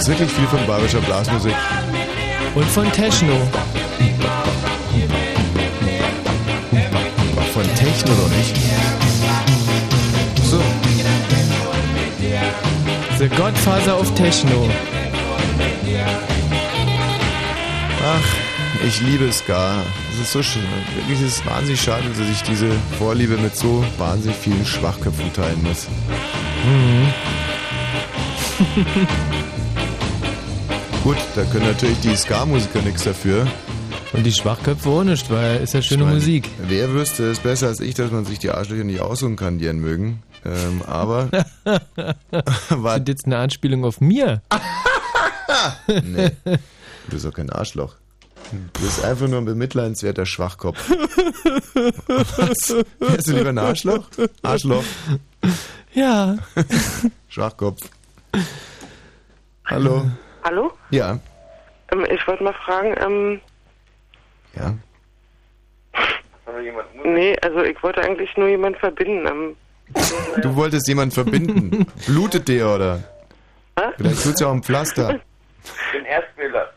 übrigens wirklich viel von bayerischer Blasmusik. Und von Techno. Von Techno doch nicht. So. The Godfather of Techno. Ach, ich liebe Ska. Es ist so schön. Wirklich ist es wahnsinnig schade, dass ich diese Vorliebe mit so wahnsinnig vielen Schwachköpfen teilen muss. Mhm. Gut, da können natürlich die Ska-Musiker nichts dafür. Und die Schwachköpfe auch nicht, weil ist ja schöne meine, Musik. Wer wüsste es besser als ich, dass man sich die Arschlöcher nicht aussuchen kann, die einen mögen. Ähm, aber War das jetzt eine Anspielung auf mir? nee, du bist doch kein Arschloch. Du bist einfach nur ein bemitleidenswerter Schwachkopf. Was? Wärst du lieber ein Arschloch? Arschloch. Ja. Schwachkopf. Hallo. Hallo? Ja. Ähm, ich wollte mal fragen, ähm, Ja. nee, also ich wollte eigentlich nur jemanden verbinden. Ähm, Du wolltest jemanden verbinden. Blutet der oder? Was? Vielleicht tut's ja auch ein Pflaster. Bin Erstwähler.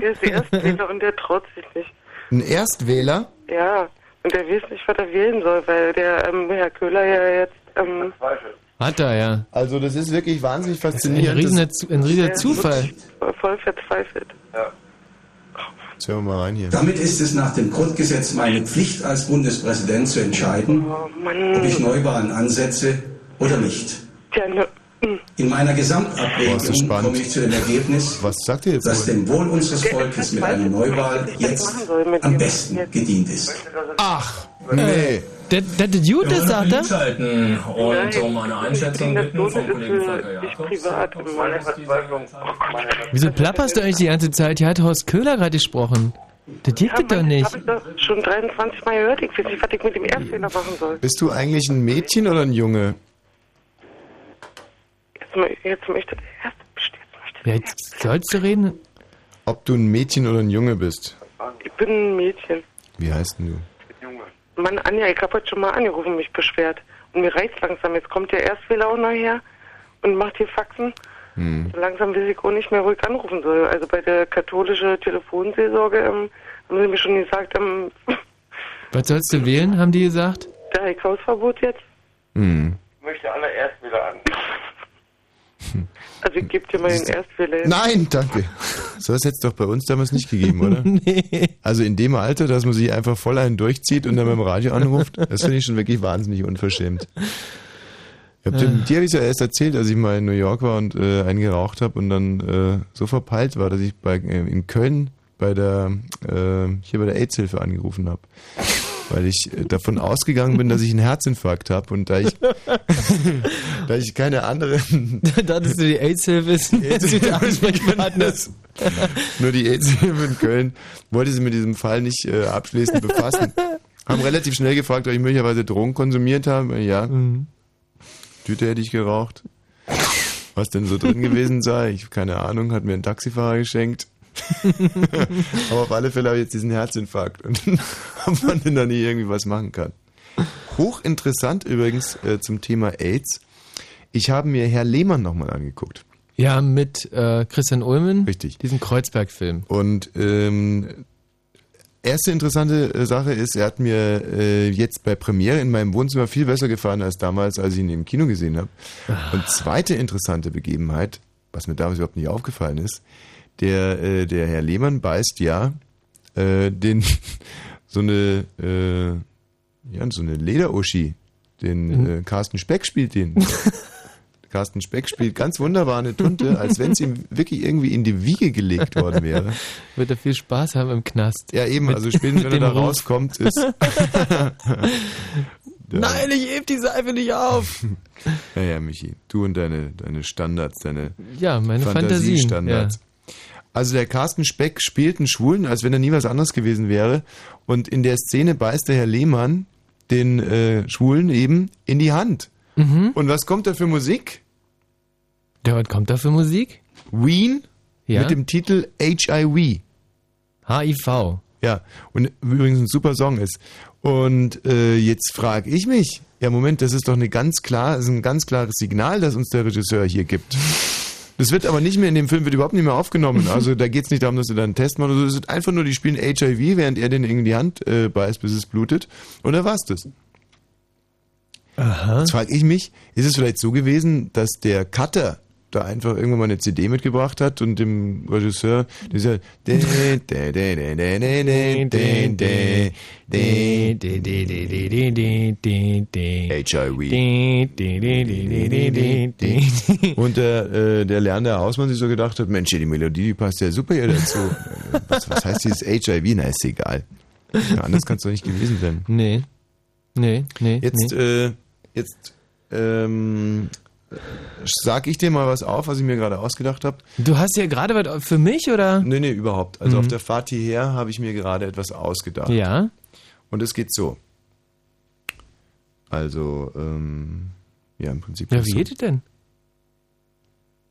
Der ist Erstwähler und der traut sich nicht. Ein Erstwähler? Ja, und der weiß nicht, was er wählen soll, weil der ähm, Herr Köhler ja jetzt... Ähm, Hat er, ja. Also das ist wirklich wahnsinnig Ein faszinierend. riesiger, Das- Zu- ein riesiger Zufall. voll verzweifelt. Ja. Jetzt hören wir mal rein hier. Damit ist es nach dem Grundgesetz meine Pflicht als Bundespräsident zu entscheiden, Oh ob ich Neuwahlen ansetze oder nicht. Ja, ne, In meiner Gesamtabwägung spannend. komme ich zu dem Ergebnis, Was sagt ihr jetzt? dass wohl? dem Wohl unseres Volkes mit einer Neuwahl jetzt am besten gedient ist. Ach, nee. Das das gut ist, sagt er? Schalten und um eine Einschätzung das bitten vom Kollegen Volker Jakobs. privat. Meine Verzweiflung. Wieso plapperst du eigentlich die ganze Zeit? Hier hat Horst Köhler gerade gesprochen. Das gibt es doch nicht. Hab ich doch schon 23 Mal gehört. Ich weiß nicht, was ich mit dem Erstwähler machen soll. Bist du eigentlich ein Mädchen oder ein Junge? Jetzt, jetzt möchte der Erste... Ja, jetzt sollst du reden? Ob du ein Mädchen oder ein Junge bist? Ich bin ein Mädchen. Wie heißt denn du? Mann, Anja, ich habe heute schon mal angerufen mich beschwert. Und mir reizt langsam. Jetzt kommt der Erstwähler auch noch her und macht hier Faxen. Hm. Langsam weiß ich auch nicht mehr, wo ich anrufen soll. Also bei der katholischen Telefonseelsorge ähm, haben sie mir schon gesagt, ähm, Was sollst du wählen, haben die gesagt? da ich Hausverbot jetzt. Hm. Ich möchte alle Erstwähler an. Also ich gebe dir mal den jetzt. Nein, danke. So was hätte es doch bei uns damals nicht gegeben, oder? nee. Also in dem Alter, dass man sich einfach voll einen durchzieht und dann beim Radio anruft, das finde ich schon wirklich wahnsinnig unverschämt. Ich hab dem, dir habe ich ja erst erzählt, als ich mal in New York war und äh, einen geraucht habe und dann äh, so verpeilt war, dass ich bei, äh, in Köln bei der äh, hier bei der AIDS-Hilfe angerufen habe. Weil ich äh, davon ausgegangen bin, dass ich einen Herzinfarkt habe und da ich, da ich keine anderen Dachtest du, die AIDS-Hilfe ist der Ansprechpartner? Nur die AIDS-Hilfe in Köln wollte sie mit diesem Fall nicht äh, abschließend befassen. Haben relativ schnell gefragt, ob ich möglicherweise Drogen konsumiert habe. Ja. Tüte hätte ich geraucht. Was denn so drin gewesen sei, ich habe keine Ahnung, hat mir ein Taxifahrer geschenkt. Aber auf alle Fälle habe ich jetzt diesen Herzinfarkt und ob man denn da nie irgendwie was machen kann. Hochinteressant übrigens äh, zum Thema AIDS. Ich habe mir Herr Lehmann nochmal angeguckt. Ja, mit äh, Christian Ulmen. Richtig. Diesen Kreuzberg-Film. Und ähm, erste interessante äh, Sache ist, er hat mir äh, jetzt bei Premiere in meinem Wohnzimmer viel besser gefallen als damals, als ich ihn im Kino gesehen habe. Und zweite interessante Begebenheit, was mir damals überhaupt nicht aufgefallen ist, der, äh, der Herr Lehmann beißt ja äh, den so eine äh, ja, so eine Lederuschi, den äh, Carsten Speck spielt den. Carsten Speck spielt ganz wunderbar eine Tunte, als wenn es ihm wirklich irgendwie in die Wiege gelegt worden wäre. Wird er viel Spaß haben im Knast. Ja, eben, Mit- also spätestens, wenn er da Ruf. rauskommt, ist. Nein, ich heb die Seife nicht auf. Naja, Michi, du und deine, deine Standards, deine Ja, meine Fantasiestandards. Fantasien, Also der Carsten Speck spielt einen Schwulen, als wenn er nie was anderes gewesen wäre. Und in der Szene beißt der Herr Lehmann den äh, Schwulen eben in die Hand. Mhm. Und was kommt da für Musik? Ja, was kommt da für Musik? Ween Ja. mit dem Titel HIV. HIV. Ja, und übrigens ein super Song ist. Und äh, jetzt frage ich mich, ja Moment, das ist doch eine ganz klar, ist ein ganz klares Signal, das uns der Regisseur hier gibt. Das wird aber nicht mehr in dem Film, wird überhaupt nicht mehr aufgenommen. Also da geht es nicht darum, dass sie da einen Test machen. Also es wird einfach nur, die spielen HIV, während er den in die Hand äh, beißt, bis es blutet. Und da war's das. Aha. Jetzt frage ich mich, ist es vielleicht so gewesen, dass der Cutter da einfach irgendwann mal eine CD mitgebracht hat und dem Regisseur dieser HIV. Und der, äh, der lernende Hausmann sich so gedacht hat, Mensch, die Melodie die passt ja super hier dazu. Äh, was, was heißt dieses HIV? Na, ist egal. Ja, anders kann es doch nicht gewesen sein. Nee. Nee, nee. Jetzt, nee. äh, jetzt ähm, sag ich dir mal was auf, was ich mir gerade ausgedacht habe. Du hast ja gerade was für mich, oder? Nee, nee, überhaupt. Also Mhm. auf der Fahrt hierher habe ich mir gerade etwas ausgedacht. Ja. Und es geht so. Also, ähm, ja, im Prinzip. Ja, wie so. geht es denn?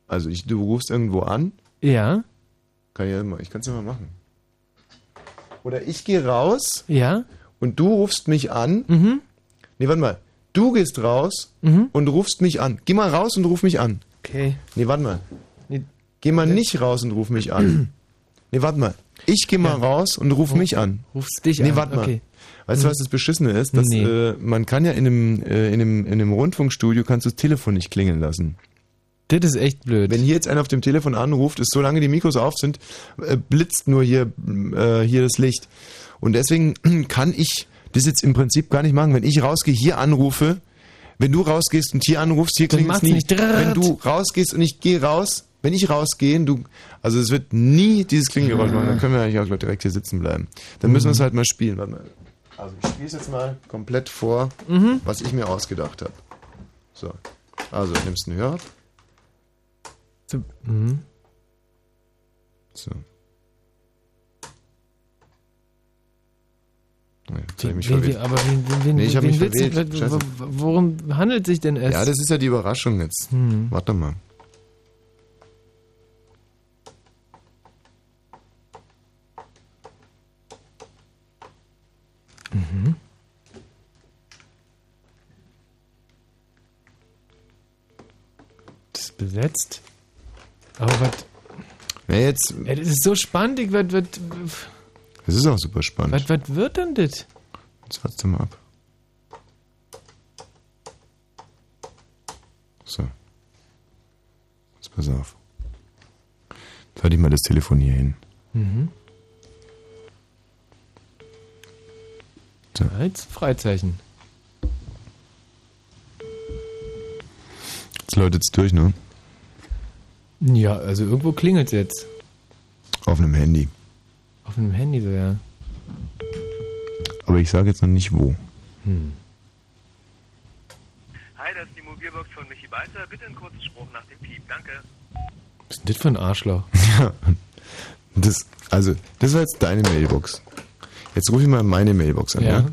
Also ich, du rufst irgendwo an. Ja. Kann ich ja mal, ich kann es ja mal machen. Oder ich gehe raus. Ja. Und du rufst mich an. Mhm. Nee, warte mal. Du gehst raus Mhm. und rufst mich an. Geh mal raus und ruf mich an. Okay. Nee, warte mal. Nee. Geh mal nicht raus und ruf mich an. Nee, warte mal. Ich geh mal raus und ruf mich an. Rufst dich nee, an, warte mal. okay. Weißt du, Mhm. was das Beschissene ist? Dass, Nee. äh, man kann ja in einem, äh, in, einem, in einem Rundfunkstudio kannst du das Telefon nicht klingeln lassen. Das ist echt blöd. Wenn hier jetzt einer auf dem Telefon anruft, ist solange die Mikros auf sind, äh, blitzt nur hier, äh, hier das Licht. Und deswegen kann ich das jetzt im Prinzip gar nicht machen. Wenn ich rausgehe, hier anrufe, wenn du rausgehst und hier anrufst, hier klingt es nie. nicht. Wenn du rausgehst und ich gehe raus, wenn ich rausgehe, du, also es wird nie dieses Klingelgeräusch machen, dann können wir eigentlich auch direkt hier sitzen bleiben. Dann müssen wir es halt mal spielen. Warte mal. Also ich spiele es jetzt mal komplett vor, Mhm. was ich mir ausgedacht habe. So. Also nimmst einen Hörer. So, mhm. So. Ich wen, wen, aber wen, wen, wen, Nee, ich hab wen mich du- verwählt. w- Worum handelt sich denn es? Ja, das ist ja die Überraschung jetzt. Hm. Warte mal. Mhm. Das ist besetzt. Aber was. Ja, jetzt. Ja, das ist so spannend. Ich, was, was, Das ist auch super spannend. was, was wird denn das? Jetzt warte mal ab. So. Jetzt pass auf. Jetzt halte ich mal das Telefon hier hin. Mhm. So. Als Freizeichen. Jetzt läutet es durch, ne? Ja, also irgendwo klingelt es jetzt. Auf einem Handy. Auf einem Handy so, ja. Aber ich sage jetzt noch nicht wo. Hm. Hi, das ist die Mobilbox von Michi Balzer. Bitte einen kurzen Spruch nach dem Piep. Danke. Was ist denn das für ein Arschloch? Ja. Das, also, das war jetzt deine Mailbox. Jetzt rufe ich mal meine Mailbox an, ja? Ja.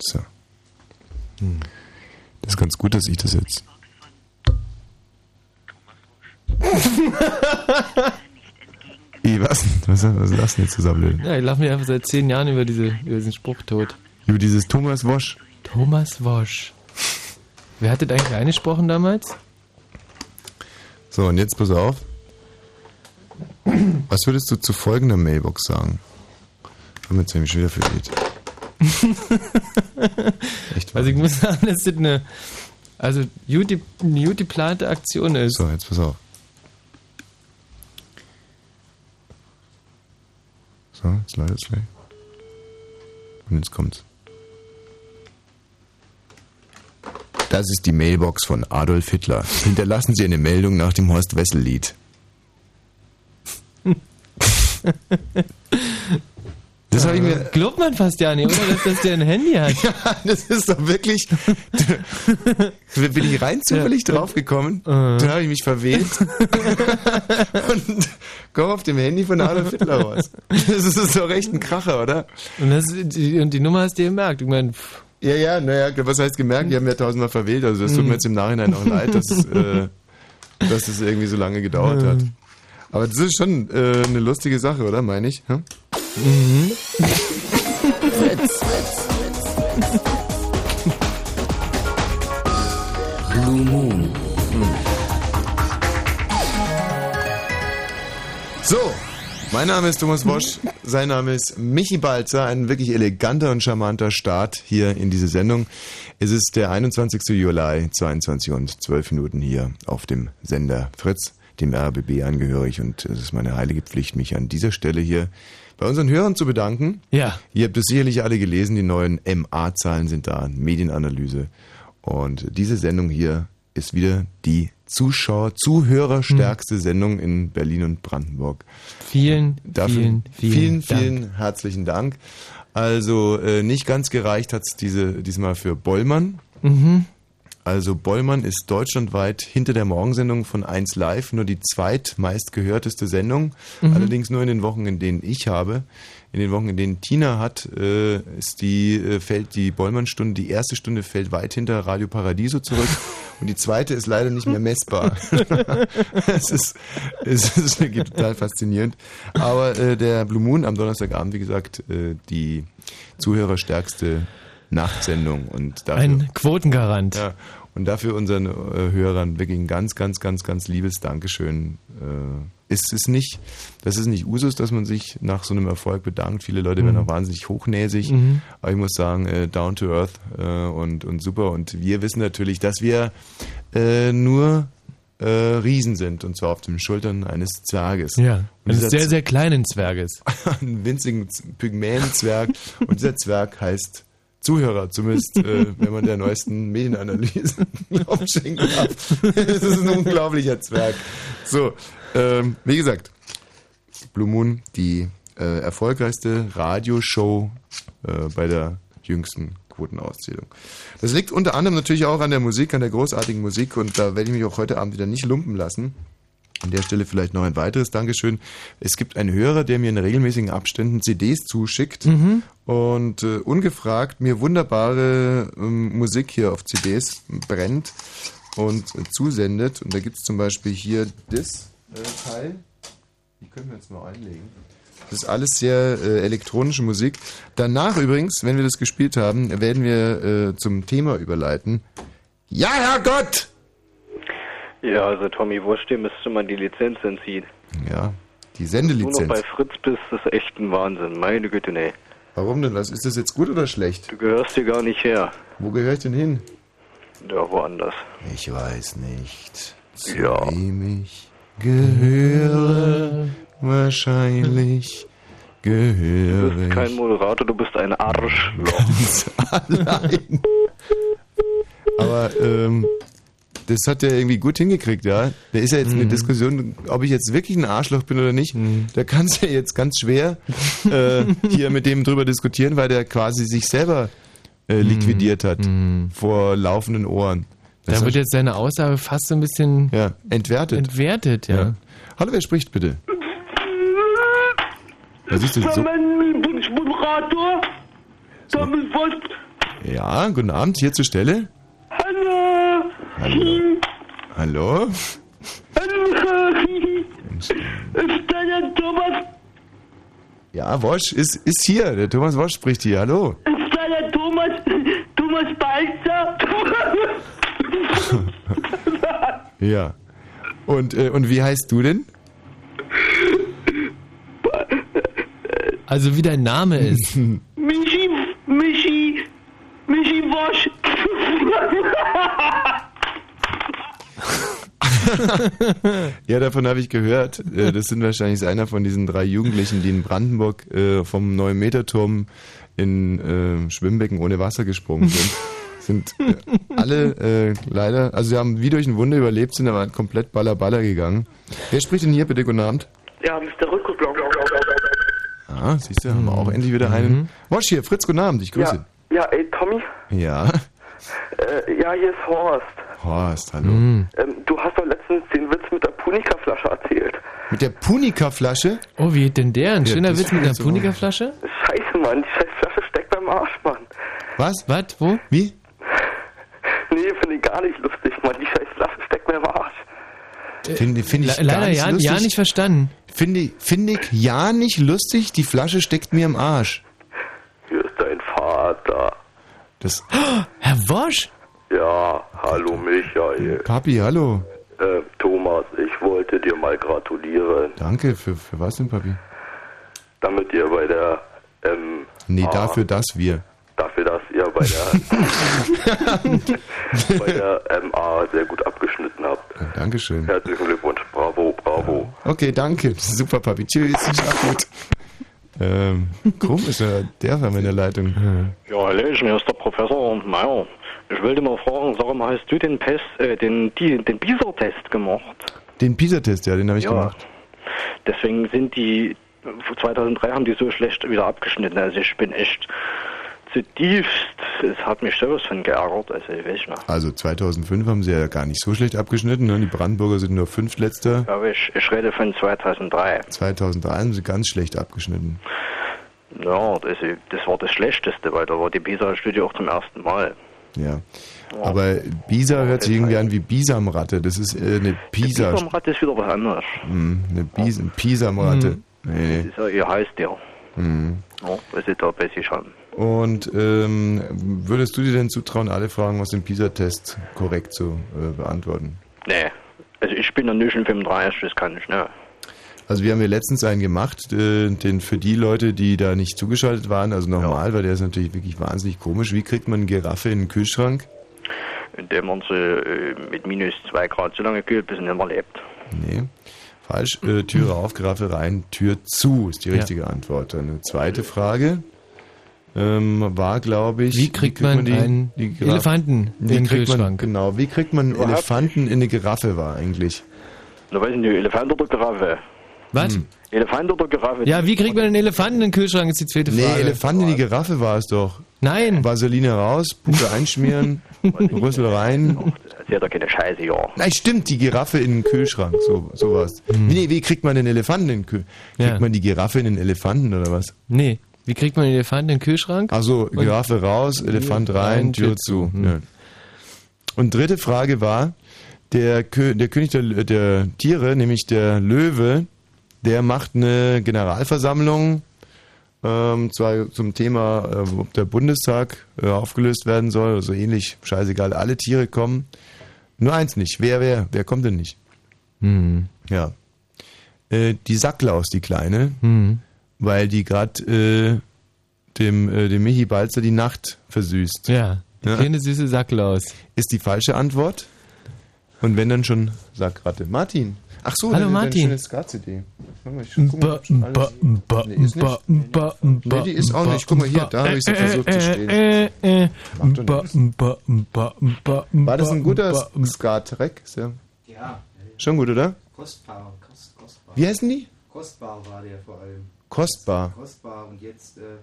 So. Das ist ganz gut, dass ich das jetzt. Wie, was? Was, was ist das denn jetzt zusammen? Ja, ich lache mir einfach seit zehn Jahren über, diese, über diesen Spruch tot. Über dieses Thomas Wosch. Thomas Wosch. Wer hat das eigentlich eingesprochen damals? So, und jetzt pass auf. Was würdest du zu folgender Mailbox sagen? Haben wir jetzt nämlich schon wieder verliert. Echt Also ich muss sagen, dass das eine, also gute, gute geplante Aktion ist. So, jetzt pass auf. So, jetzt leidet es gleich. Und jetzt kommt's. Das ist die Mailbox von Adolf Hitler. Hinterlassen Sie eine Meldung nach dem Horst Wessel-Lied. Das habe ich mir. Glaubt man fast ja nicht, oder? Dass, dass der ein Handy hat. Ja, das ist doch wirklich. Bin ich rein zufällig draufgekommen, dann habe ich mich verwählt und komme auf dem Handy von Adolf Hitler raus. Das ist doch echt ein Kracher, oder? Und, das, die, und die Nummer hast du gemerkt. Ich meine, Ja, ja, naja, was heißt gemerkt? Die haben ja tausendmal verwählt. Also das tut mir jetzt im Nachhinein auch leid, dass, äh, dass es irgendwie so lange gedauert hat. Aber das ist schon äh, eine lustige Sache, oder? Meine ich. Hm? Blue Moon. So, mein Name ist Thomas Wosch, sein Name ist Michi Balzer, ein wirklich eleganter und charmanter Start hier in diese Sendung. Es ist der 21. Juli, 22 und 12 Minuten hier auf dem Sender Fritz, dem RBB angehörig und es ist meine heilige Pflicht, mich an dieser Stelle hier bei unseren Hörern zu bedanken. Ja. Ihr habt es sicherlich alle gelesen, die neuen MA-Zahlen sind da, Medienanalyse. Und diese Sendung hier ist wieder die Zuschauer, Zuhörerstärkste Sendung in Berlin und Brandenburg. Vielen, Dafür vielen, vielen, vielen, vielen herzlichen Dank. Also äh, nicht ganz gereicht hat's diese diesmal für Bollmann. Mhm. Also Bollmann ist deutschlandweit hinter der Morgensendung von 1 Live nur die zweitmeistgehörteste Sendung. Mhm. Allerdings nur in den Wochen, in denen ich habe. In den Wochen, in denen Tina hat, äh, ist die, äh, fällt die Bollmann-Stunde, die erste Stunde fällt weit hinter Radio Paradiso zurück und die zweite ist leider nicht mehr messbar. es, ist, es ist total faszinierend. Aber äh, der Blue Moon am Donnerstagabend, wie gesagt, äh, die zuhörerstärkste Nachtsendung und dafür, Ein Quotengarant. ja, und dafür unseren äh, Hörern wirklich ein ganz, ganz, ganz, ganz liebes Dankeschön. Äh, ist es nicht, das ist nicht Usus, dass man sich nach so einem Erfolg bedankt. Viele Leute werden Mhm. auch wahnsinnig hochnäsig. Mhm. Aber ich muss sagen, äh, down to earth äh, und, und super. Und wir wissen natürlich, dass wir äh, nur äh, Riesen sind. Und zwar auf den Schultern eines Zwerges. Ja, eines sehr, sehr kleinen Zwerges. einen winzigen Pygmäenzwerg. und dieser Zwerg heißt Zuhörer, zumindest äh, wenn man der neuesten Medienanalyse Glauben schenken darf. das ist ein unglaublicher Zwerg. So, ähm, wie gesagt, Blue Moon, die äh, erfolgreichste Radioshow äh, bei der jüngsten Quotenauszählung. Das liegt unter anderem natürlich auch an der Musik, an der großartigen Musik und da werde ich mich auch heute Abend wieder nicht lumpen lassen. An der Stelle vielleicht noch ein weiteres Dankeschön. Es gibt einen Hörer, der mir in regelmäßigen Abständen CDs zuschickt Mhm. und äh, ungefragt mir wunderbare ähm, Musik hier auf CDs brennt und äh, zusendet. Und da gibt es zum Beispiel hier das äh, Teil. Die können wir jetzt mal einlegen. Das ist alles sehr äh, elektronische Musik. Danach übrigens, wenn wir das gespielt haben, werden wir äh, zum Thema überleiten. Ja, Herrgott! Ja, also Tommy Wurst, dem müsste man die Lizenz entziehen. Ja, die Wenn du noch Sendelizenz. bei Fritz bist, das ist echt ein Wahnsinn. Meine Güte, nee. Warum denn? Was, ist das jetzt gut oder schlecht? Du gehörst hier gar nicht her. Wo gehöre ich denn hin? Ja, woanders. Ich weiß nicht. Zu Ja. wem ich gehöre, wahrscheinlich Du gehöre bist ich kein Moderator, du bist ein Arschloch. ganz allein. Aber ähm, das hat er irgendwie gut hingekriegt, ja. Da ist ja jetzt eine Diskussion, ob ich jetzt wirklich ein Arschloch bin oder nicht. Da kannst du ja jetzt ganz schwer äh, hier mit dem drüber diskutieren, weil der quasi sich selber äh, liquidiert hat vor laufenden Ohren. Das Da ist wird jetzt deine Aussage fast so ein bisschen ja, entwertet. entwertet, ja. Ja. Hallo, wer spricht bitte? Da siehst du so. Bundesmoderator, Thomas. Ja, guten Abend, hier zur Stelle. Hallo. Hallo. Hallo? Hallo. Ist da der Thomas, Ja, Wosch ist, ist hier. Der Thomas Wosch spricht hier. Hallo. ist da der Thomas, Thomas Balzer? Ja. Und, äh, und wie heißt du denn? Also wie dein Name ist. Michi, Michi, Michi Wosch. Ja, davon habe ich gehört. Äh, Das sind wahrscheinlich einer von diesen drei Jugendlichen, die in Brandenburg äh, vom neuen Meterturm in äh, Schwimmbecken ohne Wasser gesprungen sind. Sind alle äh, leider, also sie haben wie durch ein Wunder überlebt, sind aber komplett baller baller gegangen. Wer spricht denn hier bitte? Guten Abend. Ja, Mr. Rückruf. Ah, siehst du, haben wir auch endlich wieder einen. Wosch hier, Fritz, guten Abend, ich grüße. Ja, ja, ey, Tommy. Ja. Äh, ja, hier ist Horst. Horst, hallo. Ähm, du hast doch letztens den Witz mit der Punika-Flasche erzählt. Mit der Punika-Flasche? Oh, wie denn der? Ein Ja, schöner Witz mit einer so- Punika-Flasche? Scheiße, Mann, die scheiß Flasche steckt beim Arsch, Mann. Was? Was? Wo? Wie? Nee, finde ich gar nicht lustig, Mann. Die scheiß Flasche steckt mir im Arsch. Finde find ich Le- gar Leider nicht ja, lustig. ja nicht verstanden. Finde ich, find ich ja nicht lustig, die Flasche steckt mir im Arsch. Hier ist dein Vater. Das, Herr Wosch? Ja, hallo Michael. Papi, hallo. Äh, Thomas, ich wollte dir mal gratulieren, Danke, für, für was denn, Papi? damit ihr bei der ähm, Nee, ah, dafür, dass wir. dafür, dass ihr bei der bei der MA sehr gut abgeschnitten habt. Ja, Dankeschön. Herzlichen Glückwunsch, bravo, bravo. Okay, danke. Super, Papi. Tschüss. Schlaf gut. Ähm, komisch, äh, der war in der Leitung. Ja, Hallöchen, hier ist der Professor Meyer. Ich wollte mal fragen, sag mal, hast du den äh, den, die, den PISA-Test gemacht? Den PISA-Test, ja, den habe ich Ja. gemacht. Deswegen sind die, 2003 haben die so schlecht wieder abgeschnitten. Also ich bin echt zutiefst, es hat mich sowas von geärgert, also ich weiß nicht. Also 2005 haben sie ja gar nicht so schlecht abgeschnitten. Ne? Die Brandenburger sind nur Fünftletzter. Aber ich, ich rede von 2003. 2003 haben sie ganz schlecht abgeschnitten. Ja, das, das war das Schlechteste, weil da war die PISA-Studie auch zum ersten Mal. Ja. Aber Bisa hört sich irgendwie an wie Bisamratte. Das ist äh, eine Pisa. PISA-Rat ist wieder was anderes. Hm, eine Bis Pisamratte. Nee. Das ist ja, ihr heißt ja. Hm. Ja, das ist da besser schon. Und ähm, würdest du dir denn zutrauen, alle Fragen aus dem PISA-Test korrekt zu äh, beantworten? Nee, also ich bin noch nicht in 35, das kann ich nicht. Also wir haben ja letztens einen gemacht, äh, den für die Leute, die da nicht zugeschaltet waren, also normal, weil der ist natürlich wirklich wahnsinnig komisch. Wie kriegt man eine Giraffe in den Kühlschrank? Indem man sie äh, mit minus 2 Grad so lange kühlt, bis sie nicht mehr lebt. Nee. Falsch. Äh, Türe auf, Giraffe rein, Tür zu ist die Ja. richtige Antwort. Eine zweite Frage ähm, war, glaube ich, Wie kriegt man einen Giraffe- Elefanten in wie den kriegt man, Kühlschrank? Genau, wie kriegt man einen Elefanten in eine Giraffe war eigentlich? Da weiß ich nicht, Elefant oder Giraffe? Was? Hm. Elefant oder Giraffe? Ja, wie kriegt man einen Elefanten in den Kühlschrank, ist die zweite Nee, Frage. Elefant in die Giraffe war es doch. Nein. Vaseline raus, Puppe einschmieren, Rüssel rein. Sie hat doch keine Scheiße, ja. Nein, stimmt, die Giraffe in den Kühlschrank, so sowas. Nee, wie kriegt man den Elefanten in den Kühlschrank? Kriegt Ja. man die Giraffe in den Elefanten oder was? Nee. Wie kriegt man einen Elefanten in den Kühlschrank? Also Giraffe raus, Elefant rein, Tür zu. Ja. Und dritte Frage war, der, Kö der König der, der Tiere, nämlich der Löwe, der macht eine Generalversammlung, ähm, zwar zum Thema, äh, ob der Bundestag äh, aufgelöst werden soll, oder so ähnlich, scheißegal, alle Tiere kommen. Nur eins nicht. Wer, wer, wer kommt denn nicht? Hm. Ja. Äh, die Sacklaus, die Kleine, Hm. Weil die gerade äh, dem, äh, dem Michi Balzer die Nacht versüßt. Ja. Die Ja. kleine süße Sacklaus. Ist die falsche Antwort? Und wenn dann schon Sackratte. Martin. Ach so, Hallo, Martin. Schöne Skat-CD. Nee, die ist auch nicht. Guck mal hier, da habe ich sie versucht zu äh, stehen. äh, äh, War das ein guter Skat-Track? Ja, Schon gut, oder? kostbar, kost, kostbar. Wie heißen die? Kostbar war der vor allem. Kostbar. Kostbar und jetzt, äh,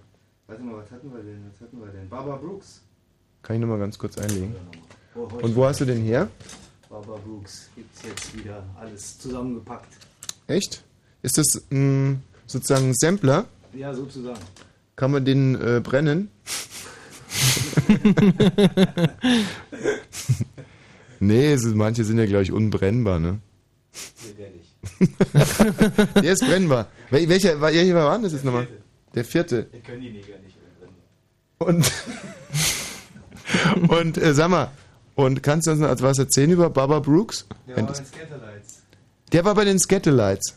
warte mal, was hatten wir denn? Was hatten wir denn? Barbara Brooks. Kann ich nochmal ganz kurz einlegen. Oh, Und wo hast du den her? Barbara Brooks gibt's jetzt wieder alles zusammengepackt. Echt? Ist das mh, sozusagen ein Sampler? Ja, sozusagen. Kann man den äh, brennen? nee, es ist, manche sind ja, glaube ich, unbrennbar, ne? Ich. Der ist brennbar. Wel welcher, wel- welcher war das jetzt nochmal? Der vierte. Wir können die Neger nicht brennen. Und, und äh, sag mal, und kannst du uns noch etwas erzählen über Baba Brooks? Der war das- in Scatterlights. Der war bei den Scatterlights.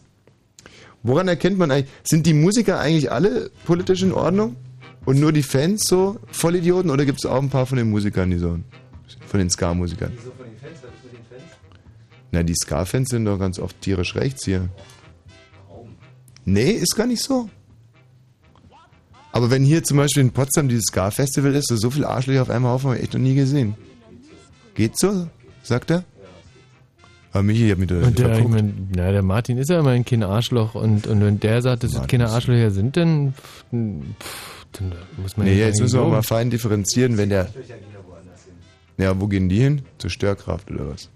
Woran erkennt man eigentlich, sind die Musiker eigentlich alle politisch in Ordnung? Und nur die Fans so Vollidioten? Oder gibt es auch ein paar von den Musikern, die so, von den Ska-Musikern? Wieso von den Fans? Na, die Ska-Fans sind doch ganz oft tierisch rechts hier. Nee, ist gar nicht so. Aber wenn hier zum Beispiel in Potsdam dieses Ska-Festival ist, so viel Arschlöcher auf einem Haufen habe ich echt noch nie gesehen. Geht so? Sagt er? Aber Michi, ich hab mich da Und der, ich mein, na, der Martin ist ja immerhin kein Arschloch und, und wenn der sagt, dass es keine Arschlöcher sind, dann, pff, dann, muss man Nee, ja jetzt müssen wir auch mal fein differenzieren, wenn der. Ja, wo gehen die hin? Zur Störkraft oder was?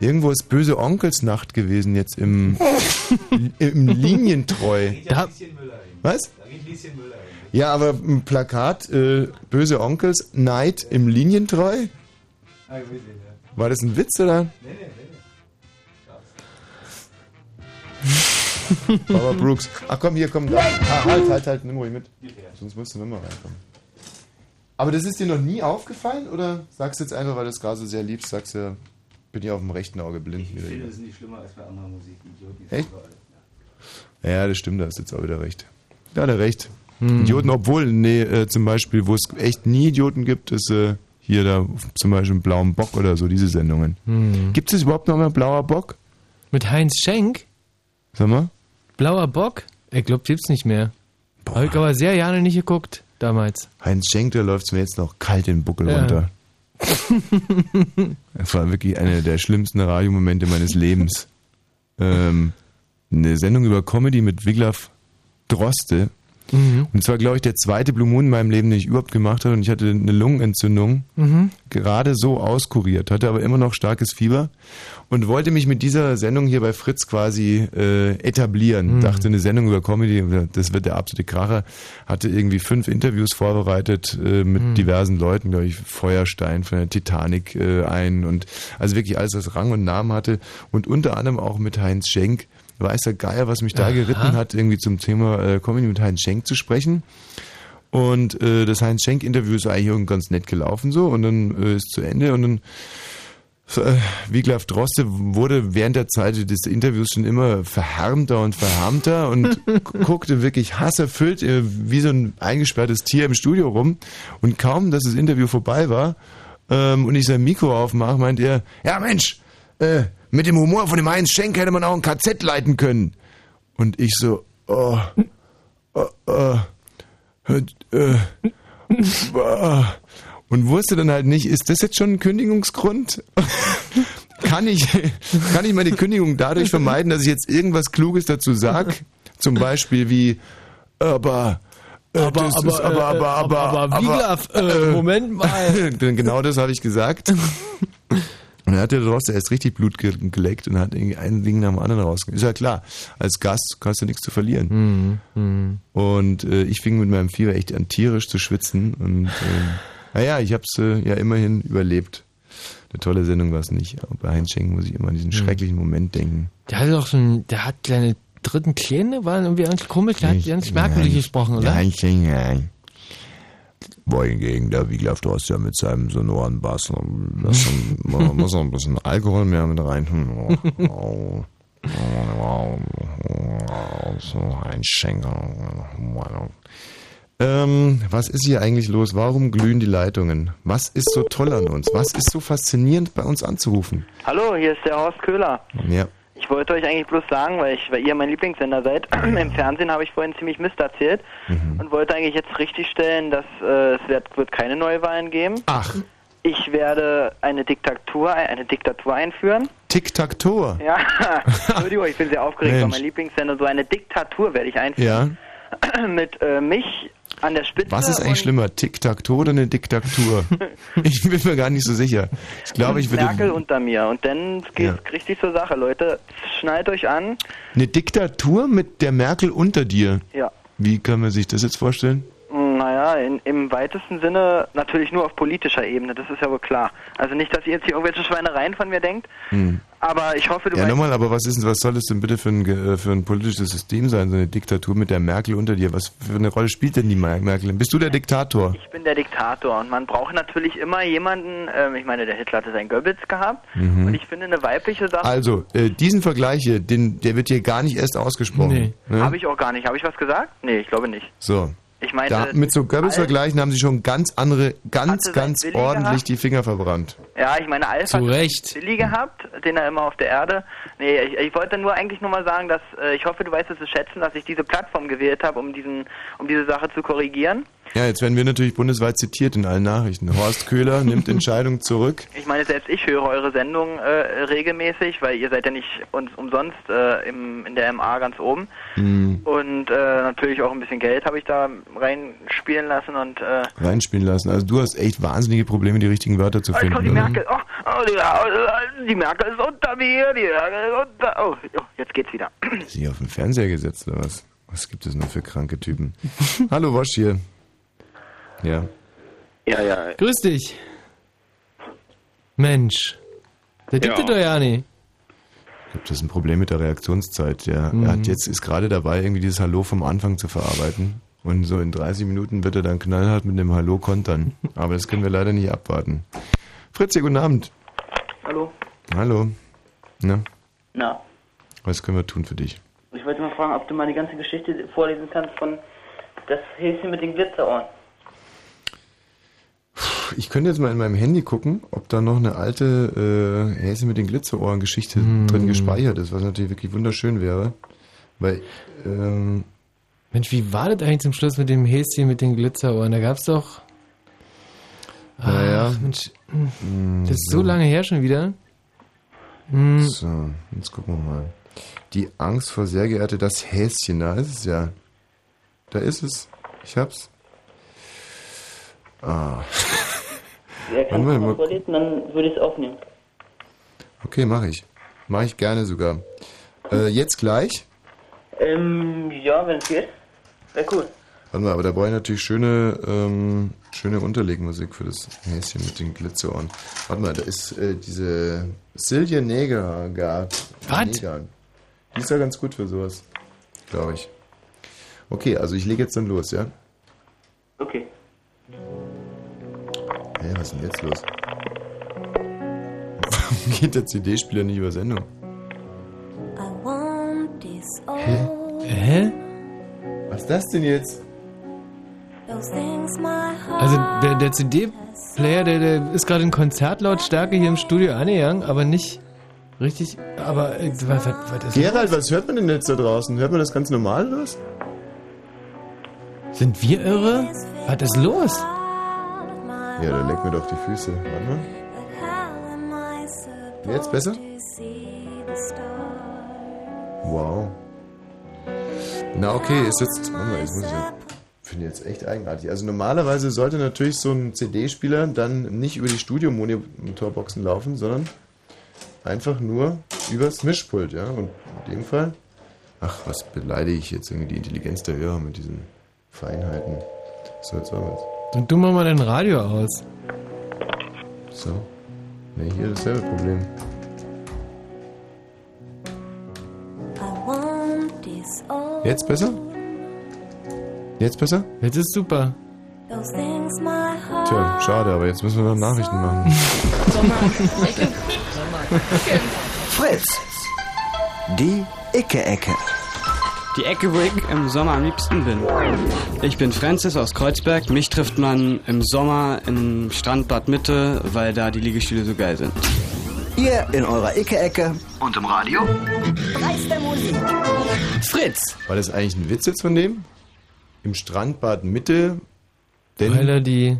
Irgendwo ist böse Onkelsnacht gewesen jetzt im, im Linientreu. Da Lieschen Müller hin. Was? Da geht Lieschen Müller hin. Ja, aber ein Plakat, äh, böse Onkels, Neid im Linientreu? Ah, ja. War das ein Witz oder? Nee, nee, nee. Baba Brooks. Ach komm, hier, komm. Da. Ah, halt, halt, halt, nimm ruhig mit. Sonst musst du nochmal reinkommen. Aber das ist dir noch nie aufgefallen oder sagst du jetzt einfach, weil du es gerade so sehr liebst, sagst du, bin ich auf dem rechten Auge blind? Ich finde, das ist nicht schlimmer als bei anderer Musik. Idioten Echt? überall. Ja, das stimmt, da hast du jetzt auch wieder recht. Ja, hat er recht. Hm. Idioten, obwohl, nee, äh, zum Beispiel, wo es echt nie Idioten gibt, ist äh, hier da zum Beispiel Blauen Bock oder so, diese Sendungen. Hm. Gibt es überhaupt noch mal Blauer Bock? Mit Heinz Schenk? Sag mal. Blauer Bock? Ich glaube, gibt's nicht mehr. Habe ich aber sehr gerne nicht geguckt, damals. Heinz Schenk, da läuft es mir jetzt noch kalt den Buckel Ja. runter. Das war wirklich einer der schlimmsten Radiomomente meines Lebens. Ähm, eine Sendung über Comedy mit Wiglaf Droste. Mhm. Und es war, glaube ich, der zweite Blue Moon in meinem Leben, den ich überhaupt gemacht habe. Und ich hatte eine Lungenentzündung, Mhm. gerade so auskuriert, hatte aber immer noch starkes Fieber und wollte mich mit dieser Sendung hier bei Fritz quasi äh, etablieren. Mhm. Dachte, eine Sendung über Comedy, das wird der absolute Kracher. Hatte irgendwie fünf Interviews vorbereitet äh, mit Mhm. diversen Leuten, glaube ich, Feuerstein von der Titanic äh, ein und also wirklich alles, was Rang und Namen hatte. Und unter anderem auch mit Heinz Schenk. Weiß der Geier, was mich da Aha. geritten hat, irgendwie zum Thema äh, Comedy mit Heinz Schenk zu sprechen. Und äh, das Heinz Schenk-Interview ist eigentlich irgendwie ganz nett gelaufen so und dann äh, ist zu Ende und dann äh, Wiglaf Droste wurde während der Zeit des Interviews schon immer verhärmter und verhärmter und guckte wirklich hasserfüllt äh, wie so ein eingesperrtes Tier im Studio rum. Und kaum, dass das Interview vorbei war ähm, und ich sein Mikro aufmache, meint er, ja Mensch, äh, mit dem Humor von dem Heinz Schenk hätte man auch ein KZ leiten können. Und ich so, oh, oh, oh, äh, äh, äh, und wusste dann halt nicht, ist das jetzt schon ein Kündigungsgrund? kann ich, kann ich meine Kündigung dadurch vermeiden, dass ich jetzt irgendwas Kluges dazu sag? Zum Beispiel wie, aber, äh, Aber, aber, ist aber, äh, aber, aber, aber, Wiglaf, äh, Moment mal. Genau das habe ich gesagt. Und dann hat der Droste erst richtig Blut ge geleckt und hat irgendwie ein Ding nach dem anderen rausgegeben. Ist ja klar, als Gast hast du nichts zu verlieren. Mhm. Und äh, ich fing mit meinem Fieber echt an tierisch zu schwitzen. Und äh, naja, ich habe es äh, ja immerhin überlebt. Eine tolle Sendung war es nicht. Aber bei Heinz Schenk muss ich immer an diesen schrecklichen Moment denken. Der hat doch so ein, der hat seine dritten Kleine, war irgendwie ganz komisch, der hat ganz merkwürdig gesprochen, oder? Heinz Schenk, nein. Wohingegen der Wiglaf Droste ja mit seinem sonoren Bass, das, man muss noch ein bisschen Alkohol mehr mit rein tun. Oh, oh, oh, so ein Schenker. Ähm, was ist hier eigentlich los? Warum glühen die Leitungen? Was ist so toll an uns? Was ist so faszinierend bei uns anzurufen? Hallo, hier ist der Horst Köhler. Ja. Ich wollte euch eigentlich bloß sagen, weil, ich, weil ihr mein Lieblingssender seid, im Fernsehen habe ich vorhin ziemlich Mist erzählt Mhm. und wollte eigentlich jetzt richtigstellen, dass äh, es wird, wird keine Neuwahlen geben. Ach. Ich werde eine Diktatur, eine Diktatur einführen. Tic-Tac-Toe. Ja, Entschuldigung, ich bin sehr aufgeregt, weil mein Lieblingssender so eine Diktatur werde ich einführen. Ja. Mit äh, mich an der Spitze. Was ist eigentlich schlimmer, Tic-Tac-Toe oder eine Diktatur? ich bin mir gar nicht so sicher. Ich glaube, ich würde... Merkel unter mir. Und dann geht's Ja. richtig zur Sache, Leute. Schnallt euch an. Eine Diktatur mit der Merkel unter dir? Ja. Wie kann man sich das jetzt vorstellen? Naja, in, im weitesten Sinne natürlich nur auf politischer Ebene, das ist ja wohl klar. Also nicht, dass ihr jetzt hier irgendwelche Schweinereien von mir denkt, Hm. Aber ich hoffe, du Ja, nochmal, aber was ist denn, was soll das denn bitte für ein, ge- äh, für ein politisches System sein, so eine Diktatur mit der Merkel unter dir? Was für eine Rolle spielt denn die Mer- Merkel? Bist du der Diktator? ich bin der Diktator und man braucht natürlich immer jemanden, ähm, ich meine, der Hitler hatte seinen Goebbels gehabt Mhm. und ich finde eine weibliche Sache, Also, äh, diesen Vergleich hier, den, der wird hier gar nicht erst ausgesprochen. Ne? habe ich auch gar nicht. Habe ich was gesagt? Nee, ich glaube nicht. So. Ich meine, Da, mit so Goebbels-Vergleichen haben sie schon ganz andere, ganz, ganz ordentlich gehabt? die Finger verbrannt. Ja, ich meine, Alf Zu hat Recht. Billy gehabt, den er immer auf der Erde. Nee, ich, ich wollte nur eigentlich nur mal sagen, dass äh, ich hoffe, du weißt es zu schätzen, dass ich diese Plattform gewählt habe, um diesen, um diese Sache zu korrigieren. Ja, jetzt werden wir natürlich bundesweit zitiert in allen Nachrichten. Horst Köhler nimmt Entscheidung zurück. Ich meine, selbst ich höre eure Sendung äh, regelmäßig, weil ihr seid ja nicht uns umsonst äh, im, in der MA ganz oben. Hm, Und äh, natürlich auch ein bisschen Geld habe ich da reinspielen lassen und äh, reinspielen lassen. Also du hast echt wahnsinnige Probleme, die richtigen Wörter zu Oh, finden. kommt die oder? Merkel. Oh, oh, die, oh, die Merkel ist unter mir. Die Merkel ist unter. Oh, oh jetzt geht's wieder. Ist sie auf den Fernseher gesetzt oder was? Was gibt es nur für kranke Typen? Hallo Wosch hier. Ja. Ja, ja. Grüß dich. Mensch. Der gibt Ja. es doch ja nicht. Ich glaube, das ist ein Problem mit der Reaktionszeit. Der, Mhm. Er hat jetzt ist gerade dabei, irgendwie dieses Hallo vom Anfang zu verarbeiten. Und so in 30 Minuten wird er dann knallhart mit dem Hallo kontern. Aber das können wir leider nicht abwarten. Fritz, guten Abend. Hallo. Hallo. Na, Na, was können wir tun für dich? ich wollte mal fragen, ob du mal die ganze Geschichte vorlesen kannst von das Häschen mit den Glitzerohren. Ich könnte jetzt mal in meinem Handy gucken, ob da noch eine alte äh, Häse mit den Glitzerohren-Geschichte drin gespeichert ist, was natürlich wirklich wunderschön wäre. Weil, ähm, Mensch, wie war das eigentlich zum Schluss mit dem Häschen mit den Glitzerohren? Da gab's doch. Naja. Ach, Mensch, das ist so lange her schon wieder. Hm. So, jetzt gucken wir mal. Die Angst vor sehr geehrte das Häschen, da ist es ja. Da ist es. Ich hab's. Ah. Ja, kannst du mal, vorlesen, dann würde ich es aufnehmen. Okay, mache ich. Mache ich gerne sogar. Äh, jetzt gleich. Ähm, ja, wenn es geht. Wäre cool. Warte mal, aber da brauche ich natürlich schöne, ähm, schöne Unterlegmusik für das Häschen mit den Glitzerohren. Warte mal, da ist äh, diese Silje Negergard. Was? Die ist ja ganz gut für sowas, glaube ich. Okay, also ich lege jetzt dann los, ja? Okay. Hä, was ist denn jetzt los? Warum geht der CD-Spieler nicht über Sendung? Hä? Hä? Was ist das denn jetzt? Also der, der CD-Player, der, der ist gerade in Konzertlautstärke hier im Studio angegangen, aber nicht richtig. Aber äh, was, was, was ist Gerald, was hört man denn jetzt da draußen? Hört man das ganz normal was? Sind wir irre? Was ist los? Ja, da leck mir doch die Füße. Warte mal. Jetzt besser? Wow. Na okay, ist jetzt. Warte mal, ich muss ja. Finde jetzt echt eigenartig. Also normalerweise sollte natürlich so ein CD-Spieler dann nicht über die Studio-Monitorboxen laufen, sondern einfach nur übers Mischpult, ja. Und in dem Fall. Ach, was beleidige ich jetzt irgendwie die Intelligenz der Hörer mit diesen Feinheiten. So, jetzt wollen wir jetzt. Und du mach mal dein Radio aus. So. Ne, hier dasselbe Problem. Jetzt besser? Jetzt besser? Jetzt ist super. Tja, schade, aber jetzt müssen wir noch Nachrichten machen. Fritz. Die Icke-Ecke. Die Ecke, wo ich im Sommer am liebsten bin. Ich bin Francis aus Kreuzberg. Mich trifft man im Sommer im Strandbad Mitte, weil da die Liegestühle so geil sind. Ihr in eurer Icke-Ecke. Und im Radio? Preis der Musik. Fritz. War das eigentlich ein Witz jetzt von dem? Im Strandbad Mitte? Denn, Weil da die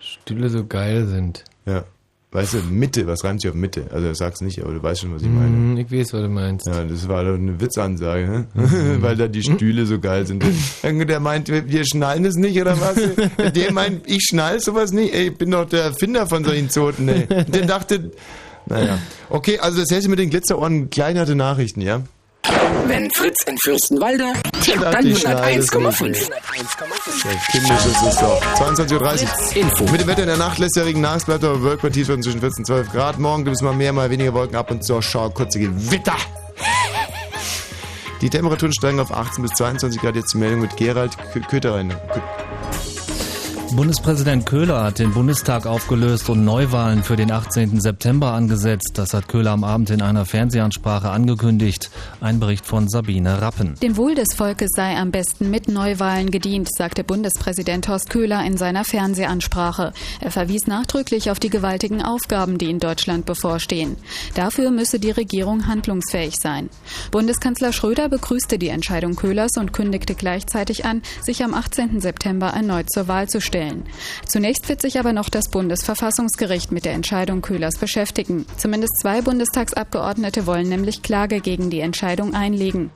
Stühle so geil sind. Ja. Weißt du, Mitte, was reimt sich auf Mitte? Also sag's nicht, aber du weißt schon, was ich meine. Hm, ich weiß, was du meinst. Ja, das war doch eine Witzansage, ne? weil da die Stühle so geil sind. Der meint, wir schnallen es nicht, oder was? Der meint, ich schnall sowas nicht. Ey, ich bin doch der Erfinder von solchen Zoten, ey. Der dachte, naja. Okay, also das Häschen mit den Glitzerohren, kleinerte Nachrichten, ja? Wenn Fritz in Fürstenwalde, dann ich, schneide es 101,5. nicht, Ja, kindisch ist es doch. 22.30 Uhr. Info. Mit dem Wetter in der Nacht lässt der Regen nach. Es bleibt aber bewölkt bei Tiefstwerten zwischen 14 und 12 Grad. Morgen gibt es mal mehr, mal weniger Wolken ab und zur Schau kurze Gewitter. Die Temperaturen steigen auf 18 bis 22 Grad. Jetzt die Meldung mit Gerald Kö- Kötterrein. Bundespräsident Köhler hat den Bundestag aufgelöst und Neuwahlen für den 18. September angesetzt. Das hat Köhler am Abend in einer Fernsehansprache angekündigt. Ein Bericht von Sabine Rappen. Dem Wohl des Volkes sei am besten mit Neuwahlen gedient, sagte Bundespräsident Horst Köhler in seiner Fernsehansprache. Er verwies nachdrücklich auf die gewaltigen Aufgaben, die in Deutschland bevorstehen. Dafür müsse die Regierung handlungsfähig sein. Bundeskanzler Schröder begrüßte die Entscheidung Köhlers und kündigte gleichzeitig an, sich am 18. September erneut zur Wahl zu stellen. Zunächst wird sich aber noch das Bundesverfassungsgericht mit der Entscheidung Köhlers beschäftigen. Zumindest zwei Bundestagsabgeordnete wollen nämlich Klage gegen die Entscheidung einlegen.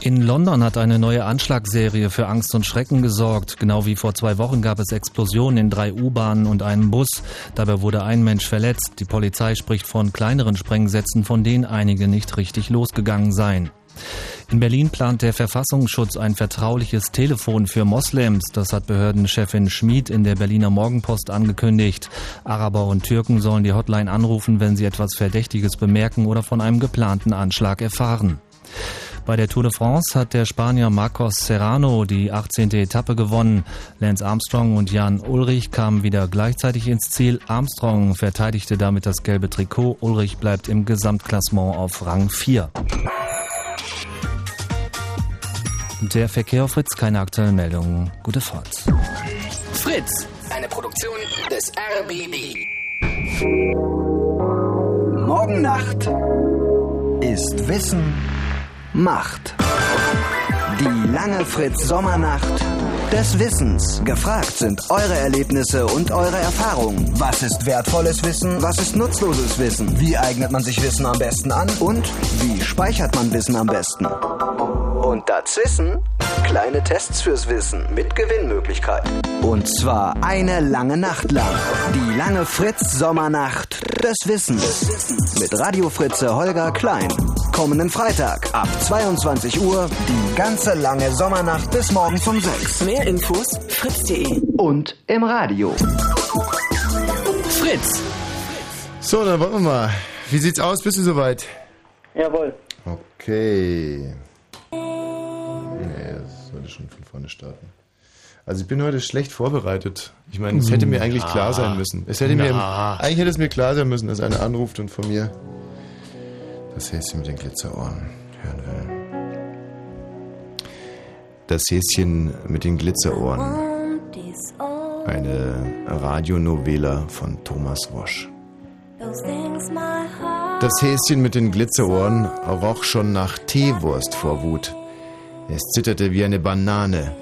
In London hat eine neue Anschlagsserie für Angst und Schrecken gesorgt. Genau wie vor zwei Wochen gab es Explosionen in drei U-Bahnen und einem Bus. Dabei wurde ein Mensch verletzt. Die Polizei spricht von kleineren Sprengsätzen, von denen einige nicht richtig losgegangen seien. In Berlin plant der Verfassungsschutz ein vertrauliches Telefon für Moslems. Das hat Behördenchefin Schmid in der Berliner Morgenpost angekündigt. Araber und Türken sollen die Hotline anrufen, wenn sie etwas Verdächtiges bemerken oder von einem geplanten Anschlag erfahren. Bei der Tour de France hat der Spanier Marcos Serrano die 18. Etappe gewonnen. Lance Armstrong und Jan Ulrich kamen wieder gleichzeitig ins Ziel. Armstrong verteidigte damit das gelbe Trikot. Ulrich bleibt im Gesamtklassement auf Rang 4. Der Verkehr auf Fritz, keine aktuellen Meldungen. Gute Fahrt. Fritz, eine Produktion des RBB. Morgen Nacht ist Wissen Macht. Die lange Fritz Sommernacht des Wissens. Gefragt sind eure Erlebnisse und eure Erfahrungen. Was ist wertvolles Wissen? Was ist nutzloses Wissen? Wie eignet man sich Wissen am besten an? Und wie speichert man Wissen am besten? Und das Wissen? Kleine Tests fürs Wissen mit Gewinnmöglichkeit. Und zwar eine lange Nacht lang. Die lange Fritz Sommernacht des Wissens. Mit Radio Fritze Holger Klein. Kommenden Freitag ab 22 Uhr die ganze lange Sommernacht bis morgens um 6. Mehr Infos fritz.de. Und im Radio. Fritz. So, dann wollen wir mal. Wie sieht's aus? Bist du soweit? Jawohl. Okay. Nee, das sollte schon von vorne starten. Also ich bin heute schlecht vorbereitet. Ich meine, es hätte mir eigentlich Na. klar sein müssen. Es hätte mir, eigentlich hätte es mir klar sein müssen, dass einer anruft und von mir das Häschen mit den Glitzerohren hören will. Das Häschen mit den Glitzerohren. Eine Radionovela von Thomas Wosch. Das Häschen mit den Glitzerohren roch schon nach Teewurst vor Wut. Es zitterte wie eine Banane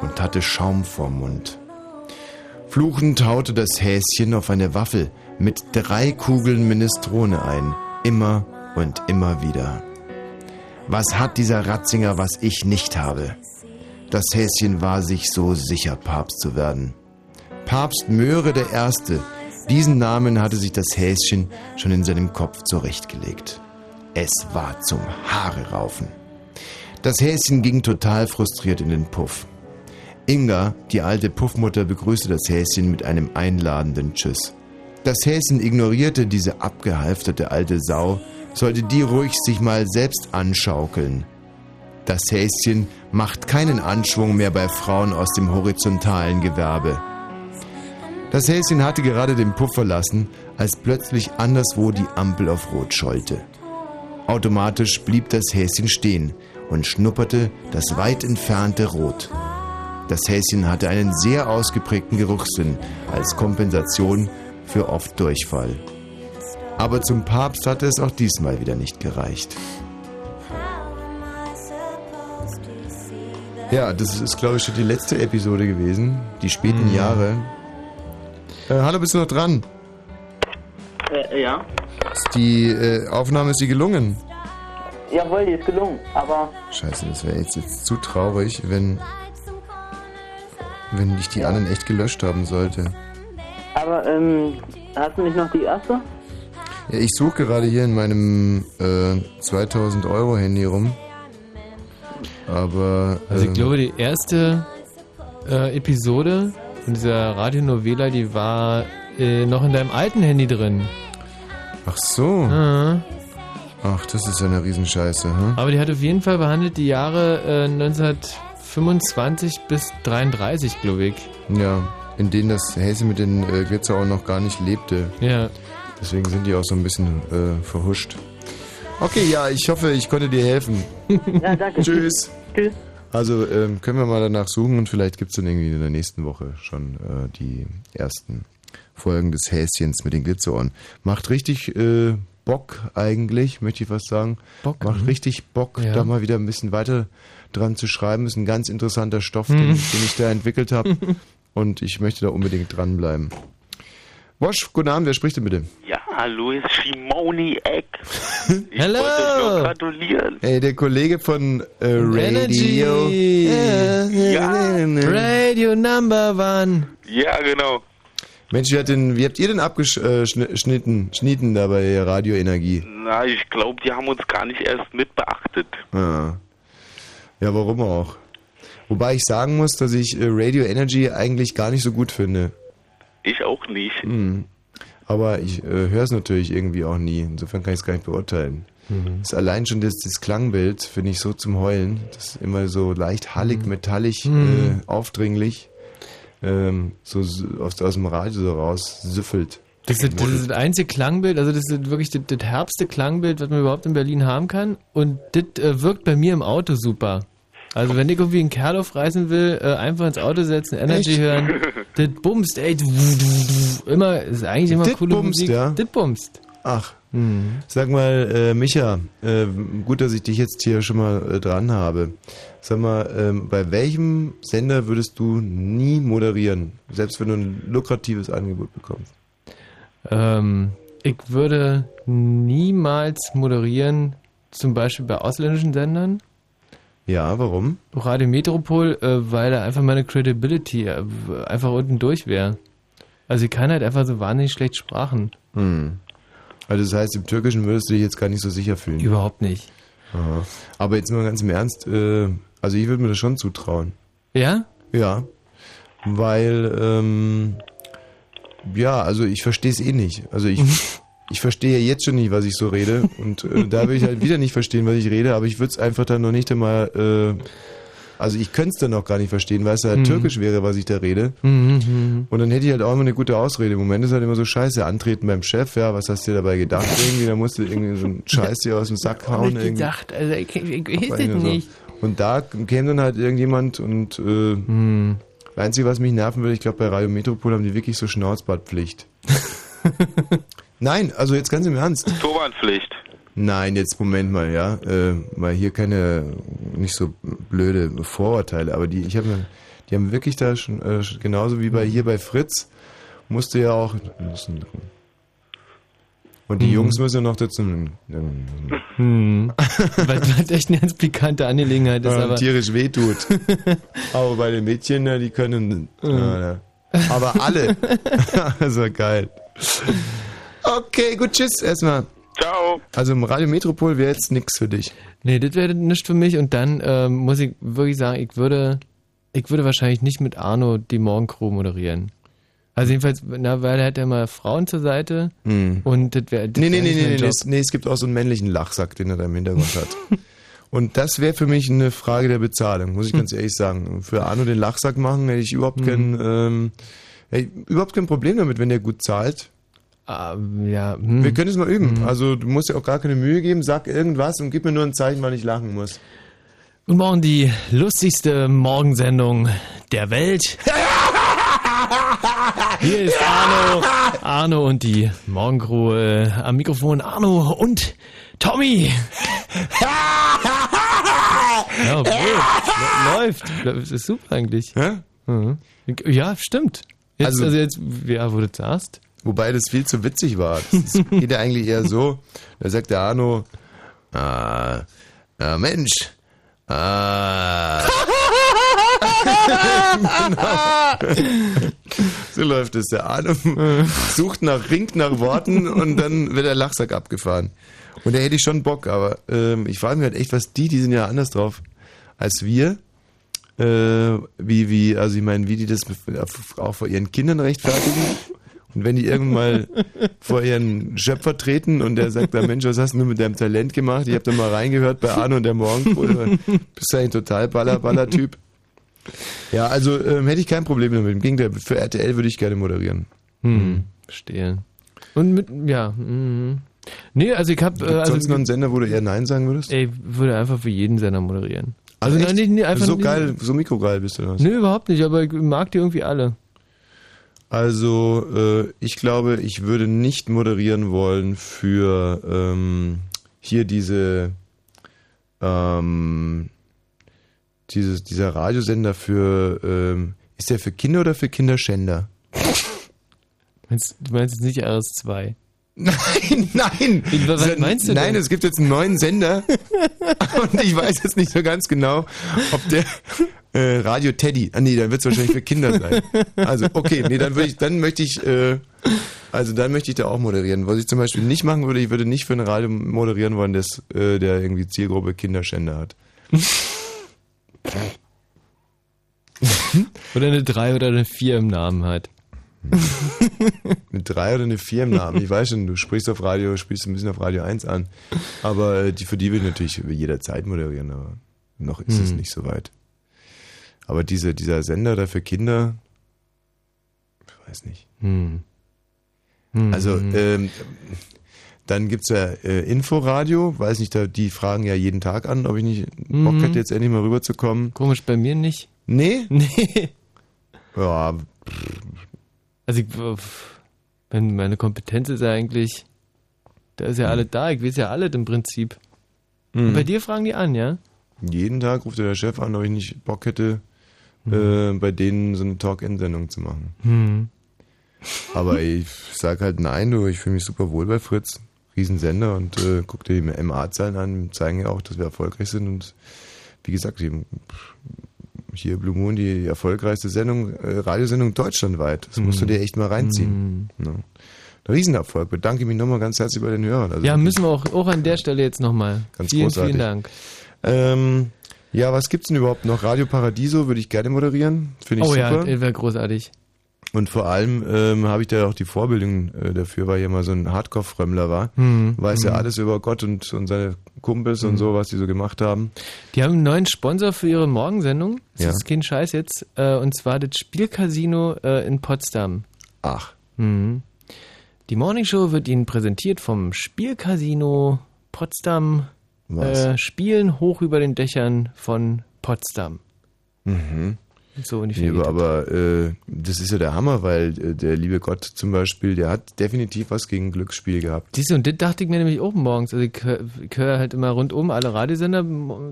und hatte Schaum vorm Mund. Fluchend haute das Häschen auf eine Waffel mit drei Kugeln Minestrone ein, immer und immer wieder. Was hat dieser Ratzinger, was ich nicht habe? Das Häschen war sich so sicher, Papst zu werden. Papst Möhre Erste, diesen Namen hatte sich das Häschen schon in seinem Kopf zurechtgelegt. Es war zum Haare raufen. Das Häschen ging total frustriert in den Puff. Inga, die alte Puffmutter, begrüßte das Häschen mit einem einladenden Tschüss. Das Häschen ignorierte diese abgehalfterte alte Sau, sollte die ruhig sich mal selbst anschaukeln. Das Häschen macht keinen Anschwung mehr bei Frauen aus dem horizontalen Gewerbe. Das Häschen hatte gerade den Puff verlassen, als plötzlich anderswo die Ampel auf Rot schollte. Automatisch blieb das Häschen stehen und schnupperte das weit entfernte Rot. Das Häschen hatte einen sehr ausgeprägten Geruchssinn als Kompensation für oft Durchfall. Aber zum Papst hatte es auch diesmal wieder nicht gereicht. Ja, das ist, glaube ich, schon die letzte Episode gewesen. Die späten Mhm. Jahre. Äh, hallo, bist du noch dran? Äh, ja. Ist Die äh, Aufnahme ist die gelungen. Jawohl, die ist gelungen. Aber Scheiße, das wäre jetzt, jetzt zu traurig, wenn, wenn ich die anderen echt gelöscht haben sollte. aber ähm, hast du nicht noch die erste? Ja, ich suche gerade hier in meinem äh, 2000 Euro Handy rum. Aber. Also ich ähm, glaube, die erste äh, Episode von dieser Radionovela, die war äh, noch in deinem alten Handy drin. Ach so. Ja. Ach, das ist ja eine Riesenscheiße, hm? Aber die hat auf jeden Fall behandelt die Jahre äh, 1925 bis 33, glaube ich. Ja, in denen das Häschen mit den äh, Glitzerohren noch gar nicht lebte. Ja. Deswegen sind die auch so ein bisschen äh, verhuscht. Okay, ja, ich hoffe, ich konnte dir helfen. Ja, danke. Tschüss. Tschüss. Also ähm, können wir mal danach suchen und vielleicht gibt es dann irgendwie in der nächsten Woche schon äh, die ersten Folgen des Häschens mit den Glitzerohren. Macht richtig äh, Bock eigentlich, möchte ich fast sagen. Bock, Macht mhm. richtig Bock, Ja. da mal wieder ein bisschen weiter dran zu schreiben. Ist ein ganz interessanter Stoff, Mhm. den, den ich da entwickelt habe. und ich möchte da unbedingt dranbleiben. Wosch, guten Abend, wer spricht denn bitte? Ja, hallo, ist Shimoni Eck. Ich Hello. nur gratulieren. Ey, der Kollege von äh, Radio. Energy. Ja. Radio Number One. Ja, genau. Mensch, wie, hat denn, wie habt ihr denn abgeschnitten schnitten da bei Radio Energie? Na, ich glaube, die haben uns gar nicht erst mit beachtet. Ja. ja, warum auch? Wobei ich sagen muss, dass ich äh, Radio Energy eigentlich gar nicht so gut finde. Ich auch nicht. Hm. Aber ich äh, höre es natürlich irgendwie auch nie. Insofern kann ich es gar nicht beurteilen. Mhm. Das ist allein schon das, das Klangbild, finde ich so zum Heulen. Das ist immer so leicht hallig, metallig, Mhm. äh, aufdringlich. Ähm, so aus, aus dem Radio so raus süffelt. Das ist, das ist das einzige Klangbild, also das ist wirklich das, das herbste Klangbild, was man überhaupt in Berlin haben kann. Und das äh, wirkt bei mir im Auto super. Also wenn ich irgendwie einen Kerl aufreißen will, äh, einfach ins Auto setzen, Energy Echt? hören, das bumst, ey, du, du, du, immer, ist eigentlich immer Das coole bumst, Musik. ja? Das bumst. Ach. Sag mal, äh, Micha, äh, gut, dass ich dich jetzt hier schon mal äh, dran habe. Sag mal, ähm, bei welchem Sender würdest du nie moderieren, selbst wenn du ein lukratives Angebot bekommst? Ähm, ich würde niemals moderieren, zum Beispiel bei ausländischen Sendern. Ja, warum? Radio Metropol, äh, weil da einfach meine Credibility äh, einfach unten durch wäre. Also ich kann halt einfach so wahnsinnig schlecht Sprachen. Hm. Also das heißt, im Türkischen würdest du dich jetzt gar nicht so sicher fühlen. Überhaupt nicht. Aha. Aber jetzt mal ganz im Ernst, äh, also ich würde mir das schon zutrauen. Ja? Ja. Weil, ähm, ja, also ich verstehe es eh nicht. Also ich, ich verstehe jetzt schon nicht, was ich so rede. Und äh, da will ich halt wieder nicht verstehen, was ich rede, aber ich würde es einfach dann noch nicht einmal, äh, also ich könnte es dann noch gar nicht verstehen, weil es halt Mhm. türkisch wäre, was ich da rede. Mhm. Und dann hätte ich halt auch immer eine gute Ausrede. Im Moment ist halt immer so scheiße, antreten beim Chef, ja, was hast du dir dabei gedacht irgendwie? Da musst du irgendwie so einen Scheiß dir aus dem Sack hauen. Ich gedacht, also ich, ich, ich weiß es so- nicht. Und da käme dann halt irgendjemand und äh, das Einzige, was mich nerven würde, ich glaube, bei Radio Metropol haben die wirklich so Schnauzbadpflicht. Nein, also jetzt ganz im Ernst. Turbanpflicht. Nein, jetzt Moment mal, ja. Äh, mal hier keine nicht so blöde Vorurteile, aber die, ich habe mir, die haben wirklich da schon, äh, genauso wie bei hier bei Fritz, musste ja auch. Und die Mhm. Jungs müssen ja noch dazu. Hm. Weil das echt eine ganz pikante Angelegenheit ist, ähm, aber. tierisch wehtut. aber bei den Mädchen, na, die können. Ja, ja. Aber alle. also geil. Okay, gut, tschüss erstmal. Ciao. Also im Radio Metropol wäre jetzt nichts für dich. Nee, das wäre nicht für mich und dann ähm, muss ich wirklich sagen, ich würde, ich würde wahrscheinlich nicht mit Arno die Morgencrew moderieren. Also jedenfalls, na, weil er hat ja immer Frauen zur Seite Hm. und das wäre Nee, nee, nee, nee, nee, nee, es- nee, es gibt auch so einen männlichen Lachsack, den er da im Hintergrund hat. Und das wäre für mich eine Frage der Bezahlung, muss ich ganz ehrlich sagen. Für Arno den Lachsack machen, hätte ich überhaupt kein, ähm, hätte ich überhaupt kein Problem damit, wenn der gut zahlt. Ah, ja, hm. Wir können es mal üben. Also du musst dir auch gar keine Mühe geben, sag irgendwas und gib mir nur ein Zeichen, wann ich lachen muss. Guten Morgen, die lustigste Morgensendung der Welt. Hier ist Arno, Arno und die Morgencrew äh, am Mikrofon. Arno und Tommy. Ja. Lä- Läuft. Das ist super eigentlich. Mhm. Ja, stimmt. Jetzt, Also- also, jetzt, ja, wo du sagst. Wobei das viel zu witzig war. Das geht ja eigentlich eher so. Da sagt der Arno, ah, ah Mensch, ah. genau. So läuft es. Der Arno sucht nach, ringt nach Worten und dann wird der Lachsack abgefahren. Und da hätte ich schon Bock, aber ähm, ich frage mich halt echt, was die, die sind ja anders drauf als wir. Äh, wie, wie, also ich meine, wie die das auch vor ihren Kindern rechtfertigen. Und wenn die irgendwann mal vor ihren Schöpfer treten und der sagt, da Mensch, was hast du mit deinem Talent gemacht? Ich habe da mal reingehört bei Arno und der Morgenkohle. Bist du ein total Baller-Baller-Typ? Ja, also ähm, hätte ich kein Problem damit. Im Gegenteil, für RTL würde ich gerne moderieren. Hm, verstehe. Und mit, ja, mhm. Nee, also ich habe äh, also, sonst noch einen Sender, wo du eher Nein sagen würdest? Ey, würde einfach für jeden Sender moderieren. Also nein, nicht, nicht, einfach so geil, so mikrogeil bist du das. Nee, überhaupt nicht, aber ich mag die irgendwie alle. Also, äh, ich glaube, ich würde nicht moderieren wollen für ähm, hier diese ähm, dieses, dieser Radiosender für ähm, ist der für Kinder oder für Kinderschänder? Meinst, du meinst jetzt nicht RS2? Nein, nein. Was meinst du Nein, denn? es gibt jetzt einen neuen Sender und ich weiß jetzt nicht so ganz genau, ob der äh, Radio Teddy. Ah nee, dann wird es wahrscheinlich für Kinder sein. Also okay, nee, dann würde ich, dann möchte ich, äh, also dann möchte ich da auch moderieren. Was ich zum Beispiel nicht machen würde, ich würde nicht für ein Radio moderieren wollen, das, äh, der irgendwie Zielgruppe Kinderschänder hat. Oder eine 3 oder eine 4 im Namen hat. Eine Eine 3 oder eine 4 im Namen. Ich weiß schon, du sprichst auf Radio, spielst ein bisschen auf Radio 1 an. Aber äh, die, für die will ich natürlich jederzeit moderieren, aber noch ist es Hm. nicht so weit. Aber diese, dieser Sender da für Kinder, ich weiß nicht. Hm. Hm. Also, Hm. ähm, dann gibt's ja äh, Inforadio, weiß nicht, da, die fragen ja jeden Tag an, ob ich nicht Bock Mhm. hätte, jetzt endlich mal rüberzukommen. Komisch, bei mir nicht. Nee? Nee. Ja, Also, ich, wenn meine Kompetenz ist ja eigentlich, da ist ja alles da, ich weiß ja alles im Prinzip. Und Mhm. bei dir fragen die an, ja? jeden Tag ruft der Chef an, ob ich nicht Bock hätte, Mhm. äh, bei denen so eine Talk-In-Sendung zu machen. Hm. Aber ich sag halt nein, du, ich fühle mich super wohl bei Fritz. Riesensender und äh, guck dir die MA-Zahlen an, zeigen ja auch, dass wir erfolgreich sind und wie gesagt, eben, hier Blue Moon, die erfolgreichste Sendung, äh, Radiosendung deutschlandweit. Das musst du Mhm. dir echt mal reinziehen. Ne? Ein Riesenerfolg. Bedanke mich nochmal ganz herzlich bei den Hörern. Also ja, müssen wir auch, auch an der Stelle jetzt nochmal. Ganz Vielen, großartig. vielen Dank. Ähm, ja, was gibt's denn überhaupt noch? Radio Paradiso würde ich gerne moderieren. Finde ich Oh super. ja, wäre großartig. Und vor allem ähm, habe ich da auch die Vorbildung äh, dafür, weil ich immer so ein Hardcore-Frömmler war. Mhm. Weiß ja Mhm. alles über Gott und, und seine Kumpels und Mhm. so, was die so gemacht haben. Die haben einen neuen Sponsor für ihre Morgensendung. Das Ja. ist kein Scheiß jetzt. Äh, und zwar das Spielcasino äh, in Potsdam. Ach. Mhm. Die Morningshow wird Ihnen präsentiert vom Spielcasino Potsdam. Äh, Spielen hoch über den Dächern von Potsdam. Mhm. So. Nee, aber aber äh, das ist ja der Hammer, weil äh, der liebe Gott zum Beispiel, der hat definitiv was gegen Glücksspiel gehabt. Siehst du, und das dachte ich mir nämlich auch morgens. Also ich, ich höre halt immer rundum alle Radiosender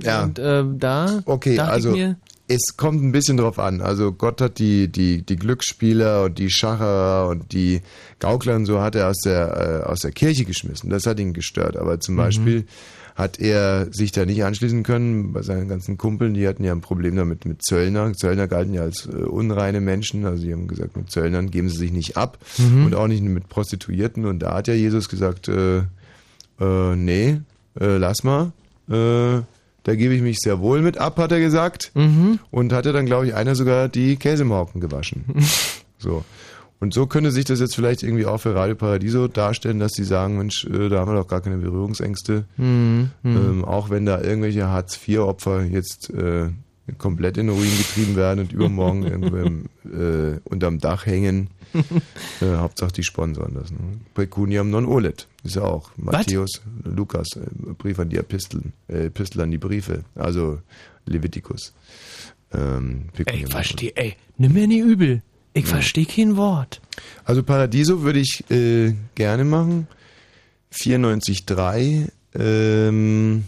Ja. und äh, da Okay, also es kommt ein bisschen drauf an. Also Gott hat die, die, die Glücksspieler und die Schacher und die Gaukler und so hat er aus der, äh, aus der Kirche geschmissen. Das hat ihn gestört. Aber zum Mhm. Beispiel hat er sich da nicht anschließen können bei seinen ganzen Kumpeln. Die hatten ja ein Problem damit mit Zöllner. Zöllner galten ja als äh, unreine Menschen. Also die haben gesagt, mit Zöllnern geben sie sich nicht ab Mhm. und auch nicht mit Prostituierten. Und da hat ja Jesus gesagt, äh, äh, nee, äh, lass mal. Äh, da gebe ich mich sehr wohl mit ab, hat er gesagt. Mhm. Und hatte dann, glaube ich, einer sogar die Käsemauken gewaschen. so. Und so könnte sich das jetzt vielleicht irgendwie auch für Radio Paradiso darstellen, dass sie sagen, Mensch, äh, da haben wir doch gar keine Berührungsängste. Mhm, mhm. Ähm, auch wenn da irgendwelche Hartz-IV-Opfer jetzt äh, komplett in den Ruin getrieben werden und übermorgen irgendwo im, äh, unterm Dach hängen. äh, Hauptsache die sponsoren das. Ne? Pecuniam non olet. Ist ja auch. Matthäus, Lukas, äh, Brief an die Episteln, äh, Epistel an die Briefe. Also Levitikus. Ähm, non verstehe, ey, nimm mir nicht übel. Ich verstehe kein Wort. Also Paradiso würde ich äh, gerne machen. 94.3 ähm,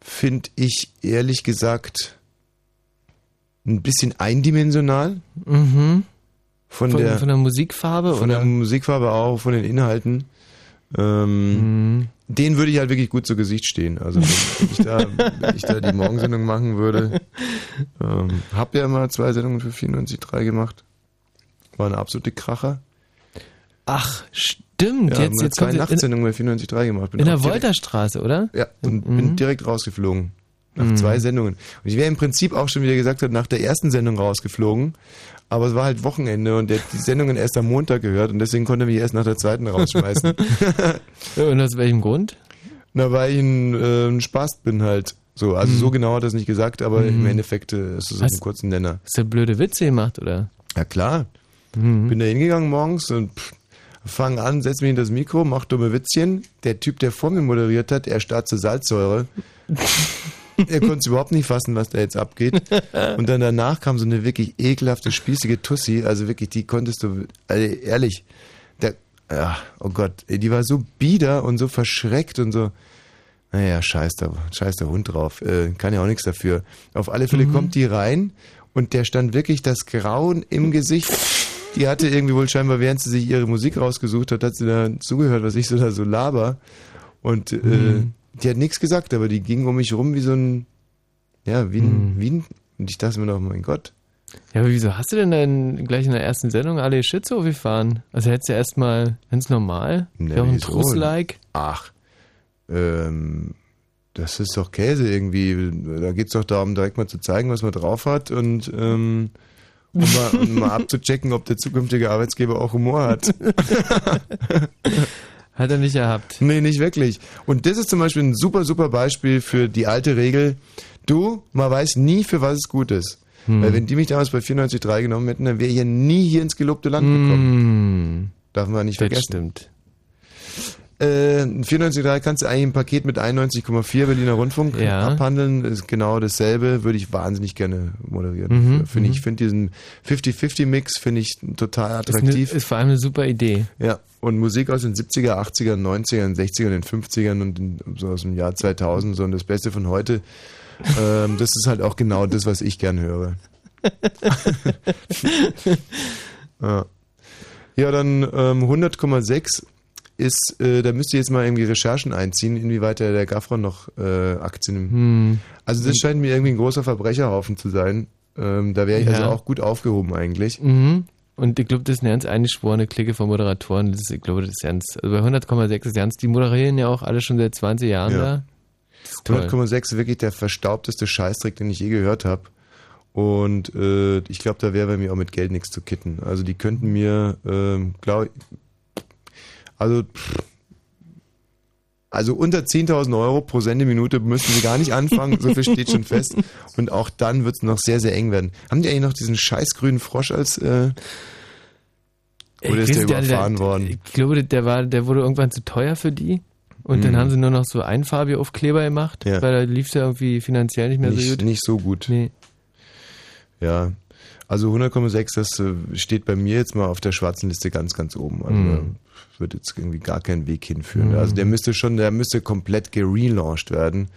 finde ich ehrlich gesagt ein bisschen eindimensional. Mhm. Von, Von- der, von der Musikfarbe Von oder? der Musikfarbe auch, von den Inhalten. Ähm, Mhm. Den würde ich halt wirklich gut zu Gesicht stehen. Also wenn, ich, da, wenn ich da die Morgensendung machen würde. Ähm, hab ja immer zwei Sendungen für 94.3 gemacht. War eine absolute Kracher. Ach, stimmt. Ja, jetzt jetzt, zwei Nachtsendungen bei 94.3 gemacht. Bin in der Wolterstraße, oder? Ja, und Mhm. bin direkt rausgeflogen. Nach Mhm. zwei Sendungen. Und ich wäre im Prinzip auch schon, wie er gesagt hat, nach der ersten Sendung rausgeflogen. Aber es war halt Wochenende und der hat die Sendungen erst am Montag gehört und deswegen konnte er mich erst nach der zweiten rausschmeißen. Ja, und aus welchem Grund? Na, weil ich ein, äh, ein Spast bin halt. So, also Mhm. so genau hat er es nicht gesagt, aber Mhm. im Endeffekt äh, ist es Was? ein kurzen Nenner. Hast du blöde Witze gemacht, oder? Ja klar. Mhm. Bin da hingegangen morgens und pff, fang an, setz mich in das Mikro, mach dumme Witzchen. Der Typ, der vor mir moderiert hat, er starrt zur Salzsäure. er konnte es überhaupt nicht fassen, was da jetzt abgeht. Und dann danach kam so eine wirklich ekelhafte, spießige Tussi. Also wirklich, die konntest du, also ehrlich, der, ja, oh Gott, die war so bieder und so verschreckt und so. Naja, scheiß der, scheiß der Hund drauf. Äh, kann ja auch nichts dafür. Auf alle Fälle Mhm. kommt die rein und der stand wirklich das Grauen im Gesicht. Die hatte irgendwie wohl scheinbar, während sie sich ihre Musik rausgesucht hat, hat sie da zugehört, was ich so da so laber. Und äh, Mhm. Die hat nichts gesagt, aber die ging um mich rum wie so ein, ja, wie ein, Mhm. wie ein, und ich dachte mir noch, mein Gott. Ja, aber wieso hast du denn dann gleich in der ersten Sendung alle Schütze gefahren? Also hättest du erstmal ganz normal, ja, auch ein? Truss-like. Ach, ähm, das ist doch Käse irgendwie. Da geht's doch darum, direkt mal zu zeigen, was man drauf hat und, ähm, um mal, um mal abzuchecken, ob der zukünftige Arbeitsgeber auch Humor hat. Hat er nicht gehabt. Nee, nicht wirklich. Und das ist zum Beispiel ein super, super Beispiel für die alte Regel. Du, man weiß nie, für was es gut ist. Hm. Weil wenn die mich damals bei 94.3 genommen hätten, dann wäre ich ja nie hier ins gelobte Land gekommen. Darf man nicht Das vergessen. stimmt. Äh, 94.3 kannst du eigentlich im Paket mit 91,4 Berliner Rundfunk Ja. abhandeln. Ist genau dasselbe. Würde ich wahnsinnig gerne moderieren. Mhm, Finde ich, mhm. finde diesen 50-50-Mix finde ich total Ist, eine, attraktiv. ist vor allem eine super Idee. Ja, und Musik aus den 70er, 80er, 90er, 60er, den 50ern und den, so aus dem Jahr 2000, so und das Beste von heute. ähm, das ist halt auch genau das, was ich gern höre. ja. ja, dann ähm, 100,6 ist, äh, da müsst ihr jetzt mal irgendwie Recherchen einziehen, inwieweit der, der Gaffron noch äh, Aktien im. Hm. Also das scheint mir irgendwie ein großer Verbrecherhaufen zu sein. Ähm, da wäre ich also Ja. auch gut aufgehoben eigentlich. Mhm. Und ich glaube, das ist eine ganz eingeschworene Clique von Moderatoren. Das ist, ich glaube, das ist ganz, also bei 100,6 ist ganz, die moderieren ja auch alle schon seit 20 Jahren Ja. da. Das ist toll. 100,6 ist wirklich der verstaubteste Scheißtrick, den ich je gehört habe. Und äh, ich glaube, da wäre bei mir auch mit Geld nichts zu kitten. Also die könnten mir, ähm, glaube also also unter 10.000 Euro pro Sendeminute müssten sie gar nicht anfangen, so viel steht schon fest. Und auch dann wird es noch sehr, sehr eng werden. Haben die eigentlich noch diesen scheißgrünen Frosch als... Äh, oder Ich ist der weiß überfahren worden? Ich glaube, der, war, der wurde irgendwann zu teuer für die. Und dann Mhm. haben sie nur noch so einfarbige Aufkleber gemacht, Ja. weil da lief es ja irgendwie finanziell nicht mehr nicht, so gut. nicht so gut. Nee. Ja. Also 100,6, das äh, steht bei mir jetzt mal auf der schwarzen Liste ganz, ganz oben. Also Mhm. wird jetzt irgendwie gar keinen Weg hinführen. Mhm. Also der müsste schon, der müsste komplett gelauncht werden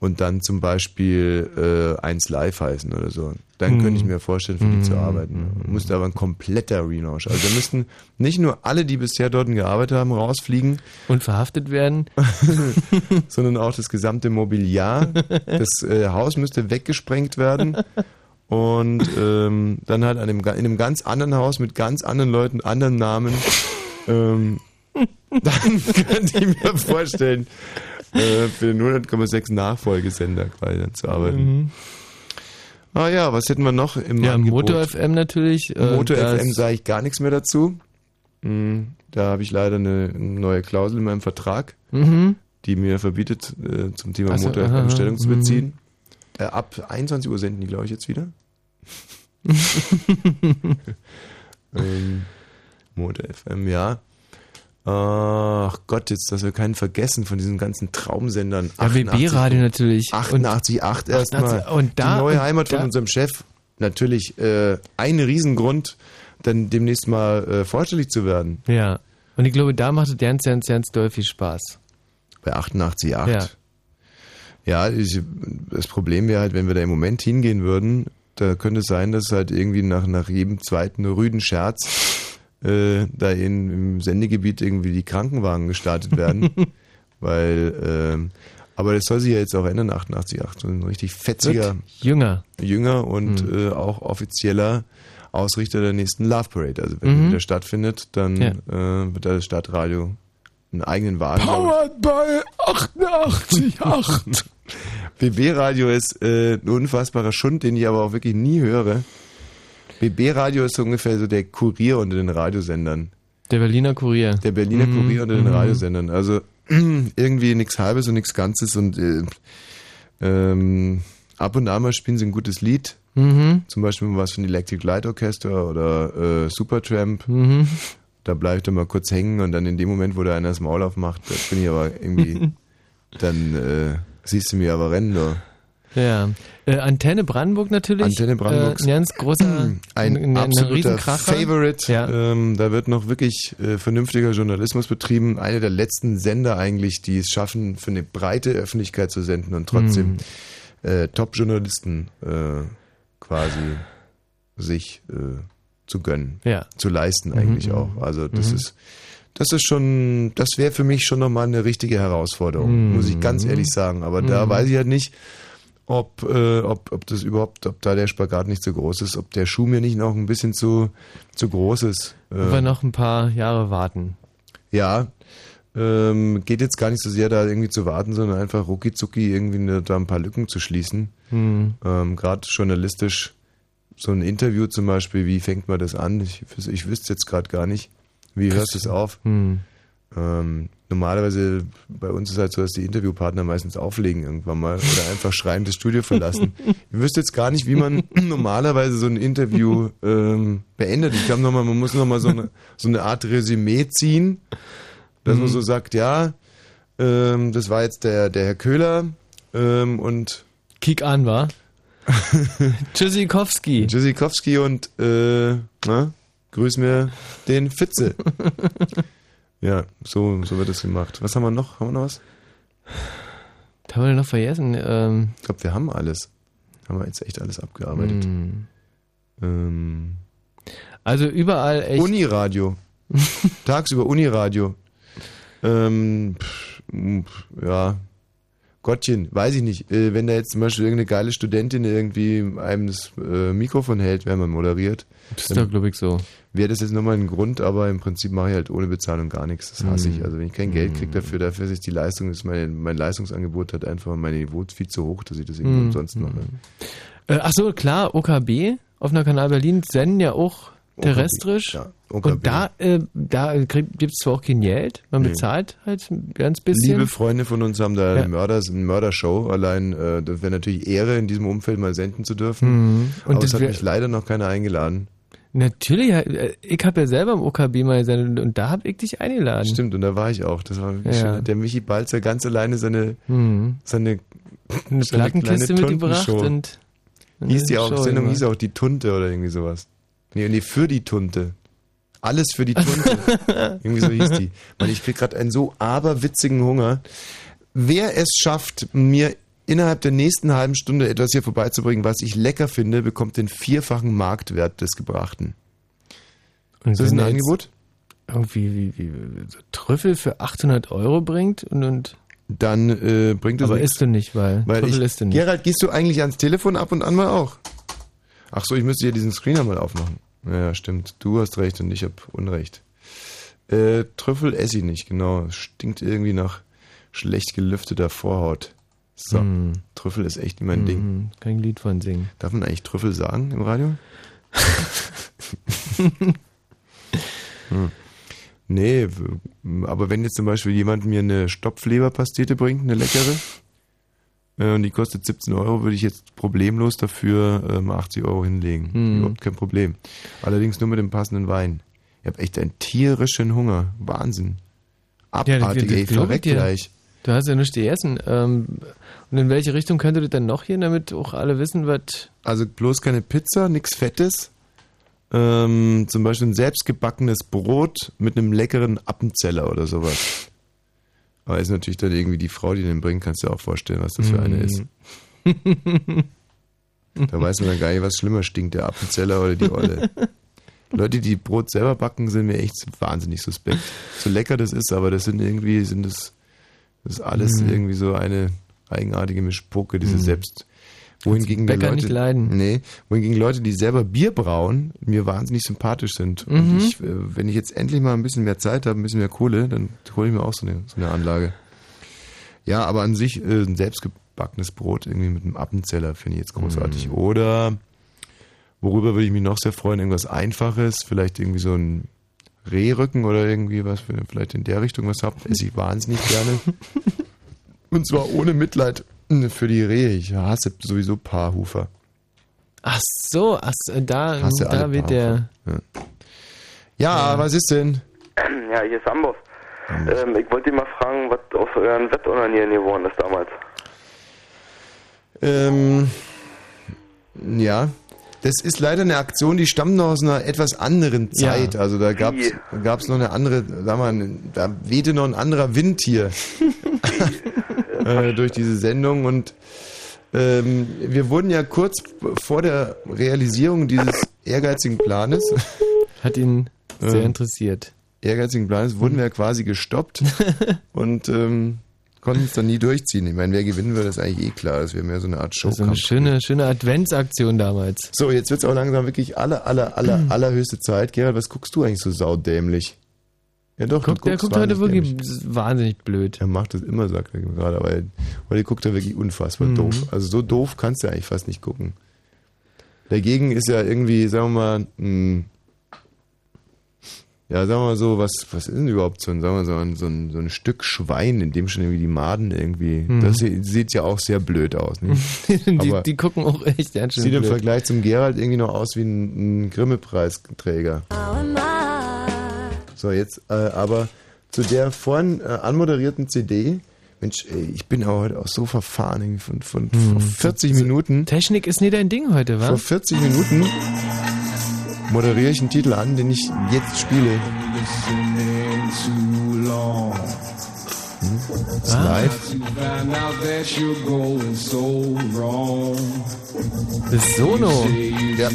und dann zum Beispiel äh, 1 Live heißen oder so. Dann Mhm. könnte ich mir vorstellen, für die zu Mhm. arbeiten. Müsste aber ein kompletter Relaunch. Also da müssten nicht nur alle, die bisher dort gearbeitet haben, rausfliegen. Und verhaftet werden. sondern auch das gesamte Mobiliar. Das äh, Haus müsste weggesprengt werden. Und ähm, dann halt an dem, in einem ganz anderen Haus mit ganz anderen Leuten, anderen Namen. Ähm, dann könnte ich mir vorstellen, äh, für den 100,6 Nachfolgesender quasi dann zu arbeiten. Mhm. Ah ja, was hätten wir noch im Ja, Angebot? Motor FM natürlich. äh, Motor FM sage ich gar nichts mehr dazu. Mm, Da habe ich leider eine neue Klausel in meinem Vertrag, Mhm. die mir verbietet, äh, zum Thema Ach so, Motor FM Stellung zu mhm. beziehen. Äh, ab 21 Uhr senden die, glaube ich, jetzt wieder. ähm, Motor FM, ja. Ach Gott, jetzt, dass wir keinen vergessen von diesen ganzen Traumsendern. Ja, WB-Radio natürlich. 88,8 erstmal. 88, und da- die neue Heimat von da- unserem Chef. Natürlich äh, ein Riesengrund, dann demnächst mal äh, vorstellig zu werden. Ja. Und ich glaube, da macht es ganz, ganz, ganz doll viel Spaß. Bei 88,8. Ja. Ja, ich, das Problem wäre halt, wenn wir da im Moment hingehen würden, da könnte es sein, dass halt irgendwie nach, nach jedem zweiten rüden Scherz äh, da in, im Sendegebiet irgendwie die Krankenwagen gestartet werden. weil, ähm, aber das soll sich ja jetzt auch ändern, 88,8. So ein richtig fetziger jünger. Jünger und Mhm. äh, auch offizieller Ausrichter der nächsten Love Parade. Also wenn Mhm. die wieder stattfindet, dann Ja. äh, wird das Stadtradio einen eigenen Wagen. Powered by 88,8. BB-Radio ist äh, ein unfassbarer Schund, den ich aber auch wirklich nie höre. BB-Radio ist so ungefähr so der Kurier unter den Radiosendern. Der Berliner Kurier. Der Berliner Mhm, Kurier unter den mhm. Radiosendern. Also irgendwie nichts Halbes und nichts Ganzes und äh, ähm, ab und an mal spielen sie ein gutes Lied. Mhm. Zum Beispiel was von Electric Light Orchestra oder äh, Supertramp. Mhm. Da bleibe ich dann mal kurz hängen und dann in dem Moment, wo da einer das Maul aufmacht, da bin ich aber irgendwie, dann äh, siehst du mir aber rennen. Da. Ja. Äh, Antenne Brandenburg natürlich. Antenne Brandenburg. Äh, ein ganz großer, ein, ein absoluter. Favorite. Ja. Ähm, da wird noch wirklich äh, vernünftiger Journalismus betrieben. Einer der letzten Sender eigentlich, die es schaffen, für eine breite Öffentlichkeit zu senden und trotzdem Hm. äh, Top-Journalisten äh, quasi sich äh, zu gönnen, Ja. zu leisten Mhm, eigentlich mhm. auch. Also das Mhm. ist das ist schon, das wäre für mich schon nochmal eine richtige Herausforderung, Mhm. muss ich ganz ehrlich sagen. Aber da Mhm. weiß ich halt nicht, ob, äh, ob, ob das überhaupt, ob da der Spagat nicht zu groß ist, ob der Schuh mir nicht noch ein bisschen zu, zu groß ist. Äh, noch ein paar Jahre warten. ja, ähm, geht jetzt gar nicht so sehr da irgendwie zu warten, sondern einfach rucki zucki irgendwie ne, da ein paar Lücken zu schließen. Mhm. Ähm, Gerade journalistisch so ein Interview zum Beispiel, wie fängt man das an? Ich, ich wüsste jetzt gerade gar nicht. Wie hörst du es auf? Hm. Ähm, normalerweise bei uns ist halt so, dass die Interviewpartner meistens auflegen irgendwann mal oder einfach schreiend das Studio verlassen. Ich wüsste jetzt gar nicht, wie man normalerweise so ein Interview ähm, beendet. Ich glaube nochmal, man muss nochmal so eine, so eine Art Resümee ziehen, dass man Mhm. so sagt, ja, ähm, das war jetzt der, der Herr Köhler ähm, und Kick an, war? Tschüssikowski. Tschüssikowski und äh, na, grüß mir den Fitze. ja, so, so wird das gemacht. Was haben wir noch? Haben wir noch was? Was haben wir denn noch vergessen? Ähm, Ich glaube, wir haben alles. Haben wir jetzt echt alles abgearbeitet. hm. Ähm, Also überall echt. Uniradio. Tagsüber Uniradio. Ähm, pff, pff, ja. Gottchen, weiß ich nicht. Äh, wenn da jetzt zum Beispiel irgendeine geile Studentin irgendwie einem das äh, Mikrofon hält, während man moderiert. Das ist doch, glaube ich, so. Wäre das jetzt nochmal ein Grund, aber im Prinzip mache ich halt ohne Bezahlung gar nichts. Das hasse ich. Also wenn ich kein Geld kriege dafür, dafür ist die Leistung, ist mein, mein Leistungsangebot hat einfach mein Niveau viel zu hoch, dass ich das irgendwie Mhm. umsonst mache. Äh, ach so, klar, OKB auf einer Kanal Berlin senden ja auch terrestrisch. OKB. Und da, äh, da gibt es zwar auch kein Geld, man Nee. bezahlt halt ein ganz bisschen. Liebe Freunde von uns haben da Ja. eine, Mörders, eine Mördershow. Allein, äh, das wäre natürlich Ehre, in diesem Umfeld mal senden zu dürfen. Mhm. Und Aber das es hat mich leider noch keiner eingeladen. Natürlich, ich habe ja selber im OKB mal gesendet und da habe ich dich eingeladen. Stimmt, und da war ich auch. Das war wirklich Ja. schön. Der Michi Balzer ganz alleine seine, Mhm. seine, Eine seine Plattenkiste mitgebracht Tuntenshow. und Hieß die auch, Show Sendung gemacht. hieß auch die Tunte oder irgendwie sowas. Nee, nee, für die Tunte. Alles für die Tunte. irgendwie so hieß die. Mann, ich krieg gerade einen so aberwitzigen Hunger. Wer es schafft, mir innerhalb der nächsten halben Stunde etwas hier vorbeizubringen, was ich lecker finde, bekommt den vierfachen Marktwert des Gebrachten. Und Ist das ein Angebot? Irgendwie wie, wie, so Trüffel für 800 Euro bringt und, und Dann äh, bringt es aber nichts. isst du nicht, weil, Weil Trüffel ich, isst du nicht. Gerald, gehst du eigentlich ans Telefon ab und an mal auch? Ach so, ich müsste hier diesen Screener mal aufmachen. Ja, stimmt. Du hast recht und ich habe Unrecht. Äh, Trüffel esse ich nicht, genau. Stinkt irgendwie nach schlecht gelüfteter Vorhaut. So, Hm. Trüffel ist echt mein Ding. Mhm, Kein Lied von singen. Darf man eigentlich Trüffel sagen im Radio? hm. Nee, aber wenn jetzt zum Beispiel jemand mir eine Stopfleberpastete bringt, eine leckere, äh, und die kostet 17 Euro, würde ich jetzt problemlos dafür ähm, 80 Euro hinlegen. Hm. Überhaupt kein Problem. Allerdings nur mit dem passenden Wein. Ich habe echt einen tierischen Hunger. Wahnsinn. Abartig, ey, glaub ich verreck dir. gleich. Du hast ja nichts gegessen. Ähm, und in welche Richtung könnte das denn noch gehen, damit auch alle wissen, was... Also bloß keine Pizza, nichts Fettes. Ähm, zum Beispiel ein selbstgebackenes Brot mit einem leckeren Appenzeller oder sowas. Aber ist natürlich dann irgendwie die Frau, die den bringt, kannst du dir auch vorstellen, was das für eine ist. Da weiß man dann gar nicht, was schlimmer stinkt, der Appenzeller oder die Olle. Leute, die Brot selber backen, sind mir echt wahnsinnig suspekt. So lecker das ist, aber das sind irgendwie, sind das, das ist alles Mhm. irgendwie so eine eigenartige Mischpoke, diese Mhm. selbst. Wohingegen Bäcker Leute, nicht leiden. Nee, wohingegen Leute, die selber Bier brauen, mir wahnsinnig sympathisch sind. Mhm. Und ich, äh, wenn ich jetzt endlich mal ein bisschen mehr Zeit habe, ein bisschen mehr Kohle, dann hole ich mir auch so eine, so eine Anlage. Ja, aber an sich äh, ein selbstgebackenes Brot irgendwie mit einem Appenzeller finde ich jetzt großartig. Mhm. Oder worüber würde ich mich noch sehr freuen, irgendwas Einfaches, vielleicht irgendwie so ein Rehrücken oder irgendwie was, wenn ihr vielleicht in der Richtung was habt, esse ich wahnsinnig gerne. Und zwar ohne Mitleid für die Rehe. Ich hasse sowieso Paarhufer. Ach so, ach, so, da, Hasse da wird der... Paarhufer. Ja, ja was ist denn? Ja, hier ist Amboss. Ähm, ich wollte dich mal fragen, was aus euren Wettunanieren geworden ist damals. Ähm, ja, das ist leider eine Aktion, die stammt noch aus einer etwas anderen Zeit. Ja. Also da gab es noch eine andere, sag mal, da wehte noch ein anderer Wind hier äh, durch diese Sendung und ähm, wir wurden ja kurz vor der Realisierung dieses ehrgeizigen Planes Hat ihn sehr Ähm, interessiert. ehrgeizigen Planes wurden wir ja quasi gestoppt und ähm, konnten es dann nie durchziehen. Ich meine, wer gewinnen würde, ist eigentlich eh klar. Das wäre mehr so eine Art Show. Das ist eine schöne, schöne Adventsaktion damals. So, jetzt wird's auch langsam wirklich aller, aller, aller, allerhöchste Zeit. Gerald, was guckst du eigentlich so saudämlich? Ja doch, Guck, du der guckt heute wirklich dämlich. wahnsinnig blöd. Er macht das immer, sagt er gerade, aber heute guckt er wirklich unfassbar Mhm. doof. Also so doof kannst du eigentlich fast nicht gucken. Dagegen ist ja irgendwie, sagen wir mal, ein, ja, sagen wir mal so, was, was ist denn überhaupt so ein, sagen wir so ein, so ein, so ein Stück Schwein, in dem schon irgendwie die Maden irgendwie, Mhm. das sieht, ja auch sehr blöd aus, nicht? die, die gucken auch echt ganz schön sieht im blöd. Vergleich zum Gerald irgendwie noch aus wie ein, ein Grimme-Preisträger. So, jetzt äh, aber zu der vorhin äh, anmoderierten CD. Mensch, ey, ich bin aber heute auch so verfahren, von, von vor 40 Minuten. Technik ist nie dein Ding heute, wa? Vor 40 Minuten moderiere ich einen Titel an, den ich jetzt spiele. Hm? Das ist Ah. live. Das ist Sono. Ja.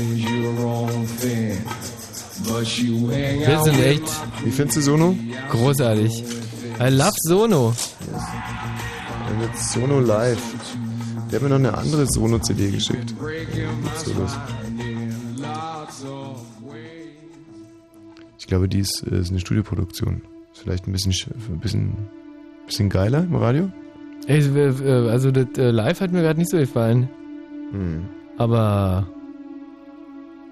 Wir sind echt. Wie findest du Sono? Großartig. I love Sono. Dann wird Sono live. Der hat mir noch eine andere Sono-CD geschickt. Mit Solos. Ich glaube, die ist, äh, ist eine Studioproduktion. Ist vielleicht ein bisschen, sch- ein bisschen, bisschen geiler im Radio. Also das äh, Live hat mir gerade nicht so gefallen. Hm. Aber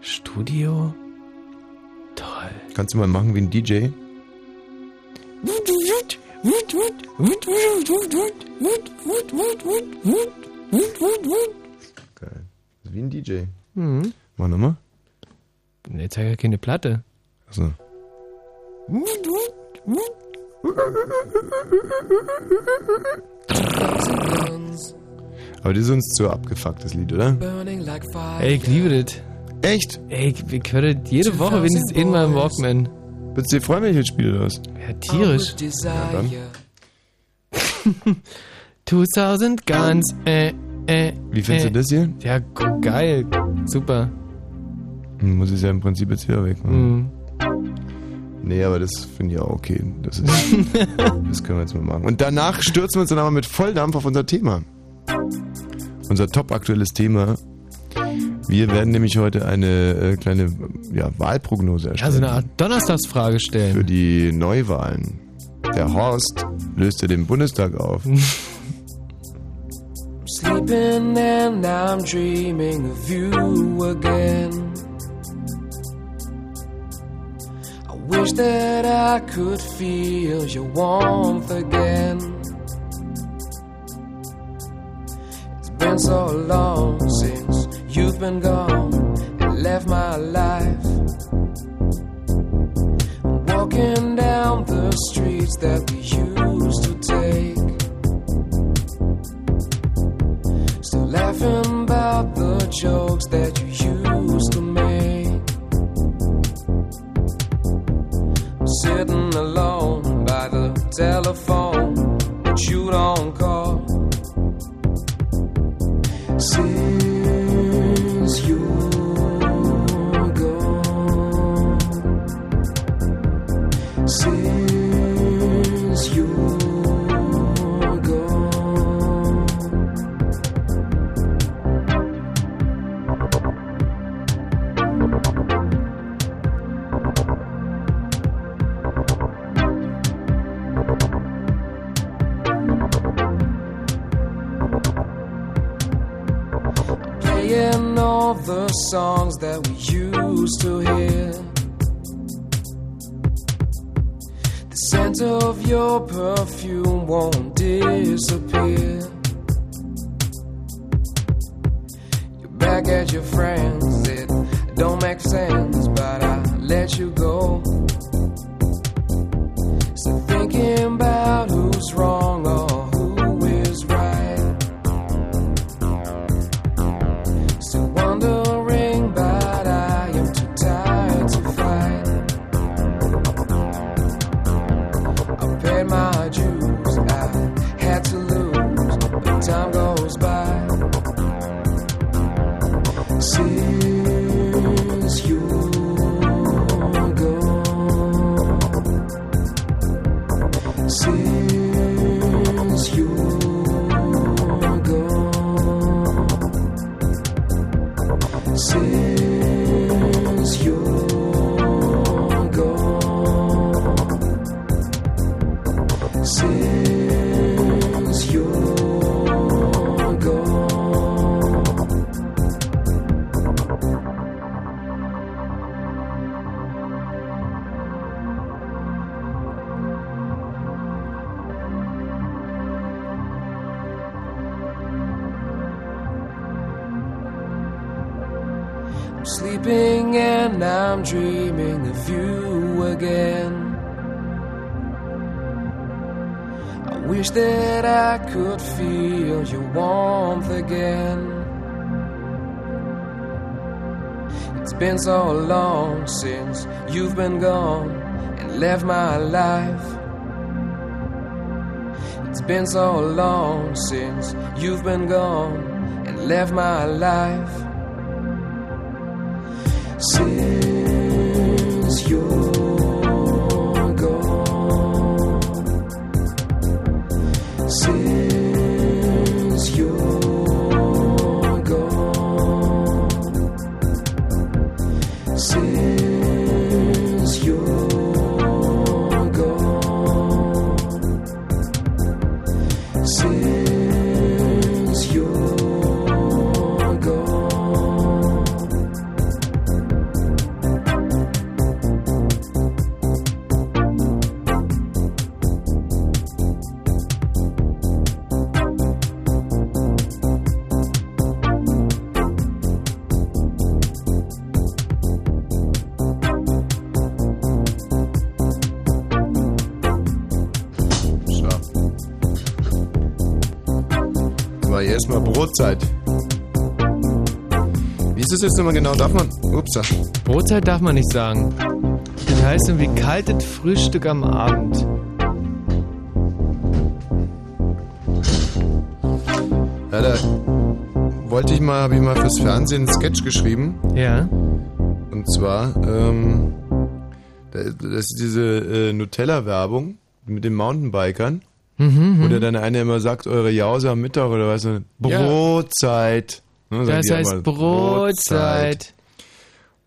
Studio? Kannst du mal machen wie ein DJ? Geil. Wie ein DJ. Mhm. Mach nochmal. Jetzt hat ja keine Platte. Achso. Aber das ist uns zu abgefuckt, das Lied, oder? Ey, ich liebe das. Echt? Ey, ich, ich höre das jede Woche wenigstens einmal im Walkman. Würdest du dir freuen, wenn ich jetzt spiele, oder was? Ja, tierisch. Ja, dann. 2000 Guns, äh, äh. Wie findest äh. du das hier? Ja, geil. Super. Muss ich ja im Prinzip jetzt wieder weg. Mhm. Nee, aber das finde ich auch okay. Das, ist, das können wir jetzt mal machen. Und danach stürzen wir uns dann aber mit Volldampf auf unser Thema. Unser top aktuelles Thema. Wir werden nämlich heute eine äh, kleine ja, Wahlprognose erstellen. Also eine Art Donnerstagsfrage stellen. Für die Neuwahlen. Der Horst löste den Bundestag auf. Sleeping and I'm dreaming of you again. Wish that I could feel your warmth again. It's been so long since you've been gone and left my life. Walking down the streets that we used to take. Still laughing about the jokes that you used to sitting alone by the telephone, but you don't call. Since you're gone, since the songs that we used to hear. The scent of your perfume won't disappear. You're back at your friends, it don't make sense, but I let you go. Still thinking about who's wrong been so long since you've been gone and left my life. It's been so long since you've been gone and left my life. Since you're erstmal Brotzeit. Wie ist das jetzt nochmal genau? Darf man. Upsa. Brotzeit darf man nicht sagen. Das heißt irgendwie kaltes Frühstück am Abend. Ja, da wollte ich mal, habe ich mal fürs Fernsehen einen Sketch geschrieben. Ja. Und zwar, ähm, da- das ist diese äh, Nutella-Werbung mit den Mountainbikern. Mhm, Wo mhm. dann eine immer sagt, eure Jause am Mittag oder was? Ja. Brotzeit. Ne, sagen Das die heißt Brotzeit.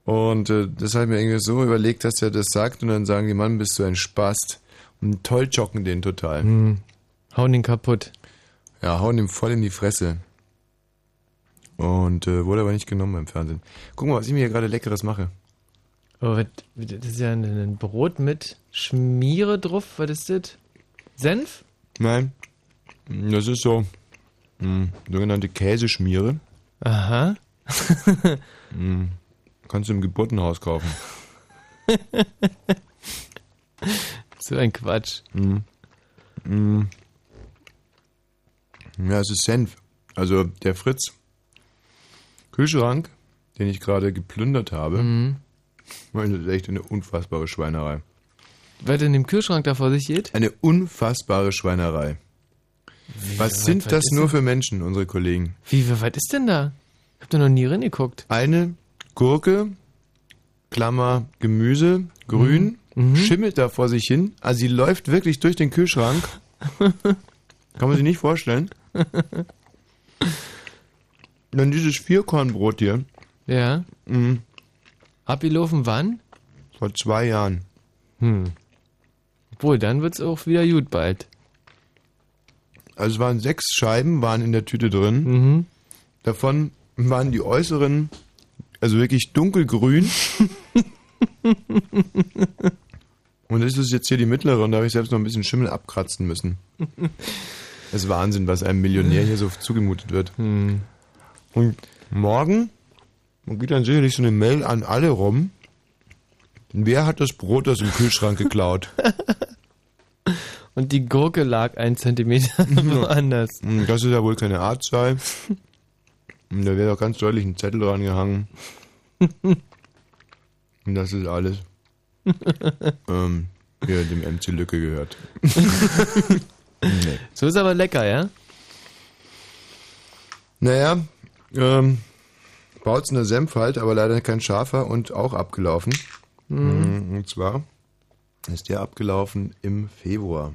Und äh, das habe ich mir irgendwie so überlegt, dass er das sagt und dann sagen die, Mann, bist du ein Spast. Und toll jocken den total. Hm. Hauen den kaputt. Ja, hauen ihm voll in die Fresse. Und äh, wurde aber nicht genommen beim Fernsehen. Guck mal, was ich mir hier gerade Leckeres mache. Oh, das ist ja ein, ein Brot mit Schmiere drauf. Was ist das? Senf? Nein, das ist so mh, sogenannte Käseschmiere. Aha. Mh, kannst du im Geburtenhaus kaufen. so ein Quatsch. Mhm. Mhm. Ja, es ist Senf. Also der Fritz Kühlschrank, den ich gerade geplündert habe, Mhm. das ist echt eine unfassbare Schweinerei. Was in dem Kühlschrank da vor sich geht? Eine unfassbare Schweinerei. was was- sind was das nur für Menschen, unsere Kollegen? Wie, wie weit ist denn da? Ich hab da noch nie reingeguckt. Eine Gurke, Klammer Gemüse, grün, Mhm. schimmelt da vor sich hin. Also sie läuft wirklich durch den Kühlschrank. Kann man sich nicht vorstellen. Dann dieses Vierkornbrot hier. Ja. Mhm. Abgelaufen wann? Vor zwei Jahren. Hm. Obwohl, dann wird's auch wieder gut bald. Also es waren sechs Scheiben, waren in der Tüte drin. Mhm. Davon waren die äußeren, also wirklich dunkelgrün. Und das ist jetzt hier die mittlere und da habe ich selbst noch ein bisschen Schimmel abkratzen müssen. Das ist Wahnsinn, was einem Millionär hier so zugemutet wird. Hm. Und morgen geht dann sicherlich so eine Mail an alle rum. Wer hat das Brot aus dem Kühlschrank geklaut? Und die Gurke lag ein Zentimeter woanders. Hm, Das ist ja wohl keine Artzahl. Und Da wäre doch ganz deutlich ein Zettel dran gehangen. Und das ist alles. ähm, hier dem MC Lücke gehört. nee. So ist aber lecker, ja? Naja, ähm, Bautzener Senf halt, aber leider kein scharfer und auch abgelaufen. Mhm. Und zwar ist der abgelaufen im Februar.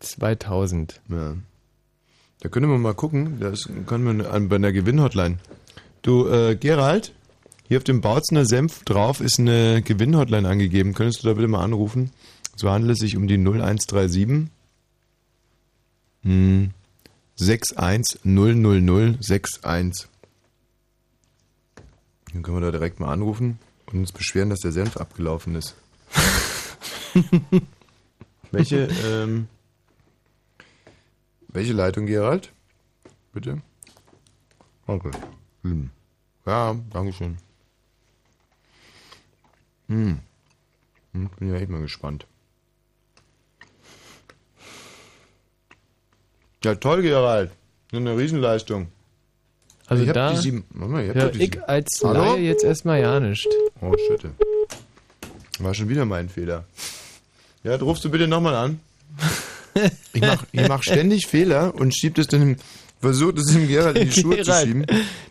2000. Ja. Da können wir mal gucken. Das können wir an, bei einer Gewinnhotline. Du, äh, Gerald, hier auf dem Bautzener Senf drauf ist eine Gewinnhotline angegeben. Könntest du da bitte mal anrufen? So handelt es sich um die 0137 hm, 6100061. Dann können wir da direkt mal anrufen und uns beschweren, dass der Senf abgelaufen ist. Welche, ähm, welche Leitung, Gerald? Bitte? Okay. Hm. Ja, danke schön. Hm. Hm, Bin ja echt mal gespannt. Ja, toll, Gerald. Eine Riesenleistung. Also ich hab da die sieben. Warte mal, ich hab die ich sieben. als Hallo? Laie jetzt erstmal ja nicht. Oh, Schütte. War schon wieder mein Fehler. Ja, rufst du bitte nochmal an. Ich mach, ich mach ständig Fehler und schieb das dann, versuch das dem Gerald in die Schuhe zu Gerald, schieben.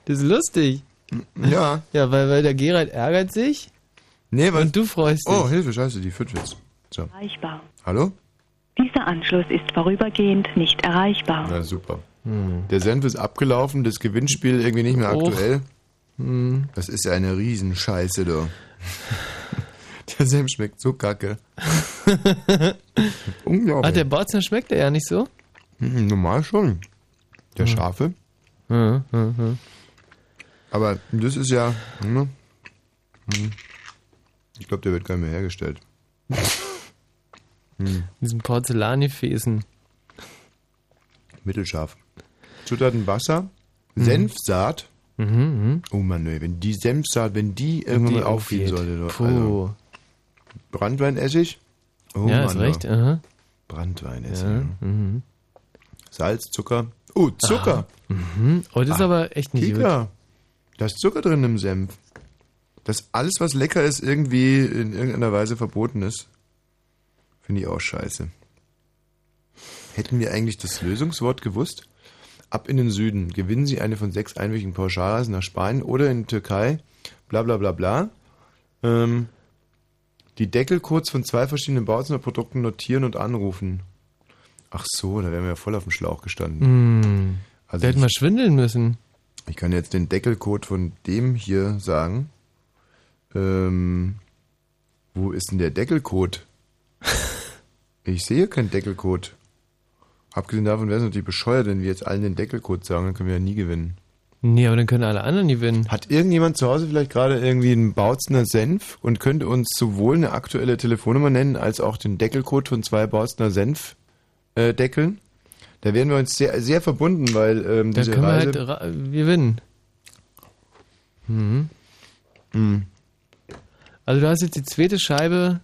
Das ist lustig. Ja. Ja, weil, weil der Gerald ärgert sich. Nee, weil. Und du freust dich. Oh, Hilfe, scheiße, die führt jetzt. So. Erreichbar. Hallo? Dieser Anschluss ist vorübergehend nicht erreichbar. Na super. Der Senf ist abgelaufen, das Gewinnspiel irgendwie nicht mehr Och. aktuell. Hm. Das ist ja eine Riesenscheiße, du. Der Senf schmeckt so kacke. Unglaublich. Ah, der Bautzner schmeckt er ja nicht so? Hm, Normal schon. Der Hm. Schafe. Hm, hm, hm. Aber das ist ja. Ne? Hm. Ich glaube, der wird gar nicht mehr hergestellt. Hm. Diesem Porzellangefäßen. Mittelscharf. Zutaten Wasser, Mhm. Senfsaat. Mhm, Oh Mann, ey, wenn die Senfsaat, wenn die irgendwann die mal aufgehen sollte. Puh. Also, Brandweinessig. Oh ja, Mann, ist recht. Aha. Brandweinessig. Ja, mhm. Salz, Zucker. Oh, Zucker. Ah, mhm. Oh, das ist Ah, aber echt nicht Kika. Da ist Zucker drin im Senf. Dass alles, was lecker ist, irgendwie in irgendeiner Weise verboten ist. Finde ich auch scheiße. Hätten wir eigentlich das Lösungswort gewusst? Ab in den Süden. Gewinnen Sie eine von sechs einwöchigen Pauschalreisen nach Spanien oder in die Türkei. Bla bla bla bla. Ähm, die Deckelcodes von zwei verschiedenen Bautzener Produkten notieren und anrufen. Ach so, da wären wir ja voll auf dem Schlauch gestanden. Hm. Also Wir hätten mal schwindeln müssen. ich kann jetzt den Deckelcode von dem hier sagen. Ähm, wo ist denn der Deckelcode? Ich sehe keinen Deckelcode. Abgesehen davon wäre es natürlich bescheuert, wenn wir jetzt allen den Deckelcode sagen, dann können wir ja nie gewinnen. Nee, aber dann können alle anderen gewinnen. Hat irgendjemand zu Hause vielleicht gerade irgendwie einen Bautzner Senf und könnte uns sowohl eine aktuelle Telefonnummer nennen, als auch den Deckelcode von zwei Bautzner Senf äh, deckeln? Da wären wir uns sehr, sehr verbunden, weil ähm, Da diese können wir Reise... halt ra- gewinnen. Mhm. Hm. Also du hast jetzt die zweite Scheibe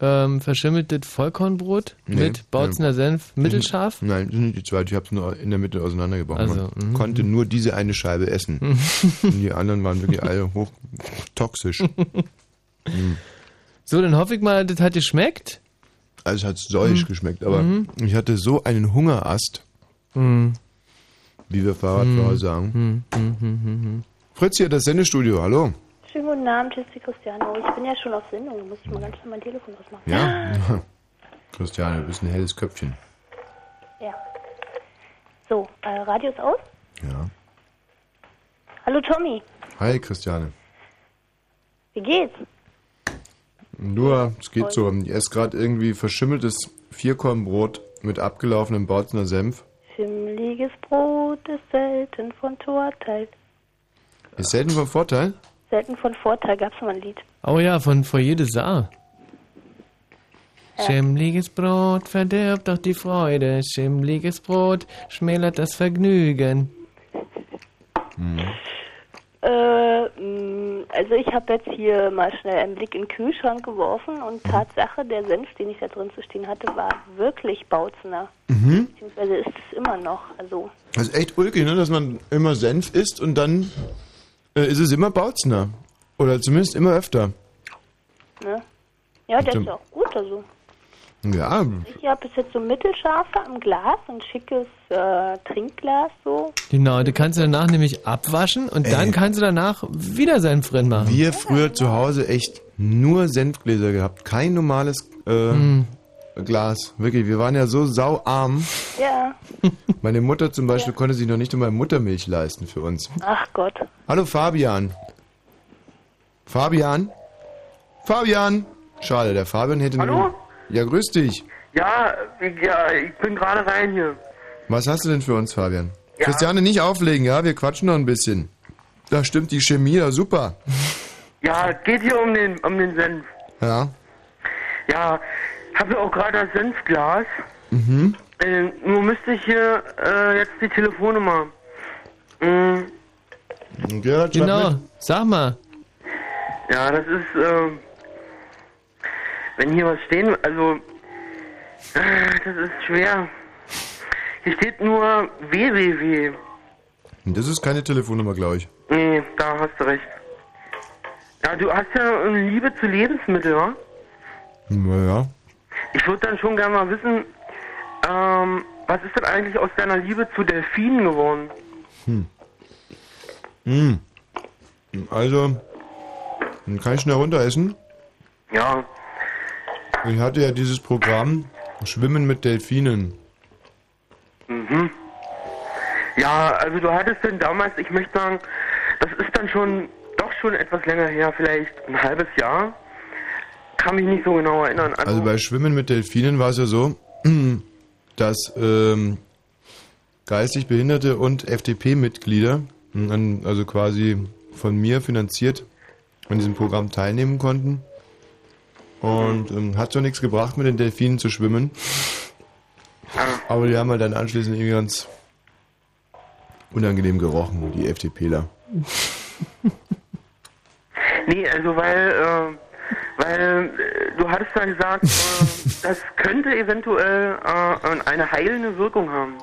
ähm, verschimmeltes Vollkornbrot Nee, mit Bautzner nee. Senf mittelscharf. Nein, das ist nicht die zweite. Ich habe es nur in der Mitte auseinandergebrochen. Also, mhm. konnte nur diese eine Scheibe essen. Mhm. Und die anderen waren wirklich alle hoch toxisch. Mhm. So, dann hoffe ich mal, das hat geschmeckt. Also es hat Mhm. geschmeckt, aber Mhm. ich hatte so einen Hungerast, Mhm. wie wir Fahrradfahrer sagen. Mhm. Mhm. Mhm. Mhm. Fritz hier, das Sendestudio, hallo. Schönen guten Abend, hier ist die Christiane. Oh, ich bin ja schon auf Sendung, da muss ich mal ganz schnell mein Telefon ausmachen. Ja? Christiane, du bist ein helles Köpfchen. Ja. So, äh, Radio ist aus? Ja. Hallo Tommy, Hi Christiane. wie geht's? Nur, es geht so. Ich esse gerade irgendwie verschimmeltes Vierkornbrot mit abgelaufenem Bautzener Senf. Schimmliges Brot ist selten von Vorteil. Ist selten vom Vorteil. Selten von Vorteil, gab's mal ein Lied. Oh ja, von Foyer de Saar. Ja. Schimmliges Brot verdirbt doch die Freude. Schimmliges Brot schmälert das Vergnügen. Äh, mh, also ich habe jetzt hier mal schnell einen Blick in den Kühlschrank geworfen und Tatsache, der Senf, den ich da drin zu stehen hatte, war wirklich Bautzener. Mhm. Beziehungsweise ist es immer noch. Also, Das ist echt ulkig, ne? dass man immer Senf isst und dann äh, ist es immer Bautzener. Oder zumindest immer öfter. ne? Ja, der ist auch gut, also. Ja, Ich habe bis jetzt so mittelscharfe am Glas, ein schickes äh, Trinkglas so. Genau, die kannst du danach nämlich abwaschen und dann kannst du danach wieder Senf drin machen. wir früher zu Hause echt nur Senfgläser gehabt. Kein normales äh, Hm. Glas. Wirklich, wir waren ja so sauarm. Ja. Meine Mutter zum Beispiel konnte sich noch nicht einmal Muttermilch leisten für uns. Ach Gott. Hallo Fabian. Fabian? Fabian! Schade, der Fabian hätte Hallo? nur... Ja, grüß dich. Ja, ich- ja, ich bin gerade rein hier. Was hast du denn für uns, Fabian? Ja. Christiane, nicht auflegen, ja? Wir quatschen noch ein bisschen. Da stimmt die Chemie, ja super. Ja, es geht hier um den, um den Senf. Ja. Ja, habe auch gerade das Senfglas. Mhm. Äh, nur müsste ich hier äh, jetzt die Telefonnummer. Mm, Gerhard, schreib Genau, mit. sag mal. Ja, das ist, ähm, wenn hier was stehen, also, äh, das ist schwer. Hier steht nur www. Das ist keine Telefonnummer, glaube ich. Nee, da hast du recht. Ja, du hast ja eine Liebe zu Lebensmitteln, wa? Naja. Ich würde dann schon gerne mal wissen, ähm, was ist denn eigentlich aus deiner Liebe zu Delfinen geworden? Hm. Hm. Also, dann kann ich schnell runter essen. Ja. Ich hatte ja dieses Programm Schwimmen mit Delfinen. Mhm. Ja, also du hattest denn damals, ich möchte sagen, das ist dann schon, doch schon etwas länger her, vielleicht ein halbes Jahr. Kann mich nicht so genau erinnern. Also bei Schwimmen mit Delfinen war es ja so, dass ähm, geistig Behinderte und FDP-Mitglieder, an- also quasi von mir finanziert, an diesem Programm teilnehmen konnten. Und ähm, hat so nichts gebracht, mit den Delfinen zu schwimmen. Aber die haben halt dann anschließend irgendwie ganz unangenehm gerochen, die FDPler. Nee, also weil, äh, weil äh, du hattest ja gesagt, äh, das könnte eventuell äh, eine heilende Wirkung haben,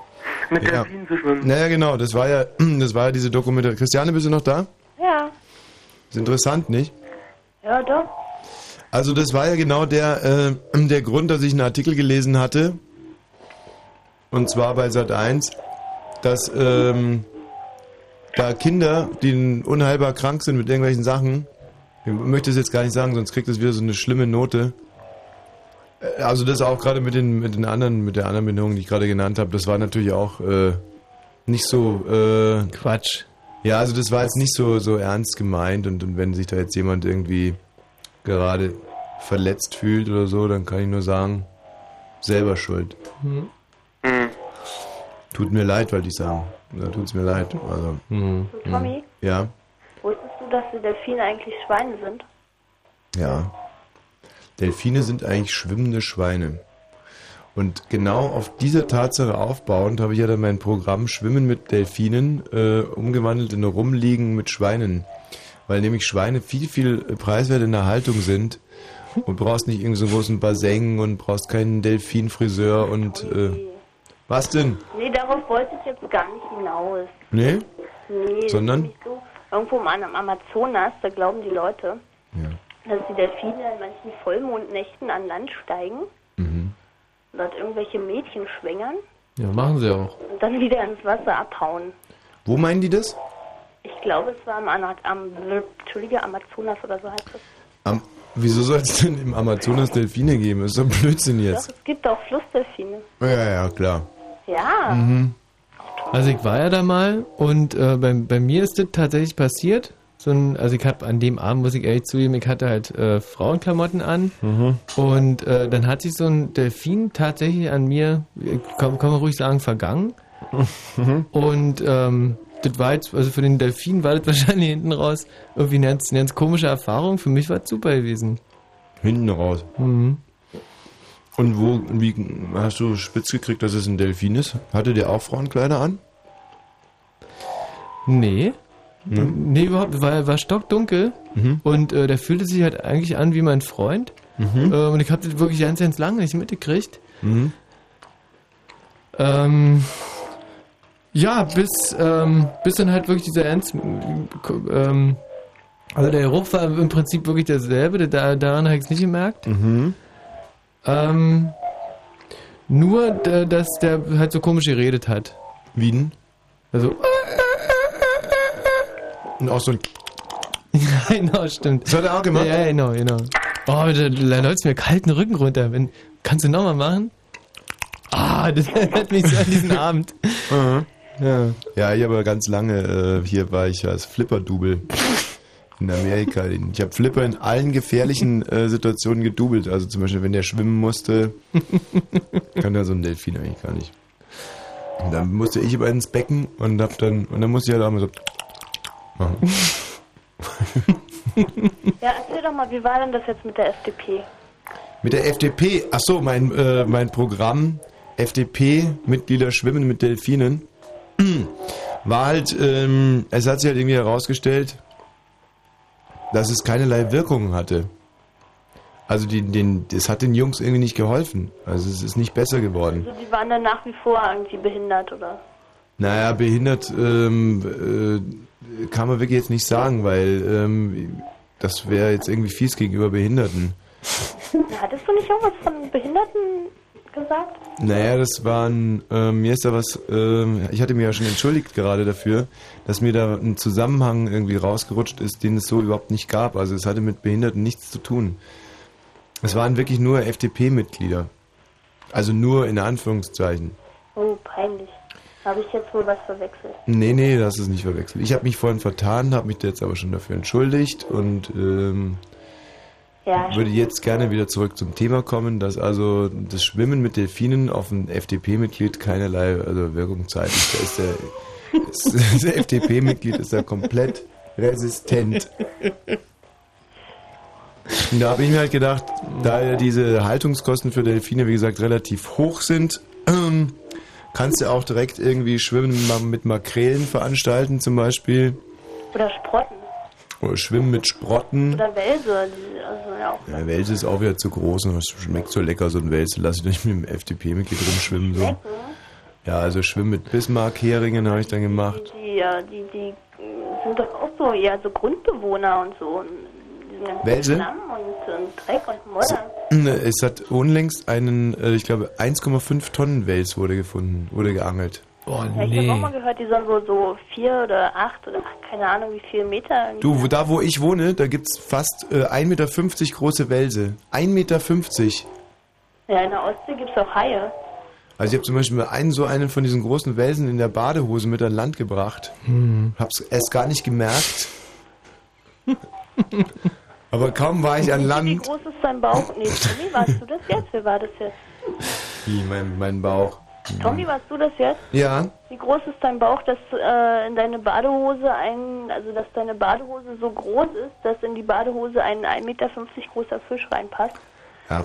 mit Ja. Delfinen zu schwimmen. Naja, genau, das war ja, das war ja diese Dokumentation. Christiane, bist du noch da? Ja, Ist interessant, nicht? ja doch. Also das war ja genau der, äh, der Grund, dass ich einen Artikel gelesen hatte, und zwar bei Sat 1, dass ähm, da Kinder, die unheilbar krank sind mit irgendwelchen Sachen, ich möchte es jetzt gar nicht sagen, sonst kriegt es wieder so eine schlimme Note. Äh, Also das auch gerade mit den mit den anderen, mit der anderen Bedingung, die ich gerade genannt habe, das war natürlich auch äh, nicht so äh, Quatsch. Ja, also das war jetzt nicht so so ernst gemeint und, und wenn sich da jetzt jemand irgendwie gerade verletzt fühlt oder so, dann kann ich nur sagen, selber schuld. Hm. Tut mir leid, wollte ich sagen. Da tut's mir leid. Also, hm. Du, Tommy, ja, dass die Delfine eigentlich Schweine sind? ja. Delfine sind eigentlich schwimmende Schweine. Und genau auf dieser Tatsache aufbauend habe ich ja dann mein Programm Schwimmen mit Delfinen äh, umgewandelt in Rumliegen mit Schweinen. Weil nämlich Schweine viel, viel preiswert in der Haltung sind. Und brauchst nicht irgendeinen so großen Bassin und brauchst keinen Delfinfriseur und äh, was denn? Nee, darauf wollte ich jetzt gar nicht hinaus. Nee? Nee, Sondern? so. Irgendwo am Amazonas, da glauben die Leute, Ja. dass die Delfine in manchen Vollmondnächten an Land steigen Mhm. und dort irgendwelche Mädchen schwängern Ja, machen sie auch. und dann wieder ins Wasser abhauen. Wo meinen die das? Ich glaube, es war am, am Entschuldige, Amazonas oder so heißt es. Am, wieso soll es denn im Amazonas Delfine geben? Das ist doch Blödsinn Doch, jetzt. es gibt auch Flussdelfine. Ja, ja, klar. Ja. Mhm. Also ich war ja da mal und äh, bei, bei mir ist das tatsächlich passiert. So ein, also ich habe an dem Abend, muss ich ehrlich zugeben, ich hatte halt äh, Frauenklamotten an Mhm. und äh, dann hat sich so ein Delfin tatsächlich an mir, äh, kann, kann man ruhig sagen, vergangen. Und ähm, das war jetzt, also für den Delfin war das wahrscheinlich hinten raus irgendwie eine ganz, eine ganz komische Erfahrung. Für mich war es super gewesen. Hinten raus. Mhm. Und wo, wie hast du spitz gekriegt, dass es ein Delfin ist? Hatte der auch Frauenkleider an? Nee. Ne? Nee, überhaupt, war, war stockdunkel Mhm. und äh, der fühlte sich halt eigentlich an wie mein Freund. Mhm. Äh, und ich habe das wirklich ganz, ganz lange nicht mitgekriegt. Mhm. Ähm, ja, bis, ähm, bis dann halt wirklich dieser Ernst, ähm, also der Geruch war im Prinzip wirklich derselbe, da, daran habe ich es nicht gemerkt. Mhm. Ähm, nur, da- dass der halt so komisch geredet hat. Wie denn? Also, Und auch so ein. ja, genau, stimmt. Das hat er auch gemacht? Ja, genau, genau. Oh, da, da läuft mir kalten Rücken runter. Wenn, kannst du nochmal machen? Ah, das erinnert mich so an diesen Abend. Ja. Ja, ich habe ganz lange, äh, hier war ich als Flipper-Double in Amerika. Ich habe Flipper in allen gefährlichen äh, Situationen gedoubelt. Also zum Beispiel, wenn der schwimmen musste, kann der so ein Delfin eigentlich gar nicht. Und dann musste ich über ins Becken und hab dann, und dann musste ich halt auch mal so machen. Ja, erzähl doch mal, wie war denn das jetzt mit der FDP? Mit der FDP, ach so, mein, äh, mein Programm FDP, Mitglieder schwimmen mit Delfinen. war halt, ähm, es hat sich halt irgendwie herausgestellt, dass es keinerlei Wirkung hatte. Also die, den, es hat den Jungs irgendwie nicht geholfen. Also es ist nicht besser geworden. Also die waren dann nach wie vor irgendwie behindert, oder? Naja, behindert ähm, äh, kann man wirklich jetzt nicht sagen, weil ähm, das wäre jetzt irgendwie fies gegenüber Behinderten. Hattest du nicht irgendwas von Behinderten gesagt? Naja, das waren, ähm, mir ist da was, ähm, ich hatte mir ja schon entschuldigt gerade dafür, dass mir da ein Zusammenhang irgendwie rausgerutscht ist, den es so überhaupt nicht gab. Also es hatte mit Behinderten nichts zu tun. Es waren wirklich nur FDP-Mitglieder. Also nur in Anführungszeichen. Oh, peinlich. Habe ich jetzt wohl was verwechselt? Nee, nee, das ist nicht verwechselt. Ich habe mich vorhin vertan, habe mich jetzt aber schon dafür entschuldigt und ähm, Ja, würde jetzt gerne wieder zurück zum Thema kommen, dass also das Schwimmen mit Delfinen auf ein FDP-Mitglied keinerlei also Wirkung zeigt. Da ist der, ist, der FDP-Mitglied ist da komplett resistent. Und da habe ich mir halt gedacht, da ja diese Haltungskosten für Delfine, wie gesagt, relativ hoch sind, ähm, kannst du auch direkt irgendwie Schwimmen mit Makrelen veranstalten zum Beispiel. Oder Sprotten. Oder Schwimmen mit Sprotten. Oder Wälse. Die, also ja, auch. Ja, Welse ist auch wieder zu groß und schmeckt so lecker, so ein Welse. Lass ich nicht mit dem FDP-Mitglied rumschwimmen. So. Ja, also Schwimmen mit Bismarck-Heringen habe ich dann gemacht. Die, ja, die, die äh, sind doch auch so eher so Grundbewohner und so. Welse? Und, und Dreck und Modder. Es hat unlängst einen, äh, ich glaube, 1,5 Tonnen Wels wurde gefunden, wurde geangelt. Oh Ja, ich habe auch mal gehört, die sollen wohl so vier oder acht oder keine Ahnung wie viel Meter. irgendwie- Du, wo- da wo ich wohne, da gibt's fast äh, 1,50 Meter große Welse. 1,50 Meter. Ja, in der Ostsee gibt es auch Haie. Also ich habe zum Beispiel mal einen so einen von diesen großen Welsen in der Badehose mit an Land gebracht. Hm. Hab's erst gar nicht gemerkt. Aber kaum war ich an Wie Land. groß ist dein Bauch? Nee, Tommy, warst du das jetzt? Wer war das jetzt? Wie, mein, mein Bauch. Tommy, warst du das jetzt? Ja. Wie groß ist dein Bauch, dass äh, in deine Badehose ein, also dass deine Badehose so groß ist, dass in die Badehose ein 1,50 Meter großer Fisch reinpasst? Ja.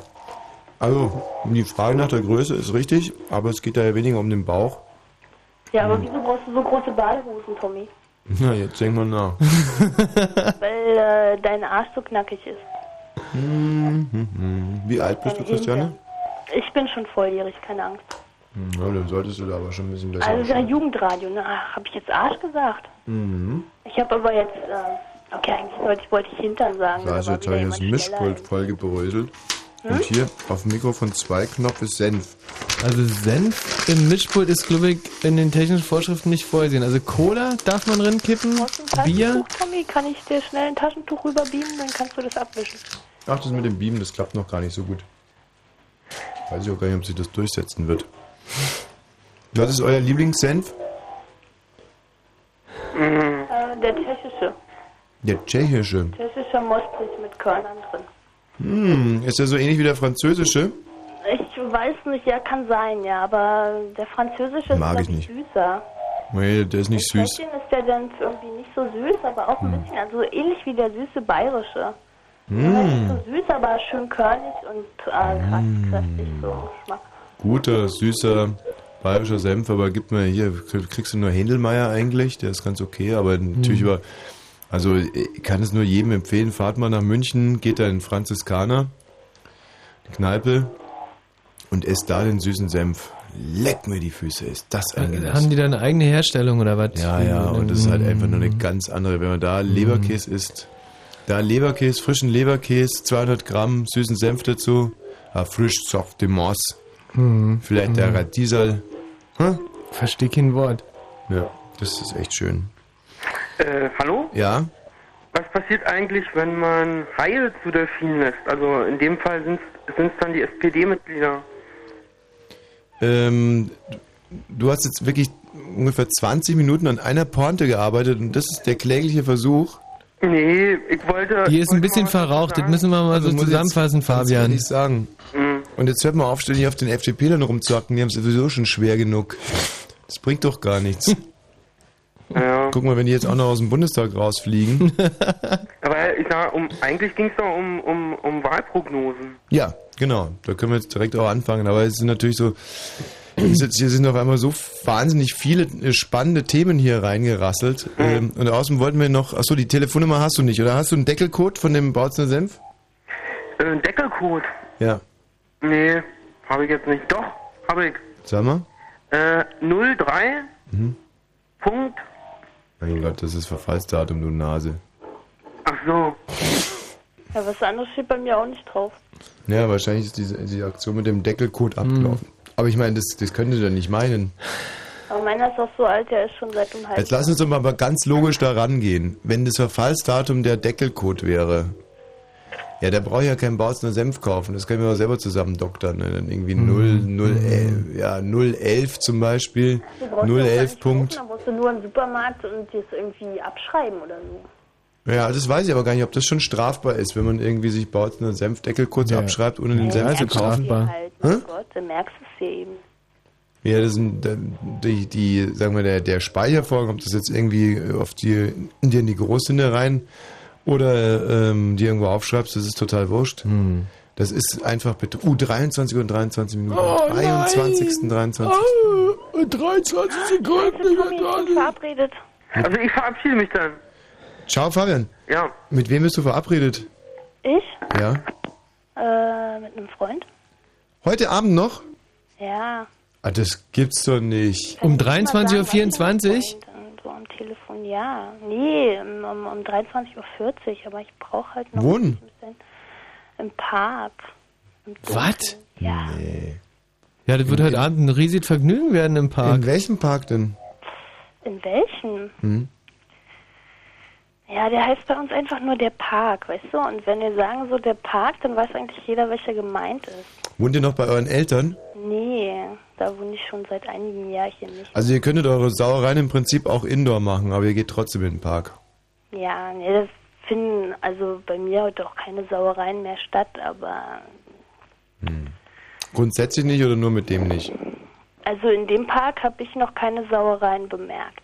Also, die Frage nach der Größe ist richtig, aber es geht da ja weniger um den Bauch. Ja, aber Hm. wieso brauchst du so große Badehosen, Tommy? Na, jetzt denk mal nach. Weil äh, dein Arsch so knackig ist. Mhm. Wie alt bist du, Christiane? Ich bin schon volljährig, keine Angst. Ja, dann solltest du da aber schon ein bisschen besser Also ja aussehen. Jugendradio, ne? Ach, hab ich jetzt Arsch gesagt? Mhm. Ich habe aber jetzt, äh, okay, eigentlich wollte ich, wollte ich Hintern sagen. So, also jetzt habe ich das Mischpult voll gebröselt. Hm? Und hier auf dem Mikrofon zwei Knopf ist Senf. Also Senf im Mischpult ist, glaube ich, in den technischen Vorschriften nicht vorgesehen. Also Cola darf man drin kippen, Bier. Taschentuch, Tommy, kann ich dir schnell ein Taschentuch rüberbeamen, dann kannst du das abwischen. Ach, das mit dem Beamen, das klappt noch gar nicht so gut. Weiß ich auch gar nicht, ob sich das durchsetzen wird. Was ist euer Lieblingssenf? Äh, der tschechische. Der tschechische. Tschechischer Mostrich mit Körnern drin. Hm, ist der so ähnlich wie der französische? Ich weiß nicht, ja, kann sein, ja, aber der französische Mag ist, ich nicht. süßer. Nee, der ist nicht süß. Tschechien ist der dann irgendwie nicht so süß, aber auch ein Hm. bisschen, also ähnlich wie der süße bayerische. Nicht Hm, so süß, aber schön körnig und äh, kraft- kräftig so im Geschmack. Guter, süßer bayerischer Senf, aber gib mir hier, kriegst du nur Händelmeier eigentlich, der ist ganz okay, aber natürlich Hm. über, also ich kann es nur jedem empfehlen, fahrt mal nach München, geht da in Franziskaner, die Kneipe und esst da den süßen Senf. Leck mir die Füße, ist das ein Genuss. Haben die da eine eigene Herstellung oder was? Ja, ja, und das ist halt einfach nur eine ganz andere, wenn man da Leberkäse isst. Da Leberkäse, frischen Leberkäse, 200 Gramm, süßen Senf dazu, ah, frisch, softe Moss, Mhm. vielleicht der Mhm. Radiesel. Hm? Versteh kein Wort. Ja, das ist echt schön. Äh, hallo? Ja? Was passiert eigentlich, wenn man Haie zu Delfinen lässt? Also in dem Fall sind es dann die SPD-Mitglieder. Ähm, du hast jetzt wirklich ungefähr 20 Minuten an einer Pointe gearbeitet und das ist der klägliche Versuch. Nee, ich wollte... Die ist ein bisschen verraucht, das müssen wir mal so Also muss ich zusammenfassen, Fabian. ehrlich sagen. Mhm. Und jetzt hört mal auf, ständig auf den FDP-Lern rumzuhacken, die haben es sowieso schon schwer genug. Das bringt doch gar nichts. Ja. Guck mal, wenn die jetzt auch noch aus dem Bundestag rausfliegen. Aber ich sag, um, eigentlich ging es doch um, um, um Wahlprognosen. ja, genau. Da können wir jetzt direkt auch anfangen. Aber es ist natürlich so, Hier sind auf einmal so wahnsinnig viele äh, spannende Themen hier reingerasselt. Ähm, und außen wollten wir noch, achso, die Telefonnummer hast du nicht, oder hast du einen Deckelcode von dem Bautzner Senf? Äh, ein Deckelcode? Ja. Nee, habe ich jetzt nicht. Doch, habe ich. Sag mal. Äh, 03 Mhm. Punkt. Mein Gott, das ist Verfallsdatum, du Nase. Ach so. Ja, was anderes steht bei mir auch nicht drauf. Ja, wahrscheinlich ist diese, diese Aktion mit dem Deckelcode abgelaufen. Aber ich meine, das, das könnte ihr nicht meinen. Aber meiner ist auch so alt, der ist schon seit einem halben Jetzt lass uns doch mal ganz logisch da rangehen. Wenn das Verfallsdatum der Deckelcode wäre, ja, der braucht ja keinen Bautzner Senf kaufen. Das können wir auch selber zusammen doktern. Ne? Dann irgendwie 0, 0, 11, ja, 011 zum Beispiel. Du brauchst ja auch gar 011 nicht Punkt. kaufen, Dann musst du nur im Supermarkt und das irgendwie abschreiben oder so. Ja, das weiß ich aber gar nicht, ob das schon strafbar ist, wenn man irgendwie sich Bautzner Senfdeckel kurz abschreibt, ohne den Senf zu kaufen. Halt, mein Gott, dann merkst du es dir eben. Ja, das sind die, die sagen wir, der, der Speichervorgang, ob das jetzt irgendwie auf die, dir in die Großsünde rein oder ähm, die irgendwo aufschreibst, das ist total wurscht. Hm. Das ist einfach bitte. Uh, 23 und 23 Minuten. Oh, nein. 23. 23. Oh, 23 Sekunden. Ich bin verabredet. Also ich verabschiede mich dann. Ciao, Fabian. Ja. Mit wem bist du verabredet? Ich? Ja. Äh, mit einem Freund? Heute Abend noch? Ja. Ah, das gibt's doch nicht. Um 23.24 Uhr? Telefon, ja. Nee, um, um, um 23.40 Uhr, aber ich brauche halt noch Wohnen? ein bisschen im Park. Was? Ja. Ja, das wird heute Abend ein riesiges Vergnügen werden im Park. In welchem Park denn? In welchem? Hm? Ja, der heißt bei uns einfach nur der Park, weißt du? Und wenn wir sagen so der Park, dann weiß eigentlich jeder, welcher gemeint ist. Wohnt ihr noch bei euren Eltern? Nee, da wohne ich schon seit einigen Jahrchen nicht. Also ihr könntet eure Sauereien im Prinzip auch indoor machen, aber ihr geht trotzdem in den Park. Ja, nee, das finden also bei mir heute auch keine Sauereien mehr statt, aber Grundsätzlich nicht oder nur mit dem nicht? also in dem Park habe ich noch keine Sauereien bemerkt.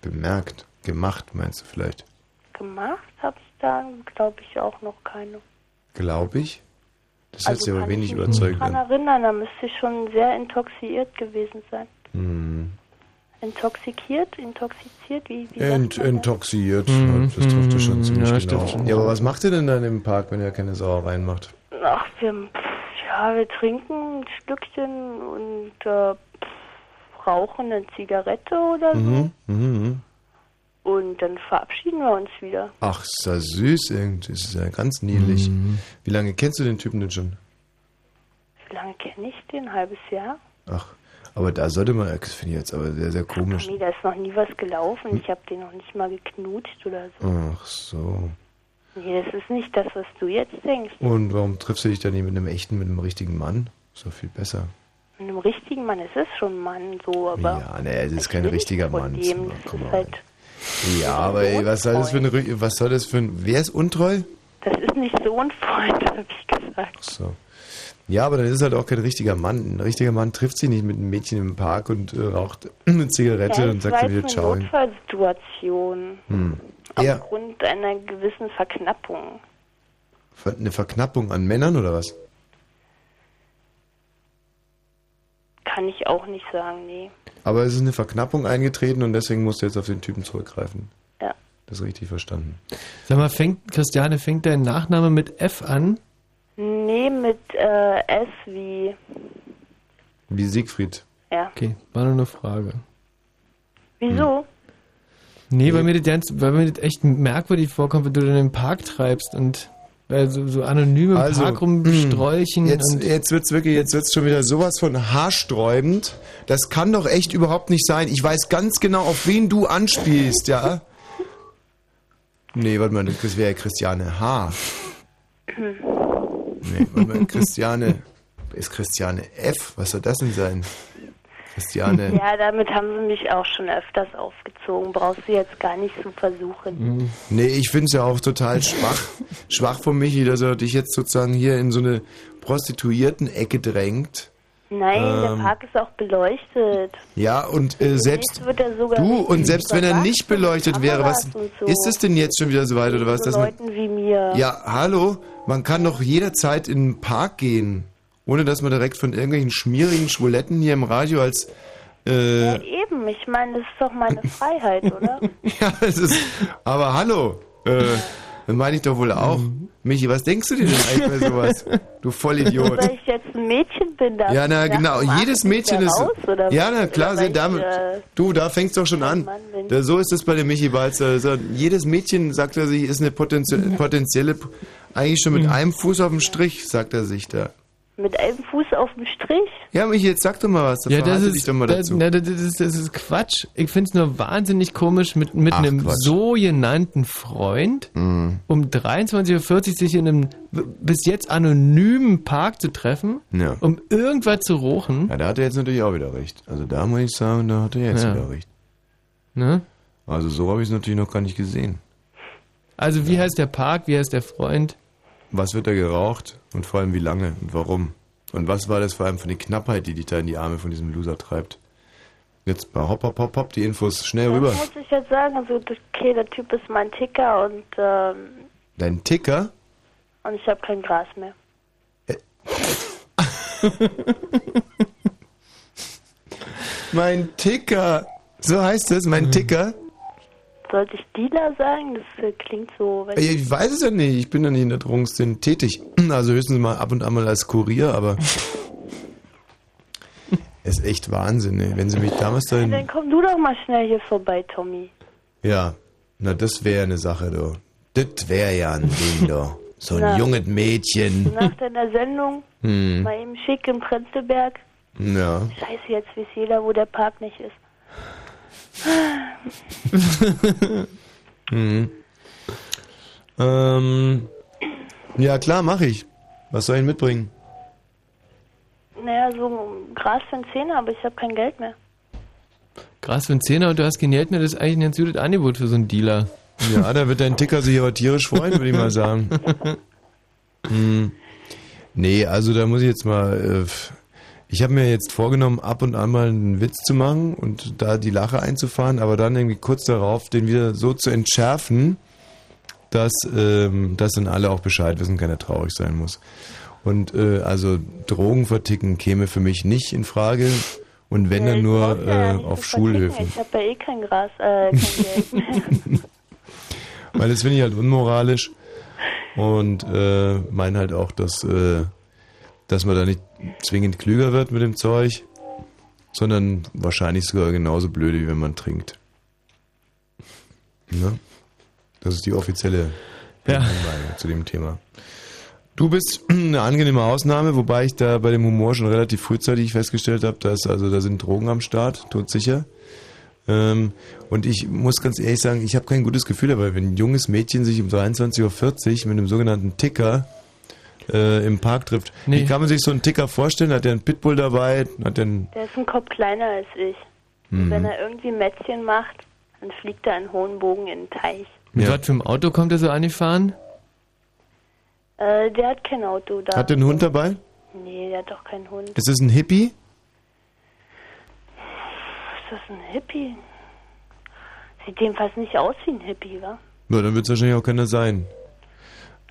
Bemerkt. Gemacht, meinst du vielleicht? Gemacht habe ich da, glaube ich, auch noch keine. Glaube ich. Das hört sich aber kann wenig ich mich überzeugend an. erinnern, da müsste ich schon sehr intoxikiert gewesen sein. Hm. Intoxikiert? Intoxiziert? Wie, wie Ent, intoxiert. Mhm, Das trifft es schon mhm, ziemlich ja, genau. schon. Ja, aber was macht ihr denn dann im Park, wenn ihr keine Sauereien macht? Ach, wir, ja, wir trinken ein Stückchen und äh, rauchen eine Zigarette oder so. Mhm, mhm, mhm. Und dann verabschieden wir uns wieder. Ach, ist ja süß irgendwie. Das ist ja ganz niedlich. Mhm. Wie lange kennst du den Typen denn schon? Wie lange kenne ich den? Ein halbes Jahr? Ach, aber da sollte man, das finde ich jetzt aber sehr, sehr komisch. Nee, da ist noch nie was gelaufen. Ich habe den noch nicht mal geknutscht oder so. Ach so. Nee, das ist nicht das, was du jetzt denkst. Und warum triffst du dich dann nicht mit einem echten, mit einem richtigen Mann? Ist doch viel besser. Mit einem richtigen Mann, es ist schon ein Mann so, aber Ja, ne, es ist kein richtiger Mann. dem. So, komm mal. halt, Ja, aber ey, was soll das für ein, was soll das für ein, wer ist untreu? das ist nicht so ein Freund, habe ich gesagt. Ach so. Ja, aber dann ist es halt auch kein richtiger Mann. Ein richtiger Mann trifft sich nicht mit einem Mädchen im Park und äh, raucht eine Zigarette ja, und das sagt dann wieder Ciao. eine Notfallsituation. Hm. Ja, Aufgrund einer gewissen Verknappung. ver- eine Verknappung an Männern oder was? Kann ich auch nicht sagen, nee. Aber es ist eine Verknappung eingetreten und deswegen musst du jetzt auf den Typen zurückgreifen. Ja. Das ist richtig verstanden. Sag mal, fängt, Christiane, fängt dein Nachname mit F an? Nee, mit äh, S wie, Wie Siegfried. ja. Okay, war nur eine Frage. Wieso? Nee, weil mir das weil mir das echt merkwürdig vorkommt, wenn du dann im Park treibst und äh, so, so anonym im Also, Park rumsträuchen. Jetzt, jetzt wird's wirklich, jetzt wird's schon wieder sowas von haarsträubend. Das kann doch echt überhaupt nicht sein. Ich weiß ganz genau, auf wen du anspielst, ja? Nee, warte mal, das wäre ja Christiane H. Nee, warte mal, Christiane. Ist Christiane F? Was soll das denn sein? Christiane. Ja, damit haben sie mich auch schon öfters aufgezogen. Brauchst du jetzt gar nicht so versuchen. Nee, ich finde es ja auch total schwach. schwach von Michi, dass er dich jetzt sozusagen hier in so eine Prostituierten-Ecke drängt. Nein, der Ähm. Park ist auch beleuchtet. Ja, und äh, selbst Jetzt wird er sogar du und selbst wenn er nicht beleuchtet wäre, was so. ist es denn jetzt schon wieder so weit oder was? So Dass man, Leuten wie mir. ja, hallo, man kann doch jederzeit in den Park gehen ohne dass man direkt von irgendwelchen schmierigen Schwuletten hier im Radio als äh, Ja, eben, ich meine, das ist doch meine Freiheit, oder? Ja, es ist. Aber hallo, äh, dann meine ich doch wohl auch. Michi, was denkst du dir denn eigentlich bei sowas? Du Vollidiot. Weil ich jetzt ein Mädchen bin, darf Ja, na genau. Jedes Mädchen ist. raus, oder ja, was? na klar, Oder sie damit. ich, äh, du, da fängt's doch schon an. Da, so ist es bei dem Michi Balzer. Also, jedes Mädchen, sagt er sich, ist eine potenzie potenzielle, eigentlich schon Mhm. mit einem Fuß auf dem Strich, sagt er sich da. Mit einem Fuß auf dem Strich? Ja, Michi, jetzt sag doch mal was. Ja, das ist, doch mal das, dazu. na, das, ist, das ist Quatsch. Ich finde es nur wahnsinnig komisch, mit, mit Ach, einem Quatsch. sogenannten Freund Mhm. um 23.40 Uhr sich in einem bis jetzt anonymen Park zu treffen, Ja. um irgendwas zu rochen. Ja, da hat er jetzt natürlich auch wieder recht. Also da muss ich sagen, da hat er jetzt Ja. wieder recht. Ne? Also so habe ich es natürlich noch gar nicht gesehen. Also wie heißt der Park, wie heißt der Freund? Was wird da geraucht und vor allem wie lange und warum? Und was war das vor allem für eine Knappheit, die dich da in die Arme von diesem Loser treibt? Jetzt mal hopp, hopp, hopp, hopp, die Infos schnell rüber. Das muss ich jetzt sagen, also okay, der Typ ist mein Ticker und, ähm, Dein Ticker? und ich habe kein Gras mehr. Mein Ticker! So heißt es, mein Ticker? Sollte ich Dealer sagen? Das äh, klingt so... weiß Ich weiß es ja nicht, ich bin ja nicht in der Drogenszene tätig. Also höchstens mal ab und an mal als Kurier, aber... Es ist echt Wahnsinn, ey. Wenn sie mich damals da in... Dann komm du doch mal schnell hier vorbei, Tommy. Ja, na das wäre eine Sache, du. Das wäre ja ein Ding, du. So ein Na. junges Mädchen. Nach deiner Sendung, Hm. mal eben schick im Prenzlberg. Ja. Scheiße, jetzt weiß jeder, wo der Park nicht ist. Mhm. Ähm, ja, klar, mache ich. Was soll ich mitbringen? Naja, so ein Gras für einen Zehner, aber ich habe kein Geld mehr. Gras für einen Zehner und du hast kein Geld mehr, das ist eigentlich ein ganz gutes Angebot für so einen Dealer. Ja, da wird dein Ticker sich aber tierisch freuen, würde ich mal sagen. Hm. Nee, also da muss ich jetzt mal. Äh, ich habe mir jetzt vorgenommen, ab und an mal einen Witz zu machen und da die Lache einzufahren, aber dann irgendwie kurz darauf den wieder so zu entschärfen, dass, ähm, dass dann alle auch Bescheid wissen, keiner traurig sein muss. Und äh, also Drogen verticken käme für mich nicht in Frage. Und wenn Ja, dann nur ja äh, auf. Schulhöfen. Ich habe ja eh kein Gras, äh, kein Geld. Weil das finde ich halt unmoralisch und äh, meine halt auch, dass, äh, dass man da nicht zwingend klüger wird mit dem Zeug, sondern wahrscheinlich sogar genauso blöde, wie wenn man trinkt. Ne? Das ist die offizielle Ja. Meinung zu dem Thema. Du bist eine angenehme Ausnahme, wobei ich da bei dem Humor schon relativ frühzeitig festgestellt habe, dass also da sind Drogen am Start, todsicher. Ähm, und ich muss ganz ehrlich sagen, ich habe kein gutes Gefühl dabei, wenn ein junges Mädchen sich um 23.40 Uhr mit einem sogenannten Ticker äh, im Park trifft. Nee. Wie kann man sich so einen Ticker vorstellen? Hat der einen Pitbull dabei? Hat der einen, Der ist ein Kopf kleiner als ich. Mhm. Wenn er irgendwie Mätzchen macht, dann fliegt er einen hohen Bogen in den Teich. Mit was für einem Auto kommt er so angefahren? Äh, der hat kein Auto da. hat der einen Hund dabei? Nee, der hat doch keinen Hund. Ist es ein Hippie? Ist das ein Hippie? Sieht jedenfalls nicht aus wie ein Hippie, wa? Ja, dann wird es wahrscheinlich auch keiner sein.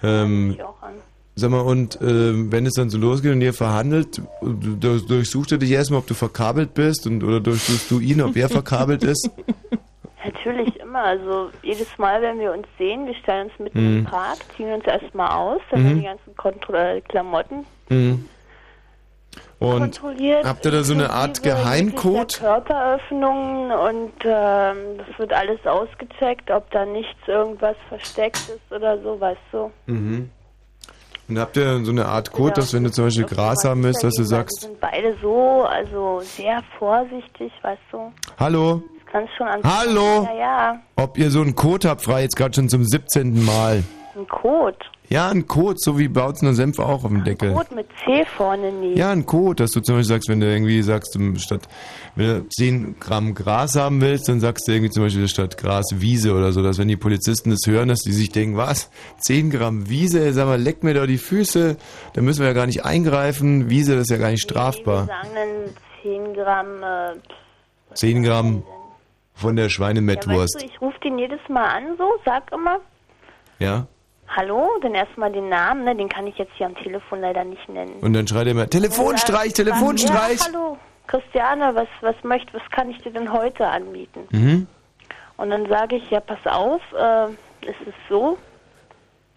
Ähm, Ich auch an. Sag mal, und ähm, wenn es dann so losgeht und ihr verhandelt, du- du- durchsucht er dich erstmal, ob du verkabelt bist und oder durchsuchst du ihn, ob er verkabelt ist? Natürlich immer. Also jedes Mal, wenn wir uns sehen, wir stellen uns mitten Mhm. im Park, ziehen uns erstmal aus, dann Mhm. die ganzen Kontro äh, Klamotten Mhm. Und kontrolliert. habt ihr da so eine Art Geheimcode? Körperöffnungen und ähm, das wird alles ausgecheckt, ob da nichts irgendwas versteckt ist oder so, weißt du. Mhm. Und habt ihr so eine Art Code, Ja. dass wenn du zum Beispiel Gras haben willst, dass du sagst, sind beide so, also sehr vorsichtig, weißt du. hallo, Das kannst schon an. Hallo? Ja, ja, ob ihr so einen Code habt, frei jetzt gerade schon zum 17. Mal. Ein Code. Ja, ein Code, so wie Bautzner Senf auch auf dem Deckel. Code mit C vorne nie. Ja, ein Code, dass du zum Beispiel sagst, wenn du irgendwie sagst, ähm, statt, wenn du 10 Gramm Gras haben willst, dann sagst du irgendwie zum Beispiel statt Gras Wiese oder so, dass wenn die Polizisten das hören, dass die sich denken, was, 10 Gramm Wiese, sag mal, leck mir doch die Füße, da müssen wir ja gar nicht eingreifen, Wiese, das ist ja gar nicht Wir strafbar. sagen dann 10 Gramm. Äh, 10 Gramm von der ja, weißt Schweinemettwurst. du, ich rufe den jedes Mal an, so, sag immer, Ja? Hallo, dann erstmal den Namen, ne? den kann ich jetzt hier am Telefon leider nicht nennen. Und dann schreit er immer, Telefonstreich, Telefonstreich. Ja, hallo, Christiane, was, was möcht, was kann ich dir denn heute anbieten? Mhm. Und dann sage ich, ja, pass auf, äh, es ist so,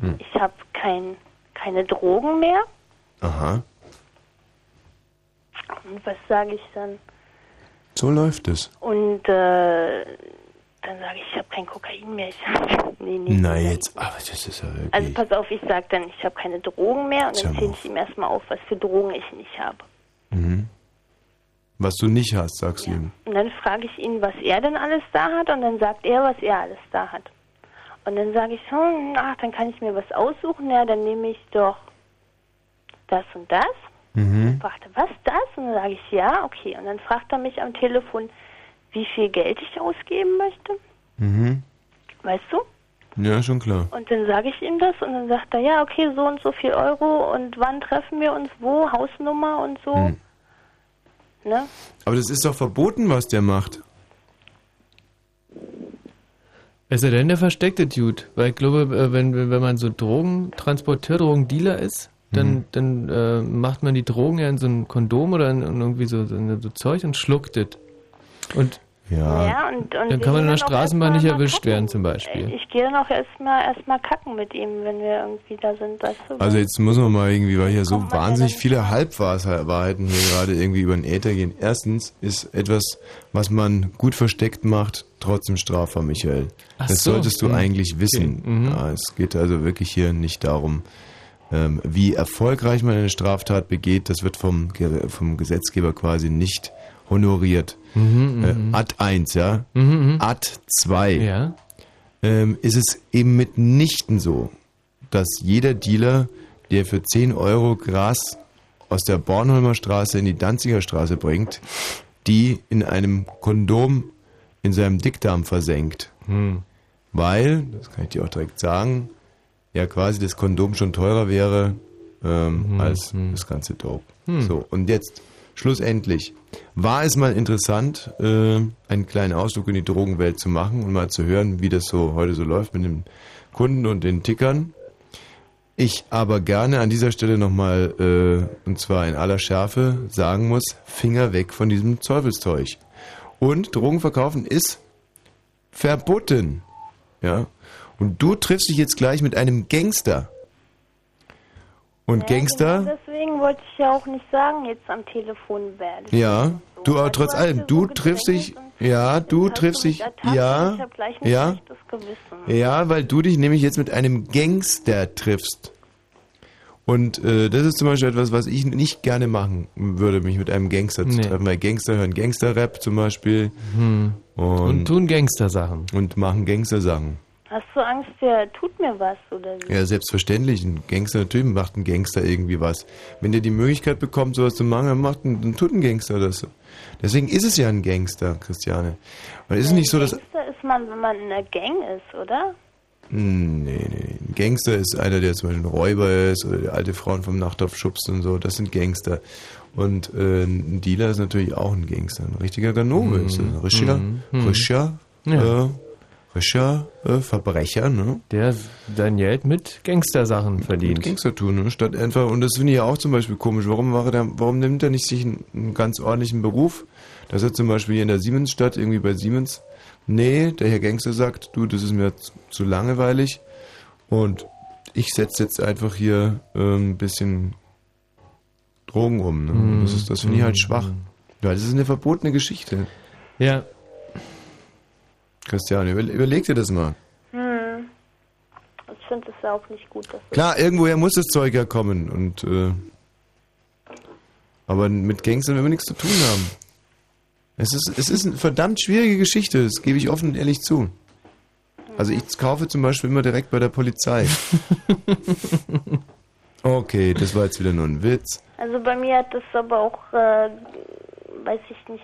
Hm. ich habe kein, keine Drogen mehr. Aha, Und was sage ich dann? so läuft es. Und äh, dann sage ich, ich habe kein Kokain mehr. Ich hab, nee, nee. Na jetzt, aber das ist ja wirklich... Also pass auf, ich sage dann, ich habe keine Drogen mehr und dann zähle ich ihm erstmal auf, was für Drogen ich nicht habe. Mhm. Was du nicht hast, sagst du ihm. Und dann frage ich ihn, was er denn alles da hat und dann sagt er, was er alles da hat. Und dann sage ich, hm, ach, dann kann ich mir was aussuchen. Ja, dann nehme ich doch das und das. Mhm. Fragt er, was das? Und dann sage ich, ja, okay. Und dann fragt er mich am Telefon, wie viel Geld ich ausgeben möchte. Mhm. Weißt du? Ja, schon klar. Und dann sage ich ihm das und dann sagt er, ja, okay, so und so viel Euro und wann treffen wir uns, wo, Hausnummer und so. Hm. Ne? Aber das ist doch verboten, was der macht. Es sei denn, der versteckte Dude. Weil ich glaube, äh, wenn, wenn wenn man so Drogentransporteur, Drogendealer ist, dann, Mhm. dann äh, macht man die Drogen ja in so ein Kondom oder in, in irgendwie so, so, so Zeug und schluckt es. Und ja. Ja, und, und dann wir kann man in der Straßenbahn nicht erwischt gucken. werden zum Beispiel. Ich gehe dann auch erstmal erstmal kacken mit ihm, wenn wir irgendwie da sind, weißt du? Also jetzt muss man mal irgendwie, weil hier so wahnsinnig viele Halbwahrheiten hier gerade irgendwie über den Äther gehen. Erstens ist etwas, was man gut versteckt macht, trotzdem strafbar, Michael. Ach das so. solltest du Hm. eigentlich wissen. Okay. Mhm. Ja, es geht also wirklich hier nicht darum, ähm, wie erfolgreich man eine Straftat begeht. Das wird vom, vom Gesetzgeber quasi nicht honoriert. Mhm, äh, mhm. Ad 1, ja. Mhm, mhm. Ad 2 Ja. ähm, ist es eben mitnichten so, dass jeder Dealer, der für 10 Euro Gras aus der Bornholmer Straße in die Danziger Straße bringt, die in einem Kondom in seinem Dickdarm versenkt. Hm. Weil, das kann ich dir auch direkt sagen, ja quasi das Kondom schon teurer wäre ähm, Hm, als hm. das ganze Dope. Hm. So, und jetzt, schlussendlich, war es mal interessant, äh, einen kleinen Ausflug in die Drogenwelt zu machen und mal zu hören, wie das so heute so läuft mit den Kunden und den Tickern. Ich aber gerne an dieser Stelle nochmal, äh, und zwar in aller Schärfe, sagen muss, Finger weg von diesem Teufelszeug. Und Drogen verkaufen ist verboten. Ja. Und du triffst dich jetzt gleich mit einem Gangster. Und Ja, Gangster, Genau deswegen wollte ich ja auch nicht sagen, jetzt am Telefon werde. ja, du aber trotz allem, du triffst dich, ja, du triffst dich, und ich ja, hab gleich ein ja, ja, weil du dich nämlich jetzt mit einem Gangster triffst. Und äh, das ist zum Beispiel etwas, was ich nicht gerne machen würde, mich mit einem Gangster zu Nee. treffen. Weil Gangster hören Gangster-Rap zum Beispiel. Hm. Und, Und tun Gangster-Sachen. Und machen Gangster-Sachen. Hast du Angst, der tut mir was oder wie? Ja, selbstverständlich. Ein Gangster, natürlich macht ein Gangster irgendwie was. Wenn der die Möglichkeit bekommt, sowas zu machen, dann, macht ein, dann tut ein Gangster das. Deswegen ist es ja ein Gangster, Christiane. Und ist es nicht so, dass... Gangster ist man, wenn man in einer Gang ist, oder? Hm, Nee, nee, nee. Ein Gangster ist einer, der zum Beispiel ein Räuber ist oder der alte Frauen vom Nachthof schubst und so. Das sind Gangster. Und äh, ein Dealer ist natürlich auch ein Gangster. Ein richtiger Ganove ist das. Ein richtiger, Mhm. Mhm. richtiger, Ja. Äh, richtiger äh, Verbrecher, ne? Der sein Geld mit Gangstersachen verdient. Mit Gangster tun, ne? Statt einfach, und das finde ich ja auch zum Beispiel komisch. Warum, war der, warum nimmt er nicht sich einen, einen ganz ordentlichen Beruf? Dass er zum Beispiel hier in der Siemensstadt, irgendwie bei Siemens, nee, der Herr Gangster sagt, du, das ist mir zu, zu langweilig und ich setze jetzt einfach hier ähm, ein bisschen Drogen um. Ne? Mhm. Das, ist- das finde ich halt Mhm. schwach. Weil das ist eine verbotene Geschichte. Ja. Christiane, über, überleg dir das mal. Hm. Ich finde es ja auch nicht gut, dass Klar, irgendwoher muss das Zeug ja kommen und äh, aber mit Gangstern werden wir nichts zu tun haben. Es ist, es ist eine verdammt schwierige Geschichte, das gebe ich offen und ehrlich zu. Also ich kaufe zum Beispiel immer direkt bei der Polizei. Okay, das war jetzt wieder nur ein Witz. Also bei mir hat das aber auch, äh, weiß ich nicht,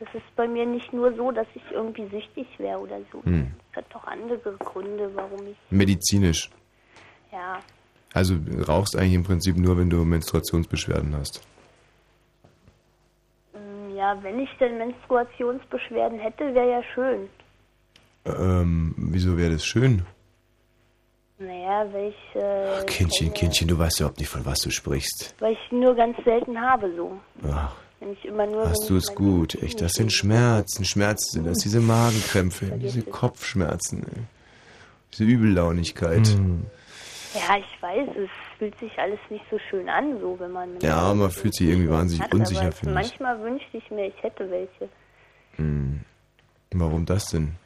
das ist bei mir nicht nur so, dass ich irgendwie süchtig wäre oder so. Hm. Es hat doch andere Gründe, warum ich, Medizinisch. ja, Also du rauchst eigentlich im Prinzip nur, wenn du Menstruationsbeschwerden hast. mm, ja, wenn ich denn Menstruationsbeschwerden hätte, wäre ja schön. Ähm, wieso wäre das schön? Naja, weil ich, äh, Kindchen, Kindchen, du weißt überhaupt nicht, von was du sprichst. weil ich nur ganz selten habe, so. Ach. Hast du es gut. Echt, das sind Schmerzen. Schmerzen sind das, diese Magenkrämpfe, diese Kopfschmerzen, ey. diese Übellaunigkeit. Hm. Ja, ich weiß, es fühlt sich alles nicht so schön an, so wenn man. Ja, man fühlt sich irgendwie wahnsinnig hat, unsicher, finde ich. Manchmal wünschte ich mir, ich hätte welche. Hm. Warum das denn?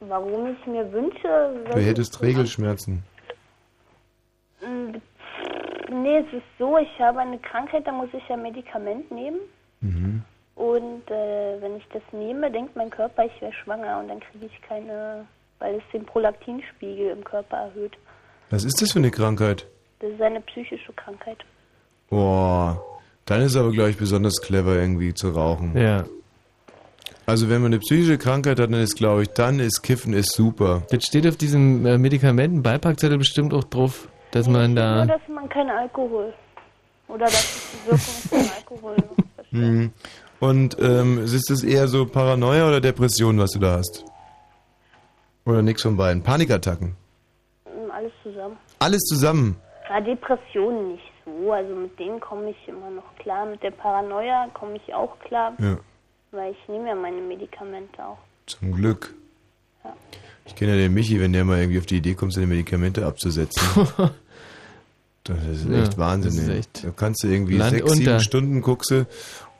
Warum ich mir wünsche. Du hättest Regelschmerzen. Mm, Nee, es ist so, ich habe eine Krankheit, da muss ich ja Medikament nehmen. Mhm. Und äh, wenn ich das nehme, denkt mein Körper, ich wäre schwanger und dann kriege ich keine, weil es den Prolaktinspiegel im Körper erhöht. Was ist das für eine Krankheit? Das ist eine psychische Krankheit. Boah, dann ist aber, glaube ich, besonders clever irgendwie zu rauchen. Ja. Also wenn man eine psychische Krankheit hat, dann ist, glaube ich, dann ist Kiffen ist super. Jetzt steht auf diesem äh, Medikamenten-Beipackzettel bestimmt auch drauf, dass man Nur, da... dass man keinen Alkohol oder dass die Wirkung von Alkohol Mhm. Und ähm, ist das eher so Paranoia oder Depression, was du da hast? Oder nix von beiden? Panikattacken? mm, alles zusammen. Alles zusammen. Ja, Depressionen nicht so, also mit denen komme ich immer noch klar. Mit der Paranoia komme ich auch klar, Ja, weil ich nehme ja meine Medikamente auch. zum Glück. Ja. Ich kenne ja den Michi, wenn der mal irgendwie auf die Idee kommt, seine Medikamente abzusetzen. das ist Ja, echt Wahnsinn. das ist echt da kannst du irgendwie Land sechs, sieben unter. Stunden guckst du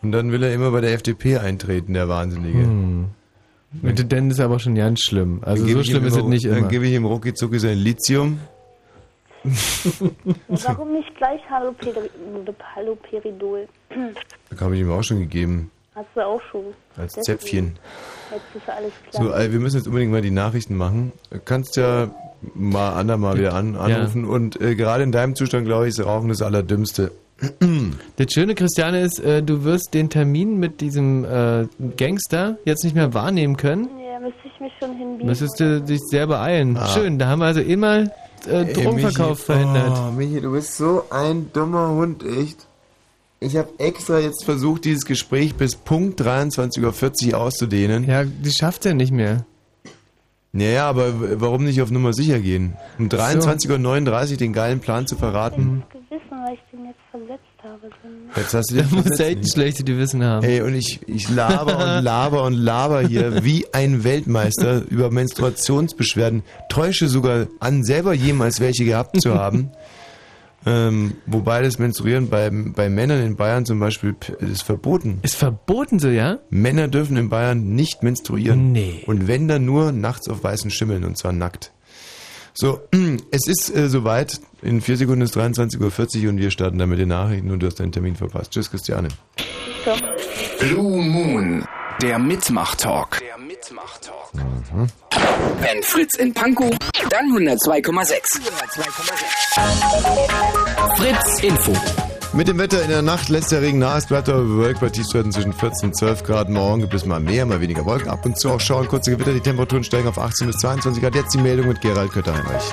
und dann will er immer bei der FDP eintreten, der Wahnsinnige. Hm. Mit Denn ist aber schon ganz schlimm. Also Dann so schlimm ist es immer- nicht Dann immer. gebe ich ihm rucki zucki sein Lithium. Warum nicht gleich Haloperi Haloperidol? Das habe ich ihm auch schon gegeben. Hast du auch schon. Als. Zäpfchen. Jetzt ist alles klar. So, wir müssen jetzt unbedingt mal die Nachrichten machen. Du kannst ja mal Ander mal wieder an, anrufen. Und äh, gerade in deinem Zustand, glaube ich, ist Rauchen das Allerdümmste. Das Schöne, Christiane, ist, äh, du wirst den Termin mit diesem äh, Gangster jetzt nicht mehr wahrnehmen können. ja, müsste ich mich schon hinbiegen. Müsstest du dich sehr beeilen. Ah. Schön, da haben wir also immer äh, Drogenverkauf Michi, verhindert. Oh, Michi, du bist so ein dummer Hund, echt. Ich habe extra jetzt versucht, dieses Gespräch bis Punkt 23.40 Uhr auszudehnen. Ja, die schafft er nicht mehr. Naja, aber warum nicht auf Nummer sicher gehen? Um 23.39 Uhr den geilen Plan zu verraten. Gewissen, weil ich den jetzt versetzt habe. Jetzt hast du den echt ein schlechtes Gewissen haben. Ey, und ich, ich laber und laber und laber hier wie ein Weltmeister über Menstruationsbeschwerden. Täusche sogar an, selber jemals welche gehabt zu haben. ähm, wobei das Menstruieren bei, bei Männern in Bayern zum Beispiel ist verboten. Ist verboten so, ja? Männer dürfen in Bayern nicht menstruieren. Nee. Und wenn dann nur nachts auf weißen Schimmeln und zwar nackt. So, es ist äh, soweit. In vier Sekunden ist 23.40 Uhr und wir starten dann mit den Nachrichten und du hast deinen Termin verpasst. Tschüss, Christiane. Blue Moon, der Mitmach-Talk. Mhm. Wenn Fritz in Pankow, dann 102,6. Fritz Info. Mit dem Wetter in der Nacht lässt der Regen nach. Es bleibt aber bewölkt bei Tiefstwerten zwischen 14 und 12 Grad. Morgen gibt es mal mehr, mal weniger Wolken. Ab und zu auch Schauer und kurze Gewitter. Die Temperaturen steigen auf 18 bis 22 Grad. Jetzt die Meldung mit Gerald Kötter-Heinrich.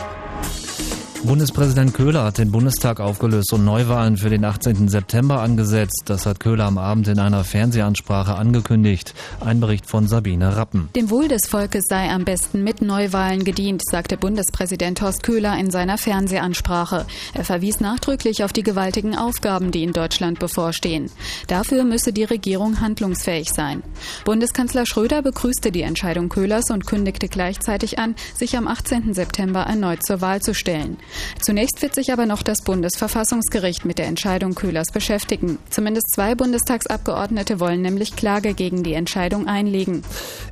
Bundespräsident Köhler hat den Bundestag aufgelöst und Neuwahlen für den 18. September angesetzt. Das hat Köhler am Abend in einer Fernsehansprache angekündigt. Ein Bericht von Sabine Rappen. Dem Wohl des Volkes sei am besten mit Neuwahlen gedient, sagte Bundespräsident Horst Köhler in seiner Fernsehansprache. Er verwies nachdrücklich auf die gewaltigen Aufgaben, die in Deutschland bevorstehen. Dafür müsse die Regierung handlungsfähig sein. Bundeskanzler Schröder begrüßte die Entscheidung Köhlers und kündigte gleichzeitig an, sich am 18. September erneut zur Wahl zu stellen. Zunächst wird sich aber noch das Bundesverfassungsgericht mit der Entscheidung Köhlers beschäftigen. Zumindest zwei Bundestagsabgeordnete wollen nämlich Klage gegen die Entscheidung einlegen.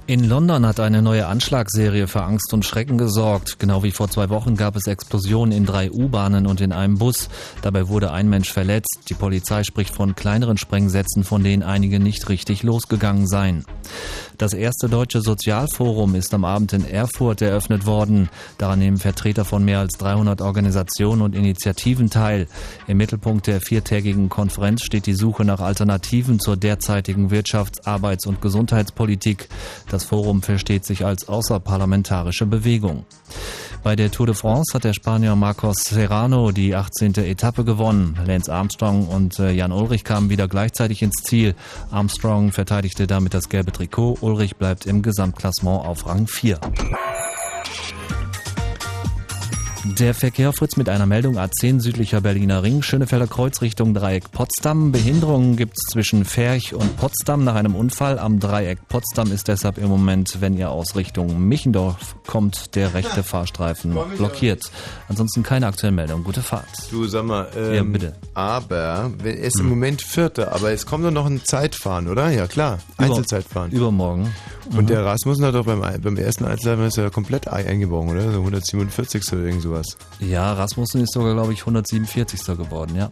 In London hat eine neue Anschlagsserie für Angst und Schrecken gesorgt. Genau wie vor zwei Wochen gab es Explosionen in drei U-Bahnen und in einem Bus. Dabei wurde ein Mensch verletzt. Die Polizei spricht von kleineren Sprengsätzen, von denen einige nicht richtig losgegangen seien. Das erste deutsche Sozialforum ist am Abend in Erfurt eröffnet worden. Daran nehmen Vertreter von mehr als 300 Organisationen und Initiativen teil. Im Mittelpunkt der viertägigen Konferenz steht die Suche nach Alternativen zur derzeitigen Wirtschafts-, Arbeits- und Gesundheitspolitik. Das Forum versteht sich als außerparlamentarische Bewegung. Bei der Tour de France hat der Spanier Marcos Serrano die 18. Etappe gewonnen. Lance Armstrong und äh, Jan Ulrich kamen wieder gleichzeitig ins Ziel. Armstrong verteidigte damit das gelbe Trikot. Ulrich bleibt im Gesamtklassement auf Rang 4. Der Verkehr Fritz mit einer Meldung A10 südlicher Berliner Ring, Schönefelder Kreuz Richtung Dreieck Potsdam. Behinderungen gibt es zwischen Ferch und Potsdam nach einem Unfall. Am Dreieck Potsdam ist deshalb im Moment, wenn ihr aus Richtung Michendorf kommt, der rechte Fahrstreifen blockiert. Ansonsten keine aktuelle Meldung. Gute Fahrt. Du sag mal, ähm, Ja, bitte. aber wenn- er ist im Moment Vierter, aber es kommt doch noch ein Zeitfahren, oder? Ja klar, Über- Einzelzeitfahren. Übermorgen. Und Mhm. der Rasmussen hat doch beim, beim ersten Einzelzeitfahren ist er ja komplett ei- eingebrochen, oder? So 147. oder irgend sowas. Ja, Rasmussen ist sogar, glaube ich, 147. geworden, ja.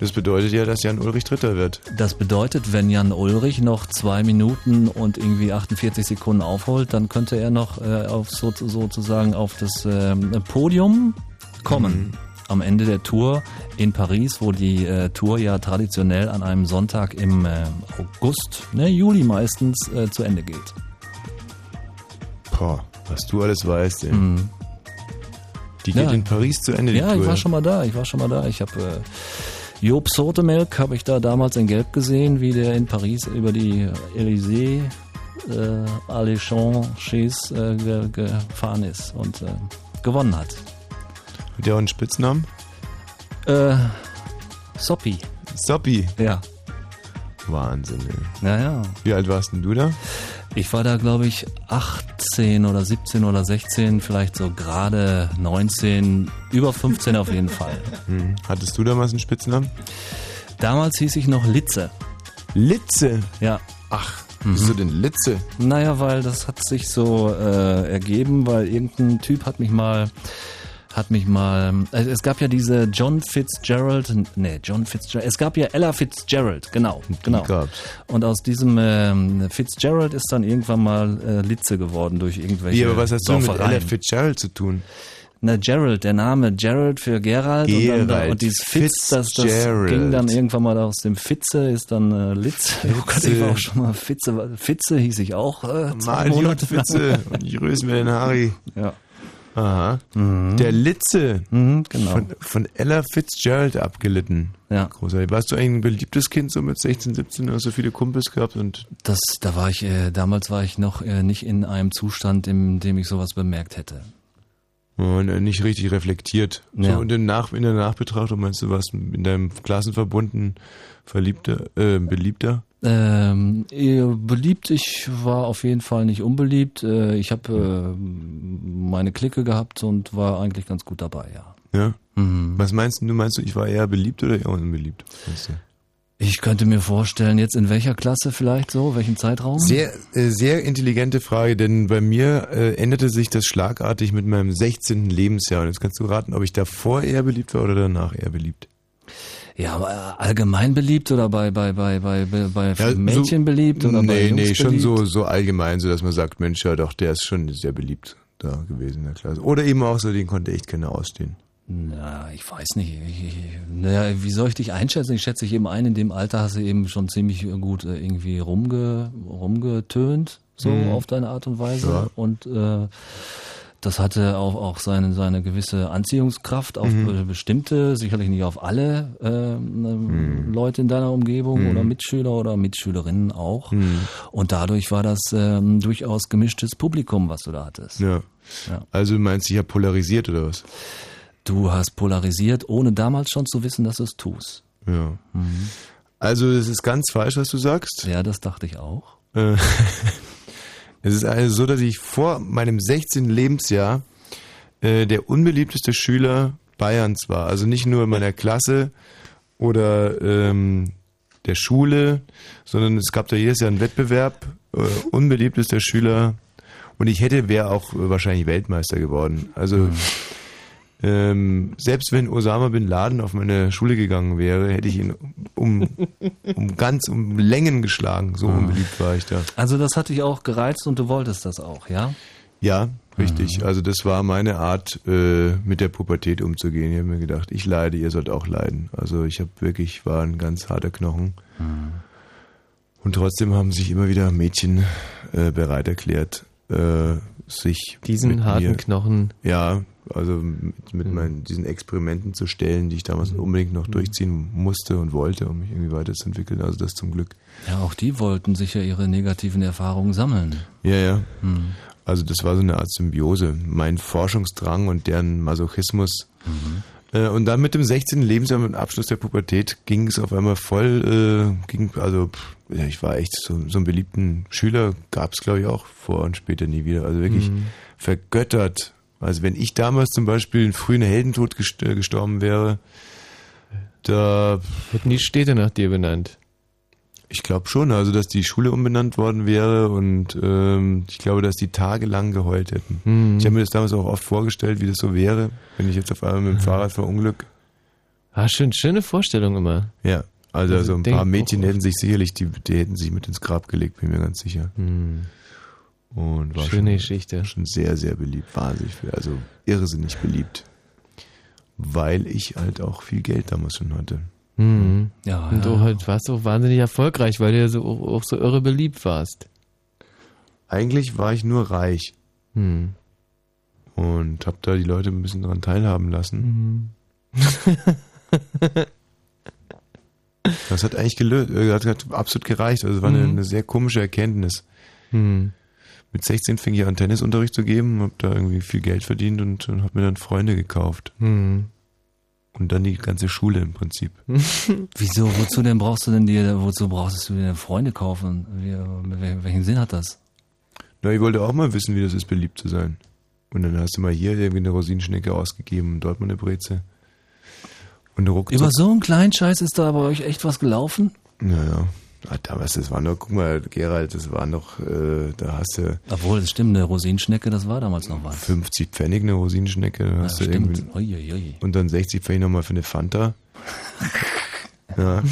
Das bedeutet ja, dass Jan Ulrich Dritter wird. Das bedeutet, wenn Jan Ulrich noch zwei Minuten und irgendwie 48 Sekunden aufholt, dann könnte er noch äh, auf so, sozusagen auf das ähm, Podium kommen. Am Ende der Tour in Paris, wo die äh, Tour ja traditionell an einem Sonntag im äh, August, ne, Juli meistens äh, zu Ende geht. Boah, was du alles weißt, ey. Mhm. Die geht Ja. in Paris zu Ende, die Ja, Tour. ich war schon mal da, ich war schon mal da. Ich habe äh, Job Sotemelk habe ich da damals in Gelb gesehen, wie der in Paris über die Élysée äh, Allées Champs äh, ge gefahren ist und äh, gewonnen hat. Hat der auch einen Spitznamen? Äh, Soppi. Soppi? Ja. Wahnsinn, ey. Ja, ja. Wie alt warst denn du da? Ich war da, glaube ich, 18 oder 17 oder 16, vielleicht so gerade 19, über 15 auf jeden Fall. Hm. Hattest du damals einen Spitznamen? Damals hieß ich noch Litze. Litze? Ja. Ach, wieso denn Litze? Naja, weil das hat sich so äh, ergeben, weil irgendein Typ hat mich mal hat mich mal, also es gab ja diese John Fitzgerald, nee, John Fitzgerald, es gab ja Ella Fitzgerald, genau, genau. Und aus diesem ähm, Fitzgerald ist dann irgendwann mal äh, Litze geworden durch irgendwelche Wie, aber was hast du mit. Ella Fitzgerald zu tun? Na, Gerald, der Name Gerald für Gerald, und, dann, Gerald und dieses Fitz, das, das ging dann irgendwann mal aus dem Fitze, ist dann äh, Litz. Oh Gott, ich war auch schon mal Fitze, Fitze hieß ich auch. Äh, zwei Mal Monate Fitze und ich rüse mir den Harry. Ja. Aha. Der Litze genau. von, von Ella Fitzgerald abgelitten. Ja. Großartig. Warst du eigentlich ein beliebtes Kind so mit 16, 17? Hast du viele Kumpels gehabt und Das, da war ich, äh, damals war ich noch äh, nicht in einem Zustand, in dem ich sowas bemerkt hätte. Und äh, nicht richtig reflektiert. So, Ja. und in, Nach in der Nachbetrachtung meinst du, was in deinem Klassenverbunden verliebter, äh, beliebter? Ähm, eh, beliebt, ich war auf jeden Fall nicht unbeliebt. Äh, ich habe äh, meine Clique gehabt und war eigentlich ganz gut dabei, ja. Ja. Mhm. Was meinst du? Meinst du, ich war eher beliebt oder eher unbeliebt? Meinst du? Ich könnte mir vorstellen, jetzt in welcher Klasse vielleicht so, welchen Zeitraum? Sehr, äh, sehr intelligente Frage, denn bei mir äh, änderte sich das schlagartig mit meinem 16. Lebensjahr. Und jetzt kannst du raten, ob ich davor eher beliebt war oder danach eher beliebt. Ja, aber äh, allgemein beliebt oder bei bei bei bei bei, bei Ja, Mädchen so, beliebt oder bei Nee, Jungs nee, schon beliebt? so, so allgemein, so dass man sagt, Mensch, ja doch, der ist schon sehr beliebt da gewesen in der Klasse. Oder eben auch so, den konnte echt keiner ausstehen. Na, ich weiß nicht. Ich, ich, naja, wie soll ich dich einschätzen? Ich schätze dich eben ein, in dem Alter hast du eben schon ziemlich gut äh, irgendwie rumge, rumgetönt, so Mhm. auf deine Art und Weise. Ja. Und äh, das hatte auch, auch seine, seine gewisse Anziehungskraft auf Mhm. be- bestimmte, sicherlich nicht auf alle ähm, ähm, Leute in deiner Umgebung Mhm. oder Mitschüler oder Mitschülerinnen auch. Mhm. Und dadurch war das ähm, durchaus gemischtes Publikum, was du da hattest. Ja. Ja. Also du meinst, ich habe polarisiert oder was? Du hast polarisiert, ohne damals schon zu wissen, dass du es tust. Ja. Also es ist ganz falsch, was du sagst. Ja, das dachte ich auch. Äh, es ist also so, dass ich vor meinem 16. Lebensjahr äh, der unbeliebteste Schüler Bayerns war. Also nicht nur in meiner Klasse oder ähm, der Schule, sondern es gab da jedes Jahr einen Wettbewerb. Äh, unbeliebtester Schüler. Und ich hätte, wäre auch wahrscheinlich Weltmeister geworden. Also ähm, selbst wenn Osama bin Laden auf meine Schule gegangen wäre, hätte ich ihn um, um ganz um Längen geschlagen. So unbeliebt war ich da. Also das hat dich auch gereizt und du wolltest das auch, ja? Ja, richtig. Also das war meine Art, äh, mit der Pubertät umzugehen. Ich habe mir gedacht, ich leide, ihr sollt auch leiden. Also ich habe wirklich, war ein ganz harter Knochen. Und trotzdem haben sich immer wieder Mädchen äh, bereit erklärt, äh, sich Diesen harten mir, Knochen. Ja, also mit, mit meinen diesen Experimenten zu stellen, die ich damals unbedingt noch durchziehen musste und wollte, um mich irgendwie weiterzuentwickeln. Also das zum Glück. Ja, auch die wollten sicher ihre negativen Erfahrungen sammeln. Ja, ja. Hm. Also das war so eine Art Symbiose. Mein Forschungsdrang und deren Masochismus. Äh, und dann mit dem 16. Lebensjahr, mit dem Abschluss der Pubertät, ging es auf einmal voll, äh, ging, also pff, ja, ich war echt so, so einen beliebten Schüler, gab es glaube ich auch vor und später nie wieder. Also wirklich Mhm. vergöttert. Also wenn ich damals zum Beispiel in frühen Heldentod äh, gestorben wäre, da... Hätten die Städte nach dir benannt? Ich glaube schon, also dass die Schule umbenannt worden wäre und ähm, ich glaube, dass die tagelang geheult hätten. Mhm. Ich habe mir das damals auch oft vorgestellt, wie das so wäre, wenn ich jetzt auf einmal mit dem Fahrrad verunglück. Ah, schön, schöne Vorstellung immer. Ja, also, Also so ein paar Mädchen hätten sich sicherlich, die, die hätten sich mit ins Grab gelegt, bin mir ganz sicher. Und war Schöne schon, Geschichte. Schon sehr, sehr beliebt, wahnsinnig, also irrsinnig beliebt. Weil ich halt auch viel Geld damals schon hatte. Mhm. Ja, Und ja. du halt warst auch wahnsinnig erfolgreich, weil du ja so, auch, auch so irre beliebt warst. Eigentlich war ich nur reich. Hm. Und habe da die Leute ein bisschen daran teilhaben lassen. Das hat eigentlich gelöst, äh, hat, hat absolut gereicht. Also es war eine, Mhm. eine sehr komische Erkenntnis. Hm. Mit 16 fing ich an, Tennisunterricht zu geben, habe da irgendwie viel Geld verdient und, und habe mir dann Freunde gekauft. Hm. Und dann die ganze Schule im Prinzip. Wieso, wozu denn brauchst du denn dir, wozu brauchst du dir Freunde kaufen? Wie, wel- welchen Sinn hat das? Na, ich wollte auch mal wissen, wie das ist, beliebt zu sein. Und dann hast du mal hier irgendwie eine Rosinenschnecke ausgegeben und dort mal eine Breze. Und ruckzuck. Über so einen kleinen Scheiß ist da bei euch echt was gelaufen? Naja. Ah, damals, das war noch, guck mal, Gerald, das war noch, äh, da hast du Obwohl, das stimmt, eine Rosinenschnecke, das war damals noch was. 50 Pfennig eine Rosinenschnecke, da hast du stimmt. irgendwie, Uiuiui. und dann 60 Pfennig nochmal für eine Fanta. ja.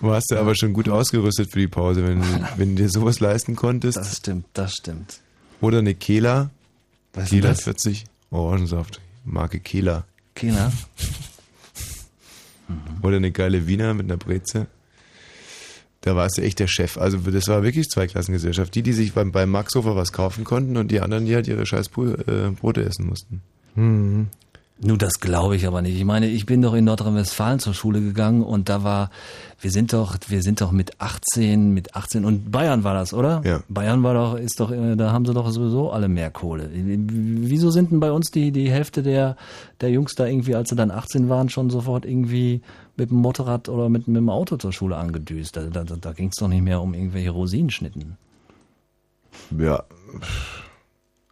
Warst du aber schon gut ausgerüstet für die Pause, wenn, du- wenn du dir sowas leisten konntest. Das stimmt, das stimmt. Oder eine Kela. Was ist Kela das? 40, Orangensaft, Marke Kela. Kela? Oder eine geile Wiener mit einer Breze. Da warst du echt der Chef. Also das war wirklich Zweiklassengesellschaft. Die, die sich beim, beim Maxhofer was kaufen konnten und die anderen, die halt ihre scheiß äh, Brote essen mussten. Hm. Nun, das glaube ich aber nicht. Ich meine, ich bin doch in Nordrhein-Westfalen zur Schule gegangen und da war, wir sind doch, wir sind doch mit 18, mit 18 und Bayern war das, oder? Ja. Bayern war doch, ist doch, äh, da haben sie doch sowieso alle mehr Kohle. Wieso sind denn bei uns die, die Hälfte der, der Jungs da irgendwie, als sie dann 18 waren, schon sofort irgendwie mit dem Motorrad oder mit, mit dem Auto zur Schule angedüst? Da, da, da ging es doch nicht mehr um irgendwelche Rosinenschnitten. Ja.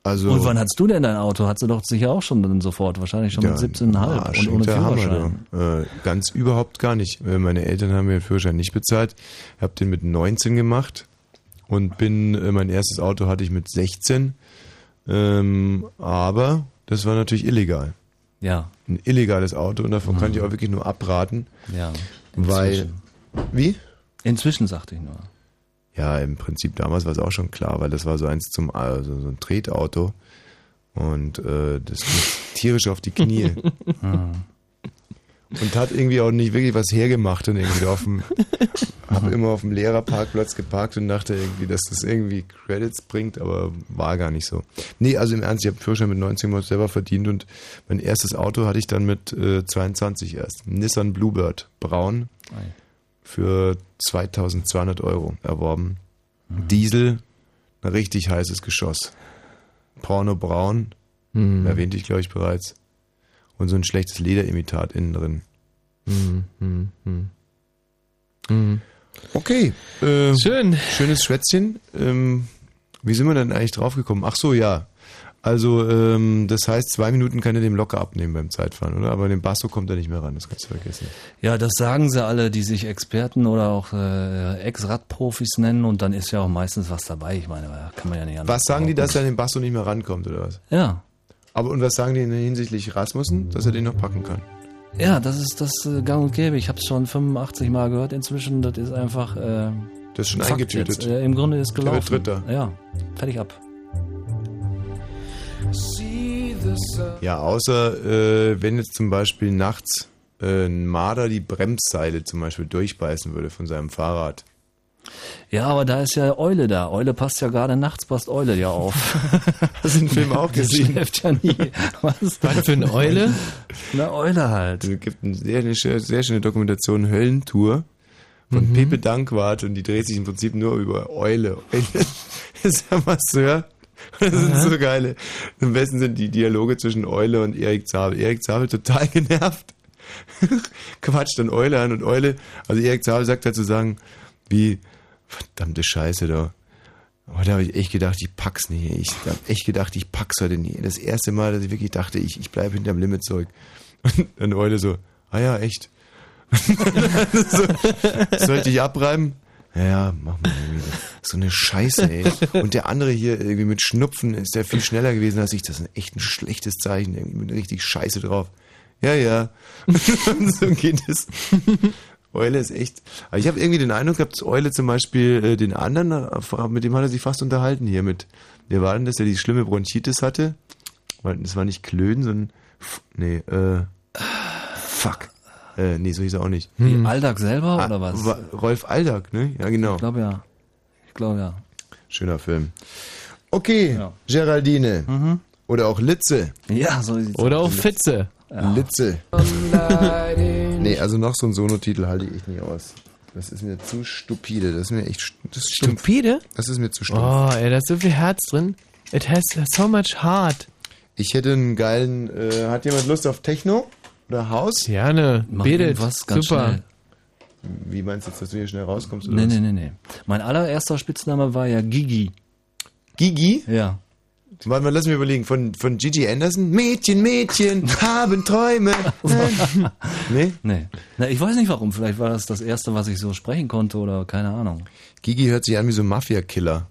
Also, und wann hattest du denn dein Auto? Hattest du doch sicher auch schon dann sofort, wahrscheinlich schon mit 17,5 ah, und ohne Hammer, Führerschein. du. Äh, ganz überhaupt gar nicht. Äh, Meine Eltern haben mir den Führerschein nicht bezahlt. Ich habe den mit 19 gemacht und bin, äh, mein erstes Auto hatte ich mit 16. Ähm, aber das war natürlich illegal. Ja. Ein illegales Auto und davon kann ich auch wirklich nur abraten. Ja. Weil. inzwischen. Wie? Inzwischen sagte ich nur. Ja, im Prinzip damals war es auch schon klar, weil das war so eins zum, also so ein Tretauto. Und äh, das tierisch auf die Knie. Und hat irgendwie auch nicht wirklich was hergemacht und irgendwie auf dem, hab immer auf dem Lehrerparkplatz geparkt und dachte irgendwie, dass das irgendwie Credits bringt, aber war gar nicht so. Nee, also im Ernst, ich habe Führerschein mit 19 Mal selber verdient und mein erstes Auto hatte ich dann mit äh, 22 erst. Nissan Bluebird, braun, für 2200 Euro erworben. Diesel, ein richtig heißes Geschoss. Porno braun, Mhm. erwähnte ich glaube ich bereits. Und so ein schlechtes Lederimitat innen drin. Hm, hm, hm. Hm. Okay. Äh, Schön. Schönes Schwätzchen. Ähm, wie sind wir denn eigentlich draufgekommen? Ach so, ja. Also, ähm, das heißt, zwei Minuten kann er dem locker abnehmen beim Zeitfahren, oder? Aber den Basso kommt er nicht mehr ran, das kannst du vergessen. Ja, das sagen sie alle, die sich Experten oder auch äh, Ex-Radprofis nennen und dann ist ja auch meistens was dabei. Ich meine, kann man ja nicht anders. Was sagen die, dass er an den Basso nicht mehr rankommt, oder was? Ja. Aber und was sagen die hinsichtlich Rasmussen, dass er den noch packen kann? Ja, das ist das äh, Gang und Gäbe. Ich habe es schon 85 Mal gehört inzwischen. Das ist einfach. Äh, Das ist schon Fakt eingetütet. Äh, Im Grunde ist Der gelaufen. wird Dritter. Ja, fertig ab. Ja, außer äh, wenn jetzt zum Beispiel nachts äh, ein Marder die Bremsseile zum Beispiel durchbeißen würde von seinem Fahrrad. Ja, aber da ist ja Eule da. Eule passt ja gerade nachts, passt Eule ja auf. Hast du den Film auch gesehen? schläft ja nie. Was, Was für eine Eule? Eine Eule halt. Es gibt eine sehr, eine sehr, schöne Dokumentation Höllentour von Mhm. Pepe Dankwart und die dreht sich im Prinzip nur über Eule. Eule ist der Masseur Das sind so geile. Am besten sind die Dialoge zwischen Eule und Erik Zabel. Erik Zabel total genervt. Quatscht dann Eule an und Eule, also Erik Zabel sagt dazu sagen, wie, verdammte Scheiße da. Heute habe ich echt gedacht, ich pack's nicht. Ich habe echt gedacht, ich pack's heute nie. Das erste Mal, dass ich wirklich dachte, ich, ich bleibe hinterm Limit zurück. Und dann Eule so, ah ja, echt. so, sollte ich abreiben? Ja, mach mal irgendwie so. so eine Scheiße, ey. Und der andere hier irgendwie mit Schnupfen ist der viel schneller gewesen als ich. Das ist echt ein schlechtes Zeichen, irgendwie mit richtig Scheiße drauf. Ja, ja. so geht es. Eule ist echt. Aber ich habe irgendwie den Eindruck gehabt, dass Eule zum Beispiel äh, den anderen, äh, mit dem hat er sich fast unterhalten hier mit. Wer war denn das, der die schlimme Bronchitis hatte? Weil Das war nicht Klöden, sondern. Nee, äh. Fuck. Äh, nee, so hieß er auch nicht. Wie, Aldag selber Ah, oder was? Wa- Rolf Aldag, ne? Ja, genau. Ich glaube ja. Ich glaube ja. Schöner Film. Okay, Geraldine. Oder auch Litze. Ja, so sieht's Oder auch Fitze. Litze. Nee, also noch so ein Sono-Titel halte ich echt nicht aus. Das ist mir zu stupide. Das ist mir echt st- das ist stumpf. Stupide? Das ist mir zu stumpf. Oh, ey, da ist so viel Herz drin. It has so much heart. Ich hätte einen geilen. Äh, hat jemand Lust auf Techno oder Haus? Gerne. Betet. irgendwas ganz Super. schnell. Wie meinst du jetzt, dass du hier schnell rauskommst? Oder Nee, was? nee, nee, nee. Mein allererster Spitzname war ja Gigi. Gigi? Ja. Warte mal, lass mich überlegen. Von, von Gigi Anderson? Mädchen, Mädchen, haben Träume. nee? Nee. Na, ich weiß nicht warum. Vielleicht war das das erste, was ich so sprechen konnte oder keine Ahnung. Gigi hört sich an wie so ein Mafia-Killer.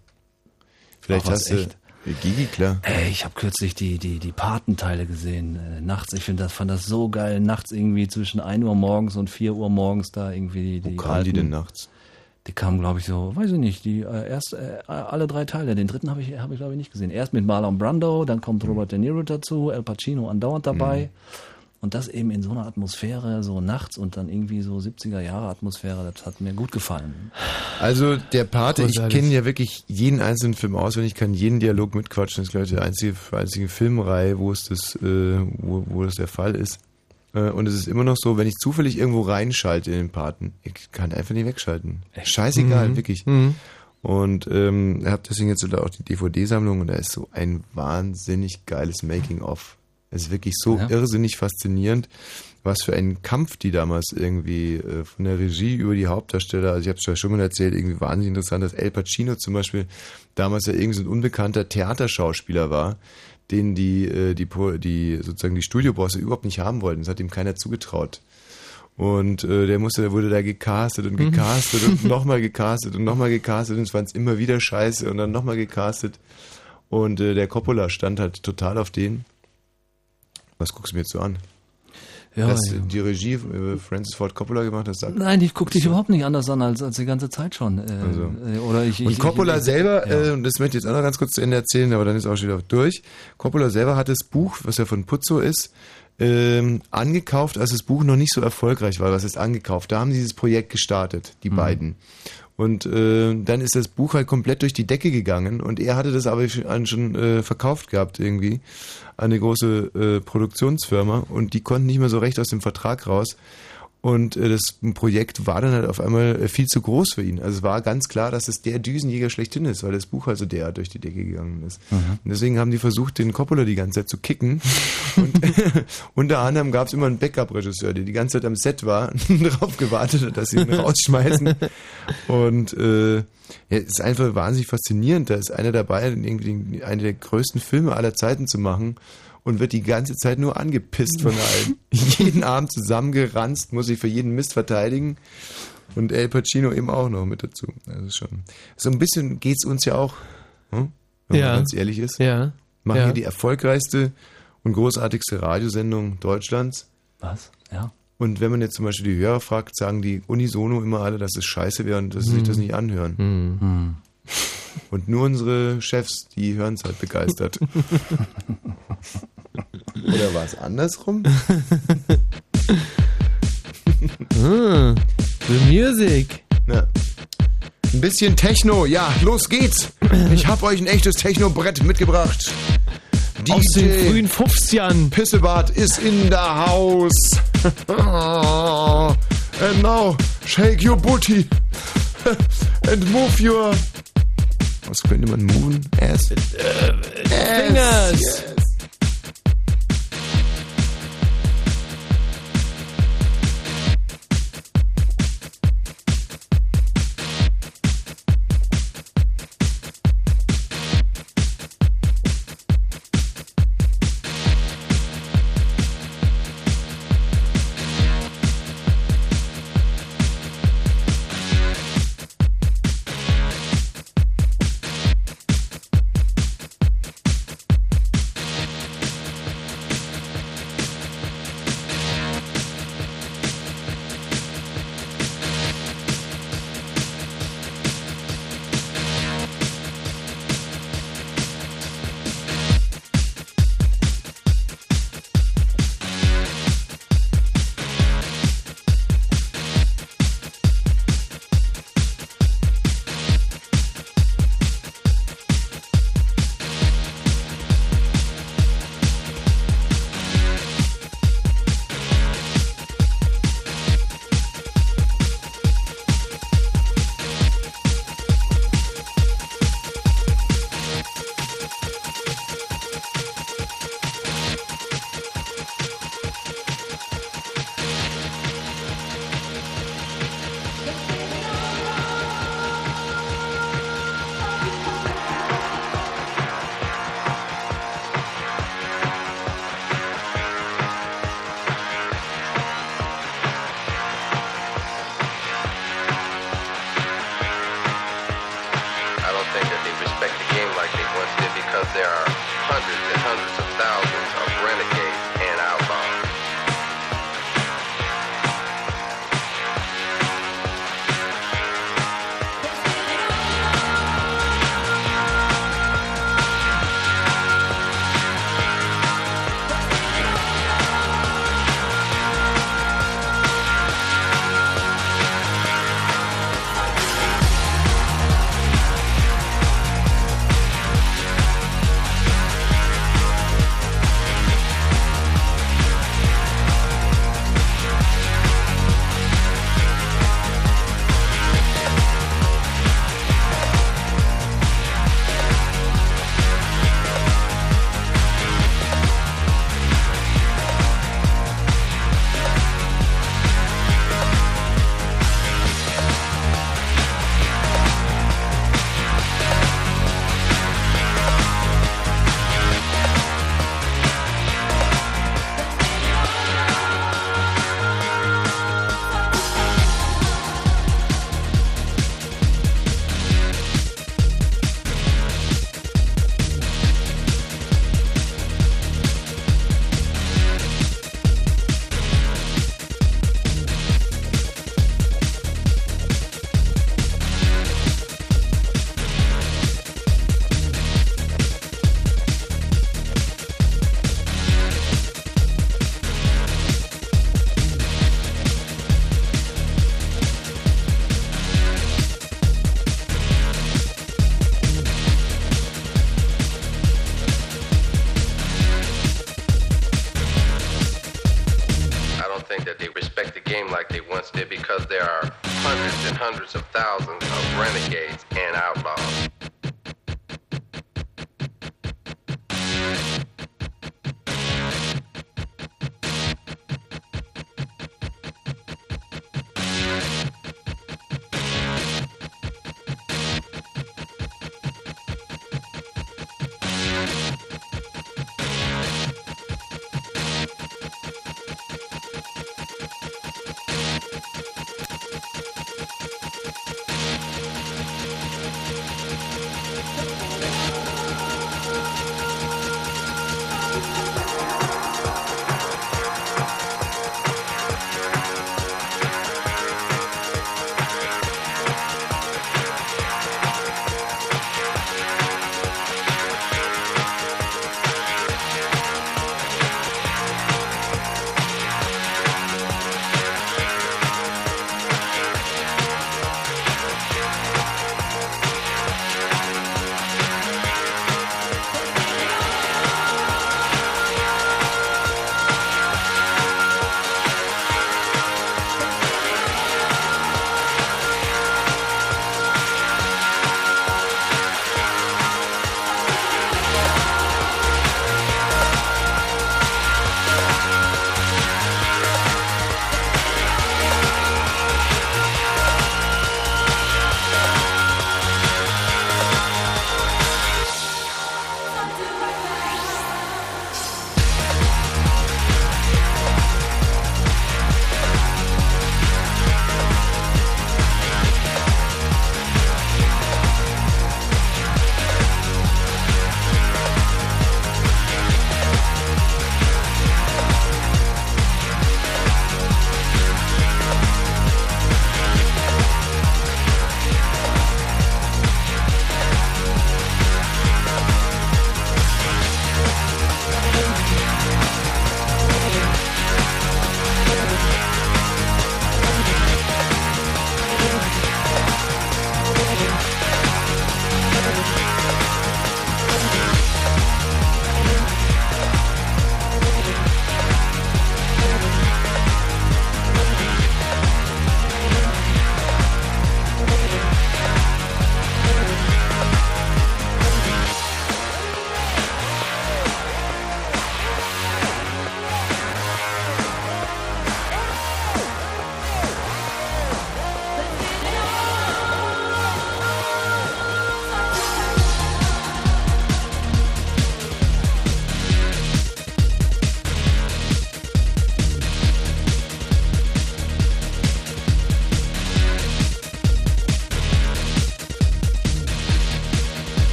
Vielleicht Ach, hast du. echt? Gigi, klar. Ey, ich habe kürzlich die, die, die Patenteile gesehen. Äh, nachts, ich finde das, fand das so geil. Nachts irgendwie zwischen 1 Uhr morgens und 4 Uhr morgens da irgendwie die. Wo kamen die denn nachts? Die kamen, glaube ich, so, weiß ich nicht, die äh, erst äh, alle drei Teile. Den dritten habe ich, hab ich glaube ich, nicht gesehen. Erst mit Marlon Brando, dann kommt Robert De Niro dazu, El Pacino andauernd dabei. Und das eben in so einer Atmosphäre, so nachts und dann irgendwie so 70er Jahre Atmosphäre, das hat mir gut gefallen. Also der Pate, ich kenne ja wirklich jeden einzelnen Film auswendig, kann jeden Dialog mitquatschen. Das ist, glaube ich, die einzige, einzige Filmreihe, wo es das, äh, wo, wo das der Fall ist. Äh, und es ist immer noch so, wenn ich zufällig irgendwo reinschalte in den Paten, ich kann einfach nicht wegschalten. Scheißegal, Mhm. wirklich. Mhm. Und ähm, habe deswegen jetzt sogar auch die DVD-Sammlung und da ist so ein wahnsinnig geiles Making-of. Es ist wirklich so Ja. irrsinnig faszinierend, was für ein Kampf die damals irgendwie äh, von der Regie über die Hauptdarsteller, also ich habe es ja schon mal erzählt, irgendwie wahnsinnig interessant, dass El Pacino zum Beispiel damals ja irgendwie so ein unbekannter Theaterschauspieler war, den die, äh, die, die sozusagen die Studiobosse überhaupt nicht haben wollten. Das hat ihm keiner zugetraut. Und äh, der musste, der wurde da gecastet und Mhm. gecastet und nochmal gecastet und nochmal gecastet und es fand es immer wieder scheiße und dann nochmal gecastet. Und äh, der Coppola stand halt total auf den. Was guckst du mir jetzt so an? Ja, Dass ja. die Regie äh, Francis Ford Coppola gemacht hat, sagt. Nein, ich gucke dich überhaupt nicht anders an als, als die ganze Zeit schon. Äh, Also. äh, oder ich, Und ich, Coppola ich, selber, ja. äh, und das möchte ich jetzt auch noch ganz kurz zu Ende erzählen, aber dann ist auch schon wieder durch. Coppola selber hat das Buch, was ja von Puzzo ist, ähm, angekauft, als das Buch noch nicht so erfolgreich war. Was ist angekauft? Da haben sie dieses Projekt gestartet, die beiden. Und äh, dann ist das Buch halt komplett durch die Decke gegangen und er hatte das aber schon, schon äh, verkauft gehabt irgendwie an eine große äh, Produktionsfirma und die konnten nicht mehr so recht aus dem Vertrag raus. Und äh, das Projekt war dann halt auf einmal äh, viel zu groß für ihn. Also es war ganz klar, dass es der Düsenjäger schlechthin ist, weil das Buch also derart durch die Decke gegangen ist. Mhm. Und deswegen haben die versucht, den Coppola die ganze Zeit zu kicken. Und unter anderem gab es immer einen Backup-Regisseur, der die ganze Zeit am Set war und darauf gewartet hat, dass sie ihn rausschmeißen. Und äh, ja, es ist einfach wahnsinnig faszinierend. Da ist einer dabei, irgendwie eine der größten Filme aller Zeiten zu machen und wird die ganze Zeit nur angepisst von allen. jeden Abend zusammengeranzt, muss sich für jeden Mist verteidigen. Und El Pacino eben auch noch mit dazu. Also schon. So ein bisschen geht's uns ja auch, hm? wenn Ja. man ganz ehrlich ist. Ja. Machen Ja. hier die erfolgreichste und großartigste Radiosendung Deutschlands. Was? Ja. Und wenn man jetzt zum Beispiel die Hörer fragt, sagen die unisono immer alle, dass es scheiße wäre und dass sie sich Hm. das nicht anhören. Hm. Und nur unsere Chefs, die hören es halt begeistert. Oder war es andersrum? Ah, the music. Ja. Ein bisschen Techno, ja, los geht's. Ich hab euch ein echtes Techno-Brett mitgebracht. Aus den frühen 50ern. Pissebart is in the house. And now, shake your booty. And move your... Was könnte man moven? Ass? Fingers. Yes.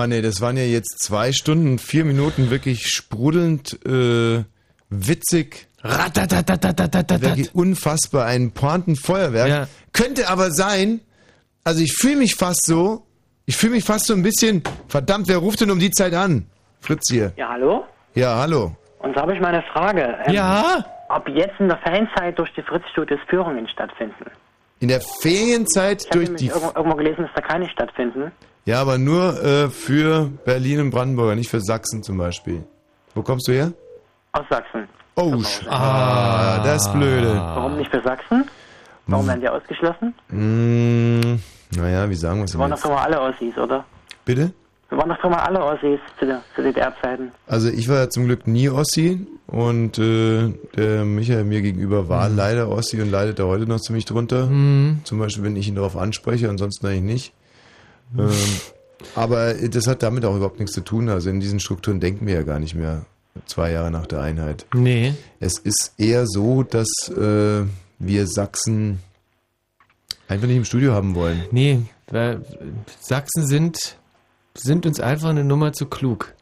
Mann, ey, das waren ja jetzt zwei Stunden, vier Minuten wirklich sprudelnd, äh, witzig. Wirklich unfassbar, ein Pointenfeuerwerk. Könnte aber sein, also ich fühle mich fast so, ich fühle mich fast so ein bisschen, verdammt, wer ruft denn um die Zeit an? Fritz hier. Ja, hallo? Ja, hallo. Und so habe ich mal eine Frage. Ähm, Ja? Ob jetzt in der Ferienzeit durch die Fritz-Studios Führungen stattfinden? In der Ferienzeit Ich habe durch die... irgendwo, irgendwo gelesen, dass da keine stattfinden. Ja, aber nur äh, für Berlin und Brandenburg, nicht für Sachsen zum Beispiel. Wo kommst du her? Aus Sachsen. Oh, sch- ah, das ist blöde. Warum nicht für Sachsen? Warum werden die ausgeschlossen? Mm, naja, wie sagen wir es denn waren doch mal alle Ossis, oder? Bitte? Wir waren doch schon mal alle Ossis zu, der, zu DDR-Zeiten. Also ich war ja zum Glück nie Ossi und äh, der Michael mir gegenüber war leider Ossi und leidet da heute noch ziemlich drunter. Mhm. Zum Beispiel, wenn ich ihn darauf anspreche, ansonsten eigentlich nicht. Ähm, aber das hat damit auch überhaupt nichts zu tun. Also in diesen Strukturen denken wir ja gar nicht mehr zwei Jahre nach der Einheit. Nee. Es ist eher so, dass äh, wir Sachsen einfach nicht im Studio haben wollen. Nee, weil Sachsen sind, sind uns einfach eine Nummer zu klug.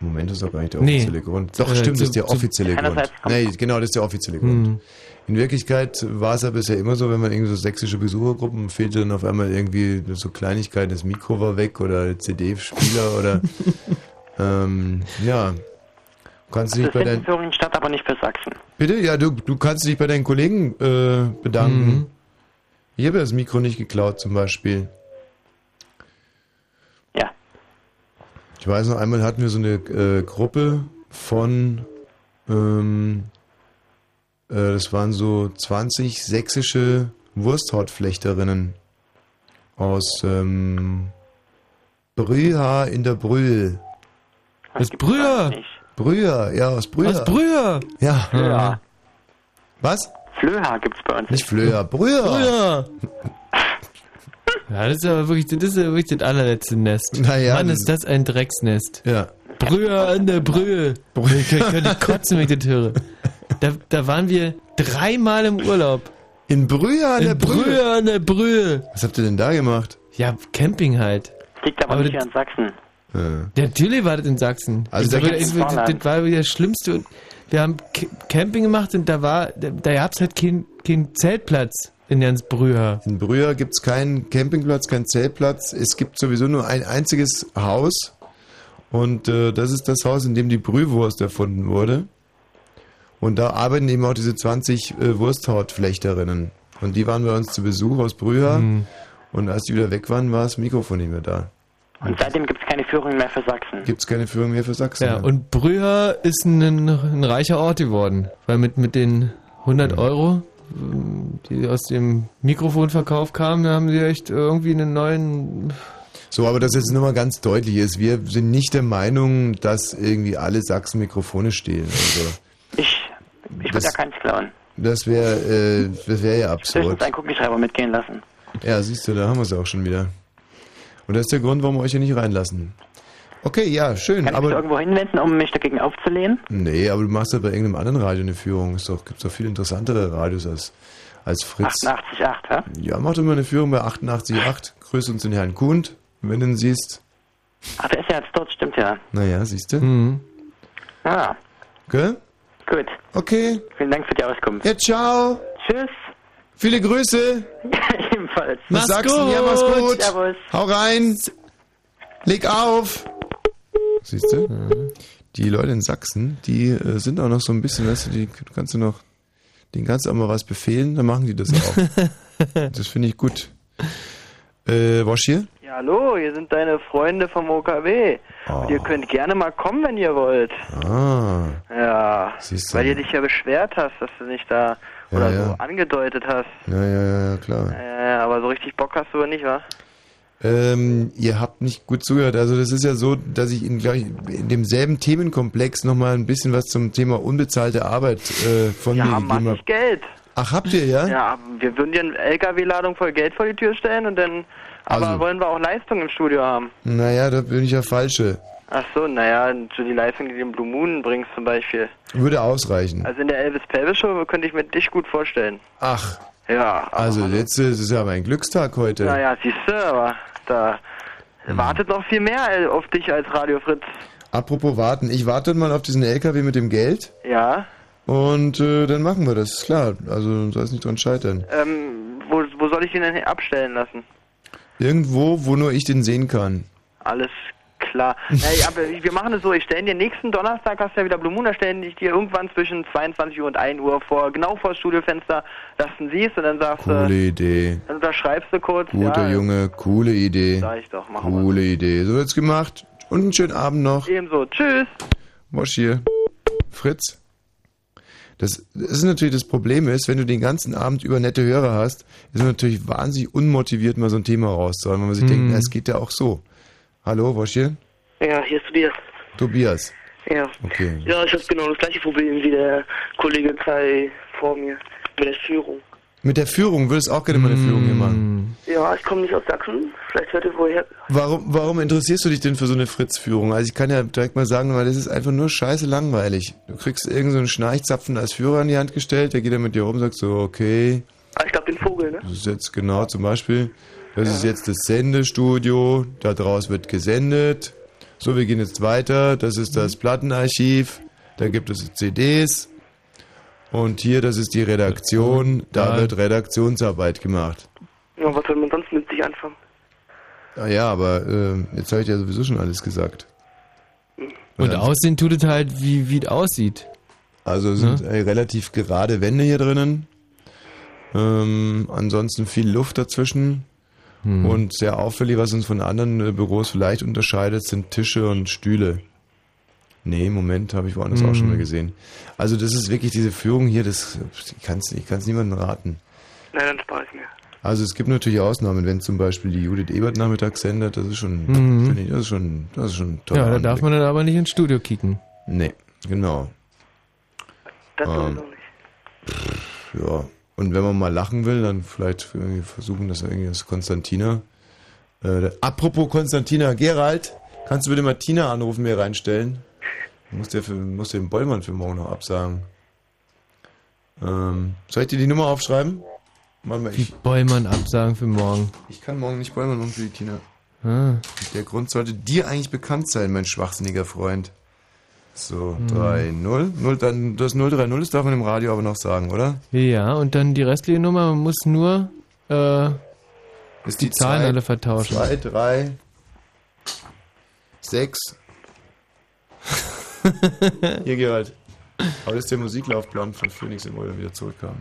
Moment, das ist doch gar nicht der Nee. offizielle Grund. Doch, Äh, stimmt, zu- das ist der zu- offizielle Grund. Nee, genau, das ist der offizielle Grund. Mhm. In Wirklichkeit war es ja bisher immer so, wenn man irgendwie so sächsische Besuchergruppen fehlte dann auf einmal irgendwie so Kleinigkeiten, das Mikro war weg oder der CD-Spieler oder ähm, ja. Kannst du dich Das bei deinen Führungen statt, aber nicht für Sachsen. Bitte? Ja, du, du kannst dich bei deinen Kollegen äh, bedanken. Mhm. Ich habe ja das Mikro nicht geklaut zum Beispiel. Ja. Ich weiß noch, einmal hatten wir so eine äh, Gruppe von, ähm, äh, das waren so 20 sächsische Wursthautflechterinnen aus ähm, Brüha in der Brühl. Das Brüher! Brüher, ja, aus Brüher. Aus Brüher! Ja. Flöha. Was? Flöha gibt's bei uns. Nicht Flöher, Brüher. Brüher! Ja, das ist aber wirklich, das ist ja wirklich das allerletzte Nest. Naja, Mann, ist das ein Drecksnest. Ja. Brüher an der Brühe. Ich könnte kotzen, wenn ich das höre. Da, da waren wir dreimal im Urlaub. In Brühe an In der Brühe? Brühe an der Brühe. Was habt ihr denn da gemacht? Ja, Camping halt. Liegt aber, Aber nicht das- hier in Sachsen. Ja. Natürlich war das in Sachsen. Also das, da war, das, das, war das Schlimmste. Und wir haben Camping gemacht und da war, da, da gab's halt keinen kein Zeltplatz in ganz Brüher. In Brüher gibt es keinen Campingplatz, keinen Zeltplatz. Es gibt sowieso nur ein einziges Haus. Und äh, das ist das Haus, in dem die Brühwurst erfunden wurde. Und da arbeiten eben auch diese 20 äh, Wursthautflechterinnen. Und die waren bei uns zu Besuch aus Brüher. Mhm. Und als die wieder weg waren, war das Mikrofon nicht mehr da. Und seitdem gibt's keine Führung mehr für Sachsen. Gibt es keine Führung mehr für Sachsen. Ja, und Brüher ist ein, ein reicher Ort geworden. Weil mit, mit den 100 Euro, ähm, die aus dem Mikrofonverkauf kamen, da haben sie echt irgendwie einen neuen... So, aber dass jetzt nur mal ganz deutlich ist, wir sind nicht der Meinung, dass irgendwie alle Sachsen Mikrofone stehlen. Also, Ich, ich würde ja keins klauen. das wäre äh, das wär ja absurd. einen Kugelschreiber mitgehen lassen. Ja, siehst du, da haben wir es auch schon wieder. Und das ist der Grund, warum wir euch hier nicht reinlassen. Okay, ja, schön, Kann ich mich aber. irgendwo hinwenden, um mich dagegen aufzulehnen? Nee, aber du machst ja bei irgendeinem anderen Radio eine Führung. Es doch, gibt doch viel interessantere Radios als, als Fritz. 88,8, ja? Ja, mach doch mal eine Führung bei 88.8. Grüß uns den Herrn Kuhn, wenn du ihn siehst. Ach, der ist ja jetzt dort, stimmt ja. Naja, siehst du? Mhm. Ah, Gell? gut. Okay. Vielen Dank für die Auskunft. Ja, ciao. Tschüss. Viele Grüße. Ebenfalls. Nach Sachsen. Ja, mach's gut. Servus. Hau rein. Leg auf. Siehst du? Die Leute in Sachsen, die äh, sind auch noch so ein bisschen, weißt du, die kannst du noch, denen kannst du auch mal was befehlen, dann machen die das auch. das finde ich gut. Äh, Wosch hier? Ja, hallo, hier sind deine Freunde vom OKW. Und ihr könnt gerne mal kommen, wenn ihr wollt. Ah. Ja, Siehst du. weil ihr dich ja beschwert hast, dass du nicht da Ja, oder ja. so angedeutet hast. Ja, ja, ja, klar. Ja, ja, aber so richtig Bock hast du aber nicht, wa? Ähm, ihr habt nicht gut zugehört. Also das ist ja so, dass ich in, gleich in demselben Themenkomplex nochmal ein bisschen was zum Thema unbezahlte Arbeit äh, von Wir mir gegeben habe. Geld. Ach, habt ihr, ja? Ja, wir würden dir eine LKW-Ladung voll Geld vor die Tür stellen und dann, aber Also- wollen wir auch Leistung im Studio haben. Naja, da bin ich ja falsche. Ach so, naja, so die Leistung, die du im Blue Moon bringst zum Beispiel. Würde ausreichen. Also in der Elvis Pelvis Show könnte ich mir dich gut vorstellen. Ach, Ja. also jetzt ist ja mein Glückstag heute. Naja, siehst du, aber da Hm. wartet noch viel mehr äh, auf dich als Radio Fritz. Apropos warten, ich warte mal auf diesen LKW mit dem Geld Ja. und äh, dann machen wir das, ist klar. Also soll es nicht dran scheitern. Ähm, wo, wo soll ich den denn abstellen lassen? Irgendwo, wo nur ich den sehen kann. Alles klar. Ey, aber wir machen es so, ich stelle dir nächsten Donnerstag, hast du ja wieder Blue Moon, da stelle ich dir irgendwann zwischen 22 Uhr und 1 Uhr vor, genau vor das Studiofenster, dass du ihn siehst und dann sagst Coole du, Idee. dann unterschreibst du kurz. Guter ja, Junge, coole Idee. Sag ich doch, machen wir. Coole Idee. So wird's gemacht. Und einen schönen Abend noch. Ebenso, tschüss. Mosch hier. Fritz. Das, das ist natürlich das Problem ist, wenn du den ganzen Abend über nette Hörer hast, ist man natürlich wahnsinnig unmotiviert, mal so ein Thema rauszuhauen, weil man sich denkt, Mhm. na, es geht ja auch so. Hallo, Wosch hier? Ja, hier ist Tobias. Tobias. Ja. Okay. Ja, ich habe genau das gleiche Problem wie der Kollege Kai vor mir mit der Führung. Mit der Führung, würdest auch gerne mal eine Führung hier machen. Ja, ich komme nicht aus Sachsen. Vielleicht hört ihr woher. Warum, warum interessierst du dich denn für so eine Fritz-Führung? Also ich kann ja direkt mal sagen, weil das ist einfach nur scheiße langweilig. Du kriegst irgendeinen so einen Schnarchzapfen als Führer in die Hand gestellt, der geht dann mit dir rum und sagt so, okay, Ah, ich glaube den Vogel, ne? das ist jetzt genau zum Beispiel, das ist jetzt das Sendestudio, da draus wird gesendet. So, wir gehen jetzt weiter, das ist das Plattenarchiv, da gibt es CDs. Und hier, das ist die Redaktion, da Ja. wird Redaktionsarbeit gemacht. Ja, was soll man sonst mit sich anfangen? Ah ja, aber äh, jetzt habe ich ja sowieso schon alles gesagt. Und dann- aussehen tut es halt, wie wie es aussieht. Also es sind äh, relativ gerade Wände hier drinnen. Ähm, ansonsten viel Luft dazwischen. Hm. Und sehr auffällig, was uns von anderen äh, Büros vielleicht unterscheidet, sind Tische und Stühle. Nee, Moment, habe ich woanders auch schon Hm. mal gesehen. Also das ist wirklich diese Führung hier, das ich kann es ich kann's niemandem raten. Na, dann spare ich mir. Also es gibt natürlich Ausnahmen, wenn zum Beispiel die Judith Ebert nachmittags sendet, das ist schon, Mhm. finde ich, das ist schon, das ist schon toll. Ja, da darf man dann aber nicht ins Studio kicken. Nee, genau. Das Ähm, nicht. Ja, und wenn man mal lachen will, dann vielleicht versuchen, dass irgendwie das Konstantina. Äh, der- apropos Konstantina, Gerald, kannst du bitte mal Tina anrufen, mir reinstellen? Du musst ja für, musst den Bollmann für morgen noch absagen. Ähm, soll ich dir die Nummer aufschreiben? Mal, ich, Bollmann absagen für morgen. ich kann morgen nicht Bollmann machen für die Tina. Ah. Der Grund sollte dir eigentlich bekannt sein, mein schwachsinniger Freund. So, Hm. 3-0. Null, dann, das 030 das darf man im Radio aber noch sagen, oder? Ja, und dann die restliche Nummer, man muss nur äh, Ist die, die Zahlen Zeit alle vertauschen. 2, 3, 6. Hier, Gerald. Aber das ist der Musiklaufplan von Phoenix, wo er wieder zurückkam.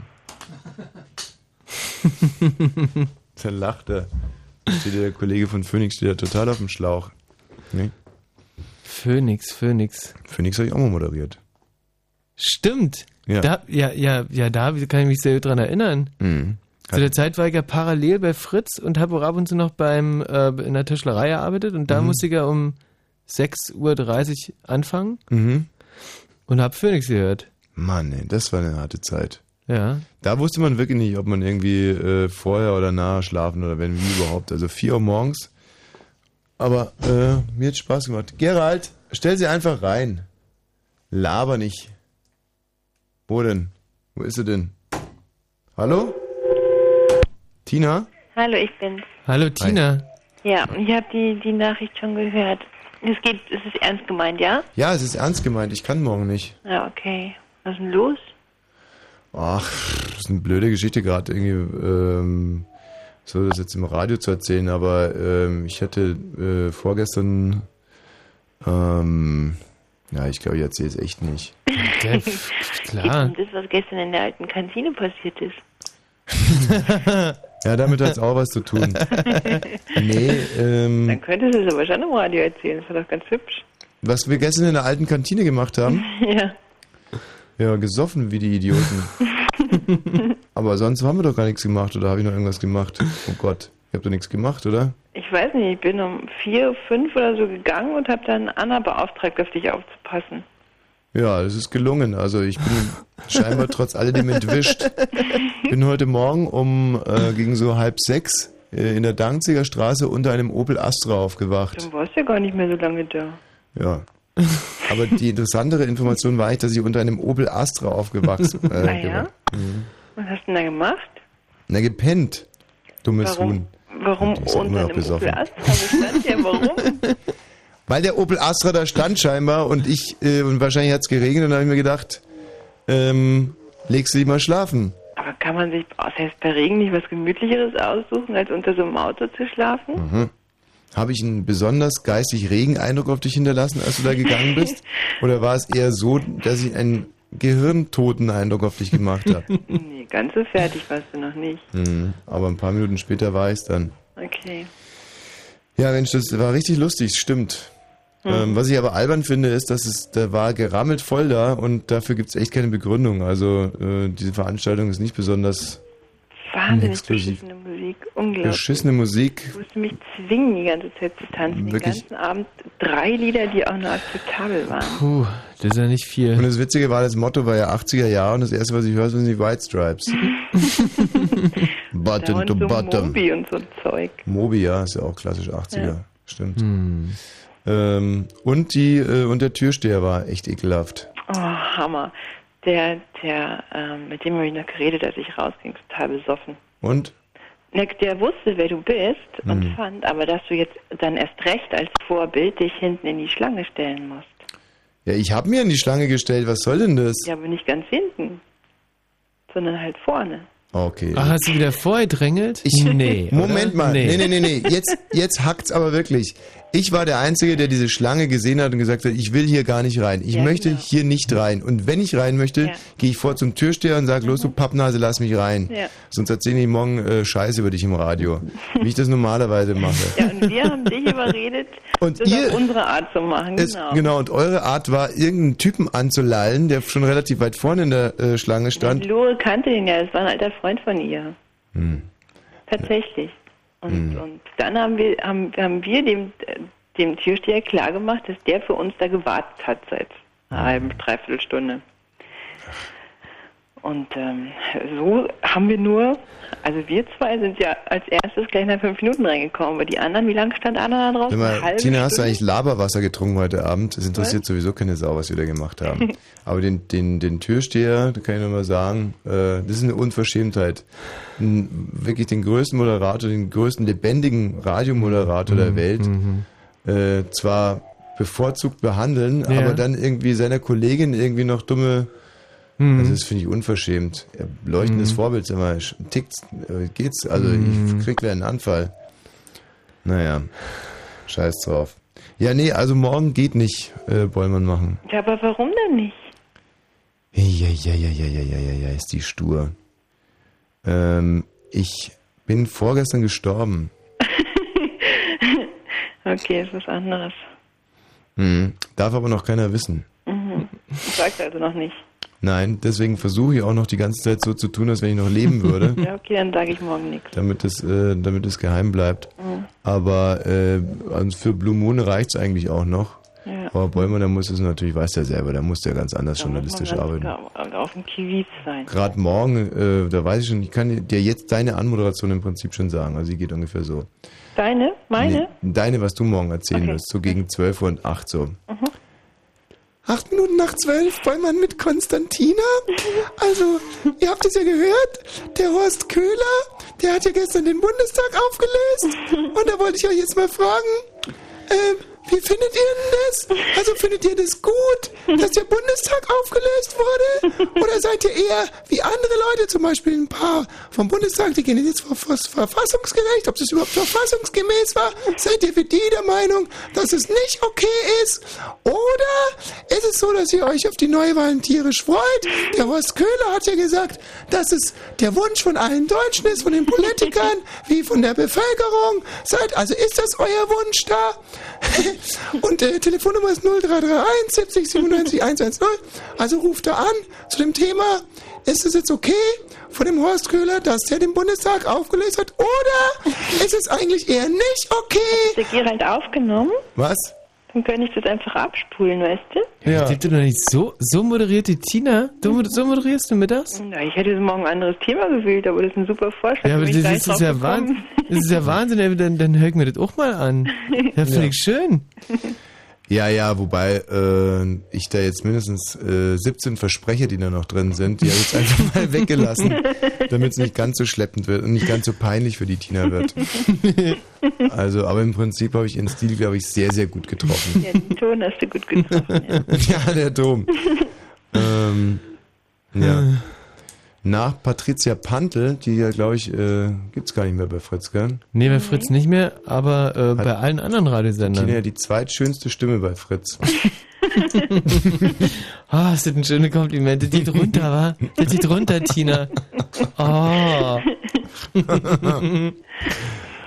Da lacht er. Steht der Kollege von Phoenix steht ja total auf dem Schlauch. Nee? Phoenix, Phoenix. Phoenix habe ich auch mal moderiert. Stimmt. Ja. Da, ja, ja, ja, da kann ich mich sehr gut dran erinnern. Mhm. Zu der Zeit war ich ja parallel bei Fritz und habe auch ab und zu noch beim äh, in der Tischlerei gearbeitet und da Mhm. musste ich ja um 6.30 Uhr anfangen Mhm. und habe Phoenix gehört. Mann, ey, das war eine harte Zeit. Ja. Da wusste man wirklich nicht, ob man irgendwie äh, vorher oder nachher schlafen oder wenn, wie überhaupt. Also 4 Uhr morgens. Aber äh, mir hat Spaß gemacht. Gerald, stell sie einfach rein. Laber nicht. Wo denn? Wo ist sie denn? Hallo? Tina? Hallo, ich bin's. Hallo Tina. Ja, ich habe die, die Nachricht schon gehört. Es geht, es ist ernst gemeint, ja? Ja, es ist ernst gemeint. Ich kann morgen nicht. Ja, okay. Was ist denn los? Ach, das ist eine blöde Geschichte gerade irgendwie. Ähm, soll das jetzt im Radio zu erzählen, aber ähm, ich hatte äh, vorgestern. Ähm, ja, ich glaube, ich erzähle es echt nicht. Ja, klar. Das, was gestern in der alten Kantine passiert ist. Ja, damit hat es auch was zu tun. nee, ähm, Dann könntest du es aber schon im Radio erzählen. Das war doch ganz hübsch. was wir gestern in der alten Kantine gemacht haben, ja. ja, gesoffen wie die Idioten. aber sonst haben wir doch gar nichts gemacht, oder habe ich noch irgendwas gemacht? Oh Gott, ich habe doch nichts gemacht, oder? Ich weiß nicht, ich bin um vier, fünf oder so gegangen und habe dann Anna beauftragt, auf dich aufzupassen. Ja, das ist gelungen. Also ich bin scheinbar trotz alledem entwischt. Bin heute Morgen um äh, gegen so halb sechs äh, in der Danziger Straße unter einem Opel Astra aufgewacht. Dann warst du ja gar nicht mehr so lange da. Ja. Aber die interessantere Information war eigentlich, dass ich unter einem Opel Astra aufgewachsen äh, Ah, ja? Mhm. Was hast du denn da gemacht? Na, gepennt. Dummes Warum? Huhn. Warum unter einem besoffen. Opel Astra? Warum? Weil der Opel Astra da stand scheinbar und ich, äh, und wahrscheinlich hat es geregnet und dann habe ich mir gedacht, ähm, legst du dich mal schlafen. Aber kann man sich, heißt bei Regen nicht was Gemütlicheres aussuchen, als unter so einem Auto zu schlafen? Mhm. Habe ich einen besonders geistig regen Eindruck auf dich hinterlassen, als du da gegangen bist? Oder war es eher so, dass ich einen gehirntoten Eindruck auf dich gemacht habe? Nee, ganz so fertig warst du noch nicht. Mhm. Aber ein paar Minuten später war ich dann. Okay. Ja, Mensch, das war richtig lustig, stimmt. Mhm. Ähm, was ich aber albern finde, ist, dass es, da war gerammelt voll da und dafür gibt es echt keine Begründung. Also äh, diese Veranstaltung ist nicht besonders Wahnsinnig beschissene Musik. Unglaublich. beschissene Musik. Ich musste mich zwingen, die ganze Zeit zu tanzen. Wirklich? Den ganzen Abend drei Lieder, die auch nur akzeptabel waren. Puh, das ist ja nicht viel. Und das Witzige war, das Motto war ja 80er Jahre und das erste, was ich höre, sind die White Stripes. button und to so bottom. Moby und so Zeug. Moby, ja, ist ja auch klassisch 80er. Ja. Stimmt. Ähm, und die äh, und der Türsteher war echt ekelhaft. Oh, Hammer. Der, der, ähm, mit dem habe ich noch geredet, als ich rausging, total besoffen. Und? Der wusste, wer du bist und Hm. fand, aber dass du jetzt dann erst recht als Vorbild dich hinten in die Schlange stellen musst. Ja, ich habe mir in die Schlange gestellt, was soll denn das? Ja, aber nicht ganz hinten, sondern halt vorne. Okay. Ach, hast du wieder vorgedrängelt? Ich, nee. Moment oder? mal. Nee, nee, nee, nee. Jetzt, jetzt hackt's aber wirklich. Ich war der Einzige, der diese Schlange gesehen hat und gesagt hat, ich will hier gar nicht rein. Ich Ja, möchte genau. hier nicht rein. Und wenn ich rein möchte, Ja. gehe ich vor zum Türsteher und sage, los du Pappnase, lass mich rein. Ja. Sonst erzähle ich morgen äh, Scheiße über dich im Radio. Wie ich das normalerweise mache. Ja, und wir haben dich überredet, Und das ihr- auf unsere Art zu machen. Es, Genau. genau, und eure Art war, irgendeinen Typen anzulallen, der schon relativ weit vorne in der äh, Schlange stand. Lore kannte ihn ja, es war ein alter Freund von ihr. Hm. Tatsächlich. Und, Hm. und dann haben wir, haben, haben wir dem, dem Türsteher klargemacht, dass der für uns da gewartet hat seit einer halben, dreiviertel Stunde. Und ähm, so haben wir nur, also wir zwei sind ja als erstes gleich nach fünf Minuten reingekommen, aber die anderen, wie lange stand Anna da draußen? Mal, Tina, hast du Stunde? eigentlich Laberwasser getrunken heute Abend? Das interessiert sowieso keine Sau, was wir da gemacht haben. Aber den, den, den Türsteher, da kann ich nur mal sagen, äh, das ist eine Unverschämtheit. N- Wirklich den größten Moderator, den größten lebendigen Radiomoderator Mhm, der Welt, äh, zwar bevorzugt behandeln, Ja. aber dann irgendwie seiner Kollegin irgendwie noch dumme Mhm. also das finde ich unverschämt. Leuchtendes Mhm. Vorbild, sag mal, tickt's, äh, geht's, also Mhm. ich krieg wieder einen Anfall. Naja, scheiß drauf. Ja, nee, also morgen geht nicht äh, Bollmann machen. Ja, aber warum denn nicht? Ja, ja, ja, ja, ja, ja, ja, ja, ist die stur. Ähm, ich bin vorgestern gestorben. Okay, ist was anderes. Hm. Darf aber noch keiner wissen. Mhm. Sag's also noch nicht. Nein, deswegen versuche ich auch noch die ganze Zeit so zu tun, als wenn ich noch leben würde. Ja, okay, dann sage ich morgen nichts. damit es, äh, damit es geheim bleibt. Mhm. Aber äh, also für Blue Moon reicht es eigentlich auch noch. Ja. Aber Bäumer, da muss es natürlich, weiß der selber, da muss der ganz anders Da journalistisch ganz arbeiten. Auf dem Kiwis sein. Gerade morgen, äh, da weiß ich schon, ich kann dir jetzt deine Anmoderation im Prinzip schon sagen. Also die geht ungefähr so. Deine? Meine? Nee, deine, was du morgen erzählen Okay. wirst, so gegen 12 Uhr und 8 so. Mhm. Acht Minuten nach zwölf, Bäumann mit Konstantina. Also, ihr habt es ja gehört, der Horst Köhler, der hat ja gestern den Bundestag aufgelöst. Und da wollte ich euch jetzt mal fragen, ähm, wie findet ihr denn das? Also findet ihr das gut, dass der Bundestag aufgelöst wurde? Oder seid ihr eher wie andere Leute, zum Beispiel ein paar vom Bundestag, die gehen jetzt vor, vor verfassungsgerecht, ob das überhaupt verfassungsgemäß war? Seid ihr für die der Meinung, dass es nicht okay ist? Oder ist es so, dass ihr euch auf die Neuwahlen tierisch freut? Der Horst Köhler hat ja gesagt, dass es der Wunsch von allen Deutschen ist, von den Politikern wie von der Bevölkerung. Seid, also ist das euer Wunsch da? Und äh, Telefonnummer ist 0331 70 97 110. Also ruft da an zu dem Thema, ist es jetzt okay von dem Horst Köhler, dass der den Bundestag aufgelöst hat? Oder ist es eigentlich eher nicht okay? Der Gerald aufgenommen? Was? Dann könnte ich das einfach abspulen, weißt du? Ja. Das doch nicht so, so moderiert die Tina. Du, so moderierst du mittags? Na, ich hätte morgen ein anderes Thema gewählt, aber das ist ein super Vorschlag. Ja, aber das ist, das ist ja Wahnsinn. Das ist ja Wahnsinn, dann, dann hör ich mir das auch mal an. Ja, finde Ja. ich schön. Ja, ja, wobei äh, ich da jetzt mindestens äh, 17 Versprecher, die da noch drin sind, die habe ich jetzt einfach mal weggelassen, damit es nicht ganz so schleppend wird und nicht ganz so peinlich für die Tina wird. Also, aber im Prinzip habe ich ihren Stil, glaube ich, sehr, sehr gut getroffen. Ja, den Ton hast du gut getroffen. Ja. ja, der Dom. ähm, ja. Nach Patricia Pantel, die ja, glaube ich, äh, gibt's gar nicht mehr bei Fritz, gell? Nee, bei Fritz nicht mehr, aber äh, bei allen anderen Radiosendern. Tina ja die zweitschönste Stimme bei Fritz. Ah, das sind schöne Komplimente. Die drunter, wa? Die zieht runter, Tina. Oh.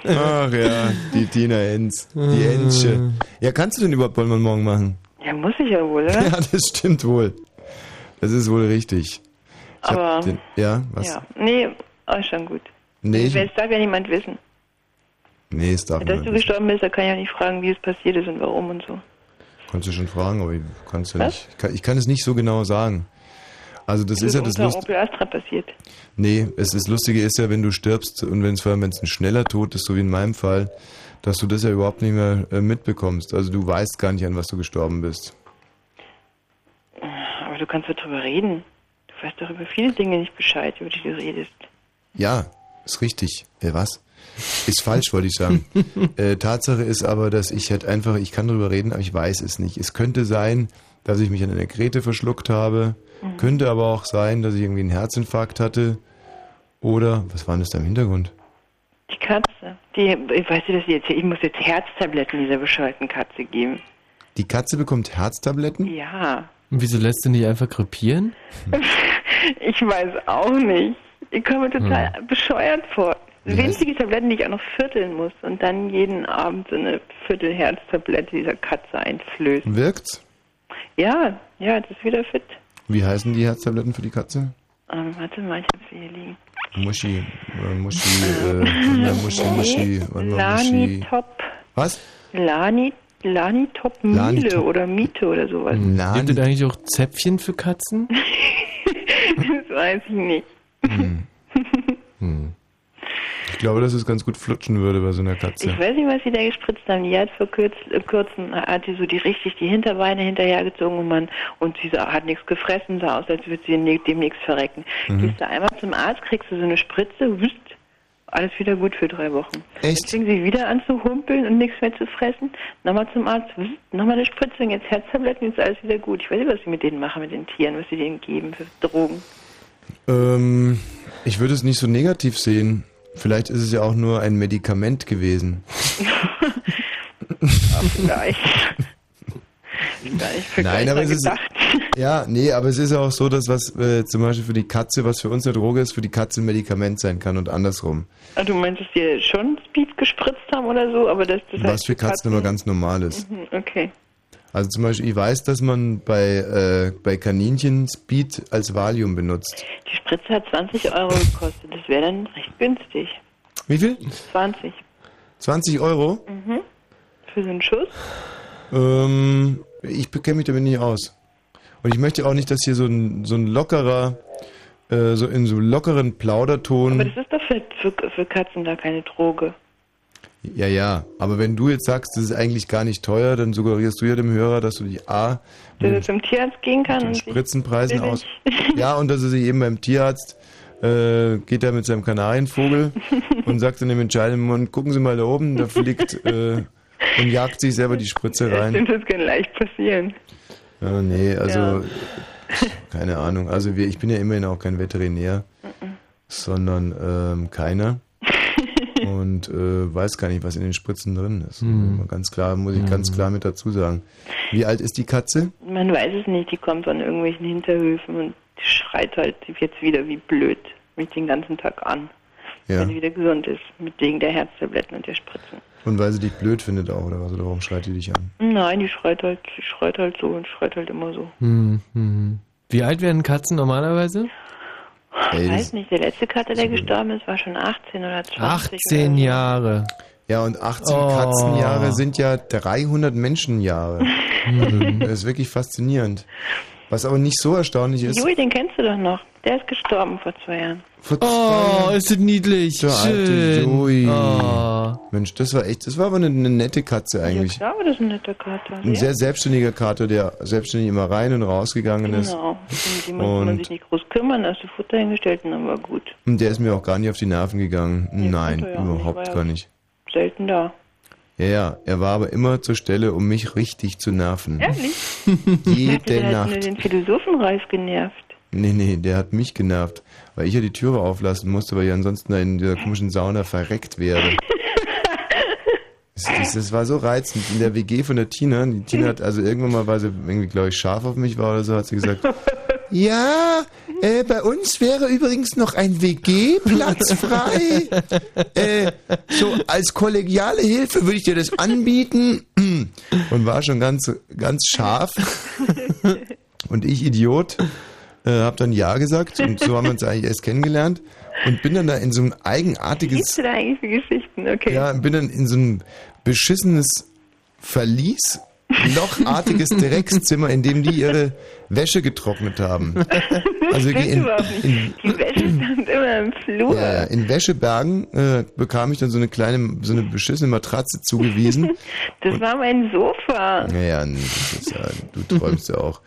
Ach ja, die Tina Enz. Die Enzsche. Ja, kannst du denn überhaupt Bollmann morgen machen? Ja, muss ich ja wohl, oder? Ja, das stimmt wohl. Das ist wohl richtig. Aber, den, ja, was? Ja, nee, auch schon gut. Nee, ich, Es darf ja niemand wissen. nee, es darf Dass du gestorben bist, da kann ich auch nicht fragen, wie es passiert ist und warum und so. Kannst du schon fragen, aber ich kann's ja Was? nicht. Ich kann, ich kann es nicht so genau sagen. Also das ist ja das Lustige. Astra passiert. Nee, es ist Lustige ist ja, wenn du stirbst und wenn es vor allem wenn es ein schneller Tod ist, so wie in meinem Fall, dass du das ja überhaupt nicht mehr äh, mitbekommst. Also du weißt gar nicht, an was du gestorben bist. Aber du kannst doch drüber reden. Du weißt doch über viele Dinge nicht Bescheid, über die du redest. Ja, ist richtig. Äh, was? Ist falsch, wollte ich sagen. äh, Tatsache ist aber, dass ich halt einfach, ich kann drüber reden, aber ich weiß es nicht. Es könnte sein, dass ich mich an einer Krete verschluckt habe. Mhm. Könnte aber auch sein, dass ich irgendwie einen Herzinfarkt hatte. Oder, was war denn das da im Hintergrund? Die Katze. Die, ich weiß nicht, dass sie jetzt, ich muss jetzt Herztabletten dieser bescheuerten Katze geben. Die Katze bekommt Herztabletten? Ja. Und wieso lässt du nicht einfach krepieren? Ich weiß auch nicht. Ich komme mir total bescheuert vor. Winzige Tabletten, die ich auch noch vierteln muss und dann jeden Abend so eine Viertelherztablette dieser Katze einflößen. Wirkt's? Ja, ja, das ist wieder fit. Wie heißen die Herztabletten für die Katze? Ähm, warte mal, ich hab sie hier liegen. Muschi, äh, Muschi, äh, Muschi, Muschi, Muschi. Lanitop. Was? Lani, Lanitop Miele Lanitop. oder Miete oder sowas. Gibt es eigentlich auch Zäpfchen für Katzen? das weiß ich nicht. Hm. Ich glaube, dass es ganz gut flutschen würde bei so einer Katze. Ich weiß nicht, was sie da gespritzt haben. Die hat vor äh, kurzem hat die so die richtig die Hinterbeine hinterhergezogen und man und sie sah, hat nichts gefressen, sah aus, als würde sie demnächst verrecken. Mhm. Gehst du einmal zum Arzt, kriegst du so eine Spritze, wüsst, alles wieder gut für drei Wochen. Echt? Dann fing sie wieder an zu humpeln und nichts mehr zu fressen. Nochmal zum Arzt, nochmal eine Spritze und jetzt Herztabletten, jetzt alles wieder gut. Ich weiß nicht, was sie mit denen machen, mit den Tieren, was sie denen geben für Drogen. Ähm, ich würde es nicht so negativ sehen. Vielleicht ist es ja auch nur ein Medikament gewesen. Ja, vielleicht. Vielleicht für Nein, aber es ist, gedacht. ja, nee, aber es ist ja auch so, dass was äh, zum Beispiel für die Katze, was für uns eine Droge ist, für die Katze ein Medikament sein kann und andersrum. Ah, Du meinst, dass die schon Speed gespritzt haben oder so, aber das, das Was heißt für Katzen immer ganz normal ist. Mhm, Okay. Also zum Beispiel, ich weiß, dass man bei, äh, bei Kaninchen Speed als Valium benutzt. Die Spritze hat 20 Euro gekostet. Das wäre dann recht günstig. Wie viel? 20. 20 Euro? Mhm. Für so einen Schuss? Ähm, ich kenne mich damit nicht aus. Und ich möchte auch nicht, dass hier so ein, so ein lockerer, äh, so in so lockeren Plauderton. Aber das ist doch für, für, für Katzen da keine Droge. Ja, ja. Aber wenn du jetzt sagst, das ist eigentlich gar nicht teuer, dann suggerierst du ja dem Hörer, dass du dich A, Dass er zum Tierarzt gehen kann und Spritzenpreisen aus. Ja, und dass er sich eben beim Tierarzt äh, geht er mit seinem Kanarienvogel und sagt dann im entscheidenden Moment, gucken Sie mal da oben, da fliegt äh, und jagt sich selber die Spritze rein. Stimmt, das kann leicht passieren. Ja, nee, also Ja. keine Ahnung. Also wir, ich bin ja immerhin auch kein Veterinär, sondern ähm, keiner. Und äh, weiß gar nicht, was in den Spritzen drin ist. Hm. Mal Ganz klar, muss ich ganz klar mit dazu sagen. Wie alt ist die Katze? Man weiß es nicht. Die kommt von irgendwelchen Hinterhöfen und die schreit halt jetzt wieder wie blöd mich den ganzen Tag an. Ja. Wenn sie wieder gesund ist. Mit wegen der Herztabletten und der Spritzen. Und weil sie dich blöd findet auch, oder was? Oder warum schreit die dich an? Nein, die schreit halt, die schreit halt so und schreit halt immer so. Hm, hm. Wie alt werden Katzen normalerweise? Ey, Ich weiß nicht, der letzte Kater, der gestorben ist, war schon 18 oder 20. 18 Jahre. Ja, und 18 Oh. Katzenjahre sind ja 300 Menschenjahre. Das ist wirklich faszinierend. Was aber nicht so erstaunlich ist. Jui, den kennst du doch noch. Der ist gestorben vor zwei Jahren. Oh, ist das niedlich. Der alte. Joey. Oh. Mensch, das war echt, das war aber eine, eine nette Katze eigentlich. Ich glaube, das ist ein netter Kater. Ein sehr selbstständiger Kater, der selbstständig immer rein und rausgegangen ist. Genau. Um die muss man sich nicht groß kümmern, hast du Futter hingestellt und dann war gut. Und der ist mir auch gar nicht auf die Nerven gegangen. Nein, ja auch nicht, überhaupt ja gar nicht. Selten da. Ja, ja, er war aber immer zur Stelle, um mich richtig zu nerven. Ehrlich? Jede der hat nur Nacht. den Philosophenreif genervt. Nee, nee, der hat mich genervt, weil ich ja die Türe auflassen musste, weil ich ansonsten da in dieser komischen Sauna verreckt werde. Das, das, das war so reizend. In der WG von der Tina, die Tina hat also irgendwann mal, weil sie irgendwie, glaube ich, scharf auf mich war oder so, hat sie gesagt, ja, äh, bei uns wäre übrigens noch ein WG-Platz frei. Äh, so als kollegiale Hilfe würde ich dir das anbieten. Und war schon ganz, ganz scharf. Und ich, Idiot, äh, habe dann Ja gesagt. Und so haben wir uns eigentlich erst kennengelernt. Und bin dann da in so ein Was eigenartiges gibt's da eigentlich für Geschichten? Okay. ja, bin dann in so ein beschissenes Verlies, lochartiges Dreckszimmer, in dem die ihre Wäsche getrocknet haben. Also in, in, Die Wäsche stand immer im Flur. ja, in Wäschebergen äh, bekam ich dann so eine kleine, so eine beschissene Matratze zugewiesen. Das war mein Sofa. Naja, ja, du träumst ja auch.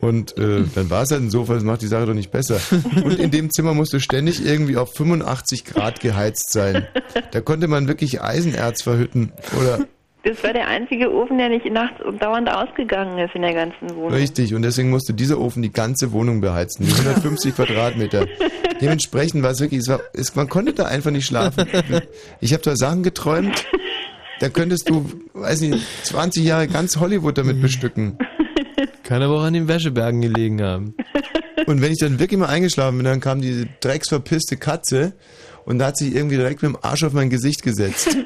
Und äh, dann war es halt ein Sofa, das macht die Sache doch nicht besser. Und in dem Zimmer musste ständig irgendwie auf 85 Grad geheizt sein. Da konnte man wirklich Eisenerz verhütten. Oder Das war der einzige Ofen, der nicht nachts und dauernd ausgegangen ist in der ganzen Wohnung. Richtig, und deswegen musste dieser Ofen die ganze Wohnung beheizen, die 150 Quadratmeter. Dementsprechend war es wirklich, es war, es, man konnte da einfach nicht schlafen. Ich habe da Sachen geträumt, da könntest du, weiß nicht, 20 Jahre ganz Hollywood damit bestücken. Kann aber auch an den Wäschebergen gelegen haben. Und wenn ich dann wirklich mal eingeschlafen bin, dann kam diese drecksverpisste Katze und da hat sich irgendwie direkt mit dem Arsch auf mein Gesicht gesetzt.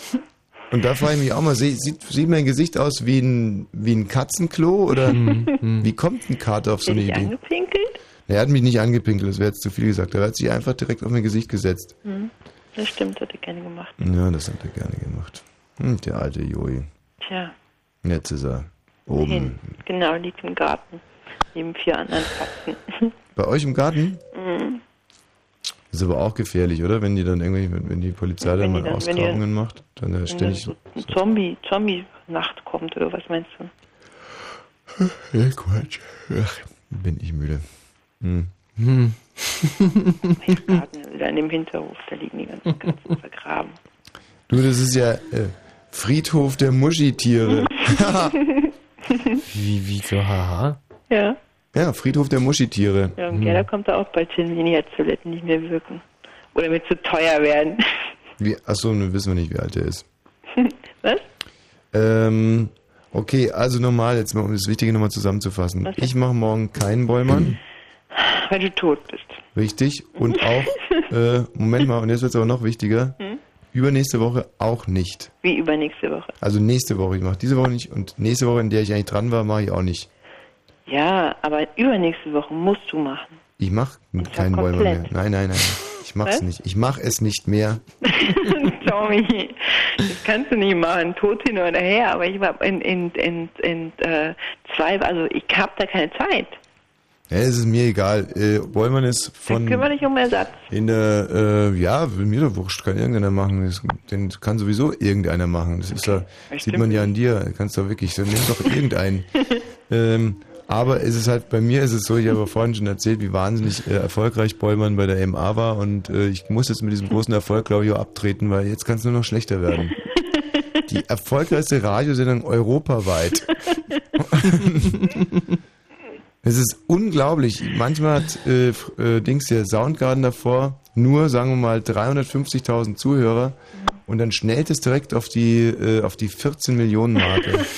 Und da frage ich mich auch mal, sieht, sieht, mein Gesicht aus wie ein, wie ein Katzenklo oder wie kommt ein Kater auf so eine Idee? angepinkelt? Er hat mich nicht angepinkelt, das wäre jetzt zu viel gesagt. Er hat sich einfach direkt auf mein Gesicht gesetzt. Hm. Das stimmt, hat er gerne gemacht. Ja, das hat er gerne gemacht. Hm, der alte Joey. Tja, Jetzt ist er oben. hin. Genau, liegt im Garten. Neben vier anderen Katzen. Bei euch im Garten? Mhm. Ist aber auch gefährlich, oder? Wenn die dann irgendwie, wenn die Polizei dann Wenn mal dann- wenn die Ausgrabungen macht, dann da Wenn ständig. so Zombie, Zombie-Nacht kommt oder was meinst du? Ja, Quatsch. Ach, bin ich müde. Hm. Hm. Im Garten, wieder in dem Hinterhof, da liegen die ganzen Katzen vergraben. Du, das ist ja äh, Friedhof der Muschitiere. Wie, wie so, haha? Ja, ja, Friedhof der Muschitiere. ja und Gerda kommt da auch bald hin, wenn die Toiletten nicht mehr wirken. Oder mit zu teuer werden. Wie, achso, nun wissen wir nicht, wie alt er ist. Was? Ähm, okay, also normal, jetzt mal, um das Wichtige nochmal zusammenzufassen. Was? Ich mache morgen keinen Bollmann, Weil du tot bist. richtig. Und auch, äh, Moment mal, und jetzt wird es aber noch wichtiger, Hm? Übernächste Woche auch nicht. Wie übernächste Woche. Also nächste Woche, ich mache diese Woche nicht und nächste Woche, in der ich eigentlich dran war, mache ich auch nicht. Ja, aber übernächste Woche musst du machen. Ich mache keinen komplett. mehr. Nein, nein, nein. Ich mach's Was? nicht. Ich mache es nicht mehr. Tommy, das kannst du nicht machen, tot hin oder her, aber ich war in, in, in, in äh, zwei, also ich hab da keine Zeit. Ja, es ist mir egal. Äh, Bollmann ist von Kümmere dich um Ersatz. in der, äh, ja, mir doch wurscht, kann irgendeiner machen. Das, den kann sowieso irgendeiner machen. Das ist ja, Das sieht man ja an dir. Kannst doch wirklich, so nimm doch irgendeinen. ähm, aber es ist halt, bei mir ist es so, ich habe vorhin schon erzählt, wie wahnsinnig äh, erfolgreich Bollmann bei der MA war und äh, ich muss jetzt mit diesem großen Erfolg, glaube ich, auch abtreten, weil jetzt kann es nur noch schlechter werden. Die erfolgreichste Radiosendung europaweit. Es ist unglaublich. Manchmal hat äh, äh, Dings der Soundgarden davor nur, sagen wir mal, 350.000 Zuhörer und dann schnellt es direkt auf die äh, auf die 14 Millionen Marke.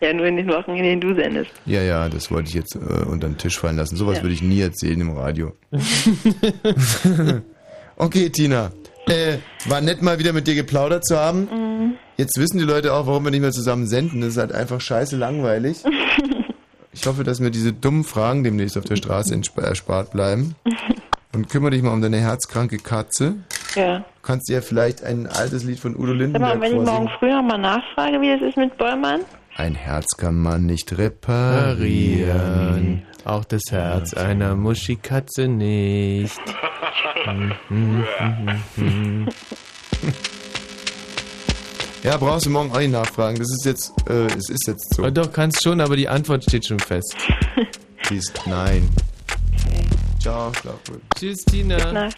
Ja, nur in den Wochen, in denen du sendest. Ja, ja, das wollte ich jetzt äh, unter den Tisch fallen lassen. Sowas Ja. würde ich nie erzählen im Radio. okay, Tina. Äh, war nett mal wieder mit dir geplaudert zu haben. Mhm. Jetzt wissen die Leute auch, warum wir nicht mehr zusammen senden. Das ist halt einfach scheiße langweilig. Ich hoffe, dass mir diese dummen Fragen demnächst auf der Straße entsp- erspart bleiben. Und kümmere dich mal um deine herzkranke Katze. Ja. Du kannst dir vielleicht ein altes Lied von Udo Sag mal, Lindenberg wenn ich morgen vorsingen. früh nochmal nachfrage, wie es ist mit Bollmann? Ein Herz kann man nicht reparieren. Auch das Herz einer Muschikatze nicht. Ja, brauchst du morgen auch nicht nachfragen. Das ist jetzt, äh, es ist jetzt so. Oh, doch, kannst schon, aber die Antwort steht schon fest. Die ist nein. Ciao, schlaf gut. Tschüss, Tina. Nacht.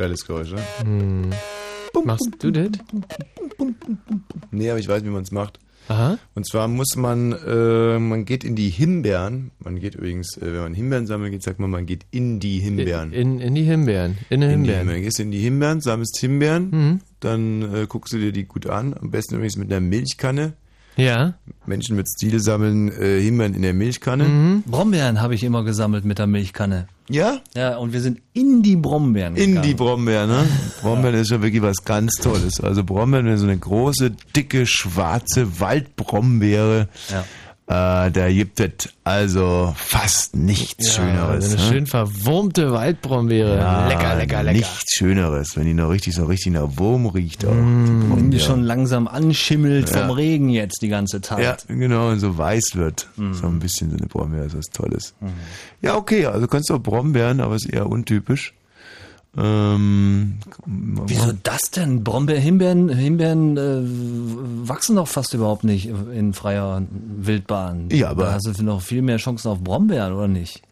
Geiles Geräusch, ne? Hm. Machst du das? Nee, aber ich weiß, wie man es macht. Aha. Und zwar muss man, äh, man geht in die Himbeeren. Man geht übrigens, äh, wenn man Himbeeren sammeln geht, sagt man, man geht in die Himbeeren. In, in die Himbeeren. In die In die Himbeeren. Himbeeren. Gehst in die Himbeeren, sammelst Himbeeren, Mhm. dann äh, guckst du dir die gut an. Am besten übrigens mit einer Milchkanne. Ja. Menschen mit Stile sammeln äh, Himbeeren in der Milchkanne. Mhm. Brombeeren habe ich immer gesammelt mit der Milchkanne. Ja? Ja, und wir sind in die Brombeeren In gegangen. die Brombeeren, ne? Brombeeren ist ja wirklich was ganz Tolles. Also Brombeeren, so eine große, dicke, schwarze Waldbrombeere, äh, da gibt es also fast nichts Schöneres. So eine ne? schön verwurmte Waldbrombeere. Ja, lecker, lecker, lecker. Nichts Schöneres, wenn die noch richtig so richtig nach Wurm riecht. Auch, Mm, die Wenn die schon langsam anschimmelt Ja. vom Regen jetzt die ganze Zeit. Ja, genau, und so weiß wird. Mhm. So ein bisschen so eine Brombeere ist was Tolles. Ja, okay, also kannst du auch Brombeeren, aber ist eher untypisch. Ähm, Wieso das denn? Brombeer, Himbeeren, Himbeeren äh, wachsen doch fast überhaupt nicht in freier Wildbahn. Ja, aber- Da hast du noch viel mehr Chancen auf Brombeeren, oder nicht?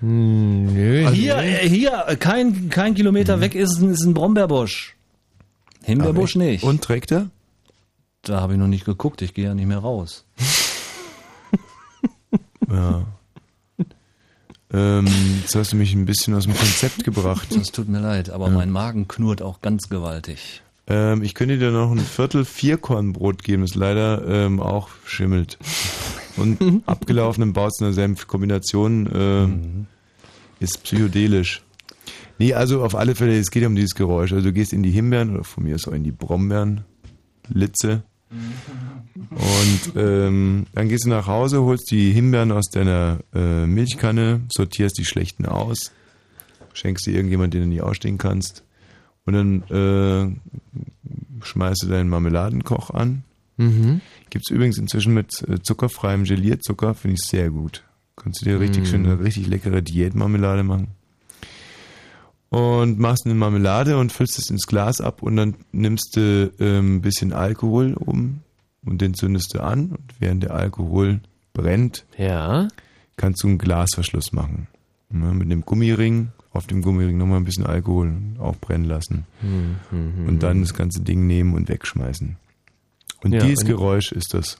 nö. Also hier, äh, hier, kein, kein Kilometer weg ist, ein- ist ein Brombeerbusch. Himbeerbusch Aber- nicht. Und trägt er? Da habe ich noch nicht geguckt, ich gehe ja nicht mehr raus. Ja. Ähm, jetzt hast du mich ein bisschen aus dem Konzept gebracht. Das tut mir leid, aber mein Magen knurrt auch ganz gewaltig. Ähm, ich könnte dir noch ein Viertel Vierkornbrot geben, das leider ähm, auch schimmelt. Und abgelaufenen Bautzener Senf-Kombination ähm, ist psychedelisch. Nee, also auf alle Fälle, es geht um dieses Geräusch. Also du gehst in die Himbeeren oder von mir aus auch in die Brombeeren, Litze. Und ähm, dann gehst du nach Hause, holst die Himbeeren aus deiner äh, Milchkanne, sortierst die schlechten aus, schenkst sie irgendjemand, den du nicht ausstehen kannst. Und dann äh, schmeißt du deinen Marmeladenkoch an. Mhm. Gibt's übrigens inzwischen mit äh, zuckerfreiem Gelierzucker, finde ich sehr gut. Kannst du dir richtig Mhm. schön eine richtig leckere Diätmarmelade machen. Und machst eine Marmelade und füllst es ins Glas ab und dann nimmst du ähm, ein bisschen Alkohol um und den zündest du an und während der Alkohol brennt, ja. kannst du einen Glasverschluss machen. Ja, mit dem Gummiring, auf dem Gummiring nochmal ein bisschen Alkohol auch brennen lassen. Mhm. Und dann das ganze Ding nehmen und wegschmeißen. Und Ja, dieses und- Geräusch ist das.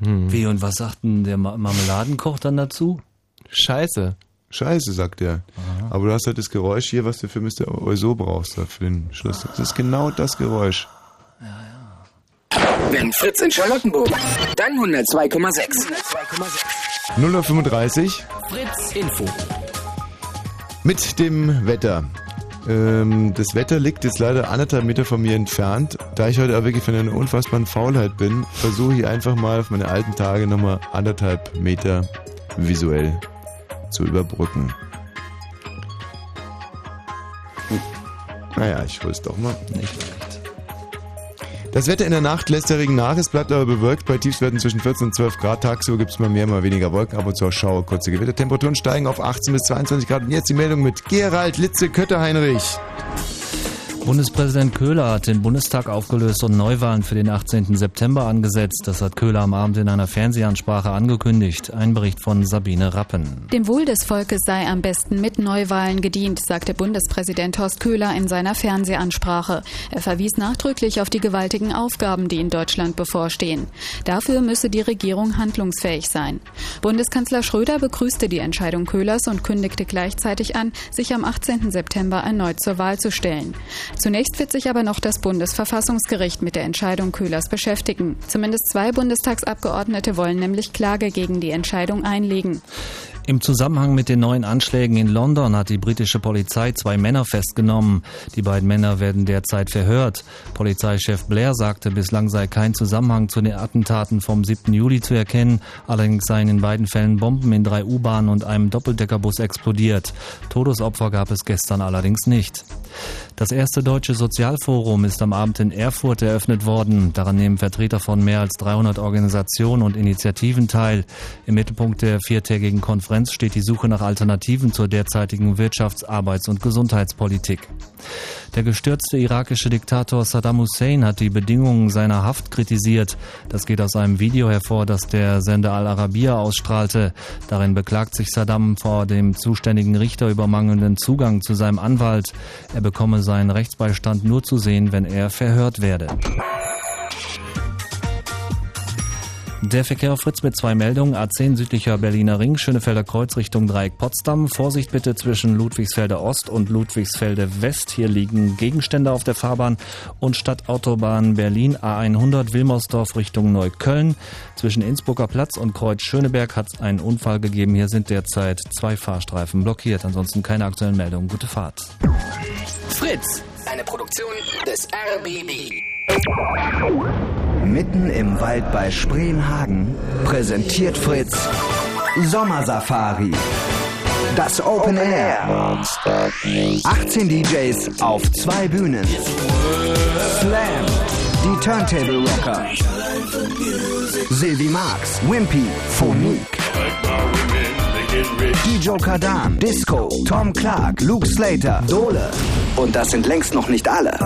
Wie und was sagt denn der Ma- Marmeladenkoch dann dazu? Scheiße. Scheiße, sagt er. Aber du hast halt das Geräusch hier, was du für Mr. Oizo brauchst, da für den Schluss. Das ist genau das Geräusch. Wenn Fritz in Charlottenburg, dann 102,6. 0.35 Uhr Fritz Info. mit dem Wetter. Ähm, das Wetter liegt jetzt leider anderthalb Meter von mir entfernt. Da ich heute auch wirklich von einer unfassbaren Faulheit bin, versuche ich einfach mal auf meine alten Tage nochmal anderthalb Meter visuell zu überbrücken. Naja, ich hol's doch mal. Nicht. Das Wetter in der Nacht lässt der Regen nach, es bleibt aber bewölkt bei Tiefstwerten zwischen 14 und 12 Grad. Tagsüber gibt es mal mehr, mal weniger Wolken, ab und zu Schauer, kurze Gewitter. Temperaturen steigen auf 18 bis 22 Grad. Und jetzt die Meldung mit Gerald Litze Kötter-Heinrich. Bundespräsident Köhler hat den Bundestag aufgelöst und Neuwahlen für den 18. September angesetzt. Das hat Köhler am Abend in einer Fernsehansprache angekündigt. Ein Bericht von Sabine Rappen. Dem Wohl des Volkes sei am besten mit Neuwahlen gedient, sagte Bundespräsident Horst Köhler in seiner Fernsehansprache. Er verwies nachdrücklich auf die gewaltigen Aufgaben, die in Deutschland bevorstehen. Dafür müsse die Regierung handlungsfähig sein. Bundeskanzler Schröder begrüßte die Entscheidung Köhlers und kündigte gleichzeitig an, sich am 18. September erneut zur Wahl zu stellen. Zunächst wird sich aber noch das Bundesverfassungsgericht mit der Entscheidung Köhlers beschäftigen. Zumindest zwei Bundestagsabgeordnete wollen nämlich Klage gegen die Entscheidung einlegen. Im Zusammenhang mit den neuen Anschlägen in London hat die britische Polizei zwei Männer festgenommen. Die beiden Männer werden derzeit verhört. Polizeichef Blair sagte, bislang sei kein Zusammenhang zu den Attentaten vom 7. Juli zu erkennen. Allerdings seien in beiden Fällen Bomben in drei U-Bahnen und einem Doppeldeckerbus explodiert. Todesopfer gab es gestern allerdings nicht. Das erste deutsche Sozialforum ist am Abend in Erfurt eröffnet worden. Daran nehmen Vertreter von mehr als 300 Organisationen und Initiativen teil. Im Mittelpunkt der viertägigen Konferenz steht die Suche nach Alternativen zur derzeitigen Wirtschafts-, Arbeits- und Gesundheitspolitik. Der gestürzte irakische Diktator Saddam Hussein hat die Bedingungen seiner Haft kritisiert. Das geht aus einem Video hervor, das der Sender Al Arabiya ausstrahlte. Darin beklagt sich Saddam vor dem zuständigen Richter über mangelnden Zugang zu seinem Anwalt. Er bekomme seinen Rechtsbeistand nur zu sehen, wenn er verhört werde. Der Verkehr auf Fritz mit zwei Meldungen. A10 südlicher Berliner Ring, Schönefelder Kreuz Richtung Dreieck Potsdam. Vorsicht bitte zwischen Ludwigsfelde Ost und Ludwigsfelde West. Hier liegen Gegenstände auf der Fahrbahn. Und Stadtautobahn Berlin A100 Wilmersdorf Richtung Neukölln. Zwischen Innsbrucker Platz und Kreuz Schöneberg hat es einen Unfall gegeben. Hier sind derzeit zwei Fahrstreifen blockiert. Ansonsten keine aktuellen Meldungen. Gute Fahrt. Fritz, eine Produktion des RBB. Mitten im Wald bei Spreenhagen präsentiert Fritz Sommersafari. Das Open Air. 18 DJs auf zwei Bühnen. Slam. Die Turntable Rocker. Sylvie Marx, Wimpy, Phonique. Dijo Kadan, Disco, Tom Clark, Luke Slater, Dole. Und das sind längst noch nicht alle.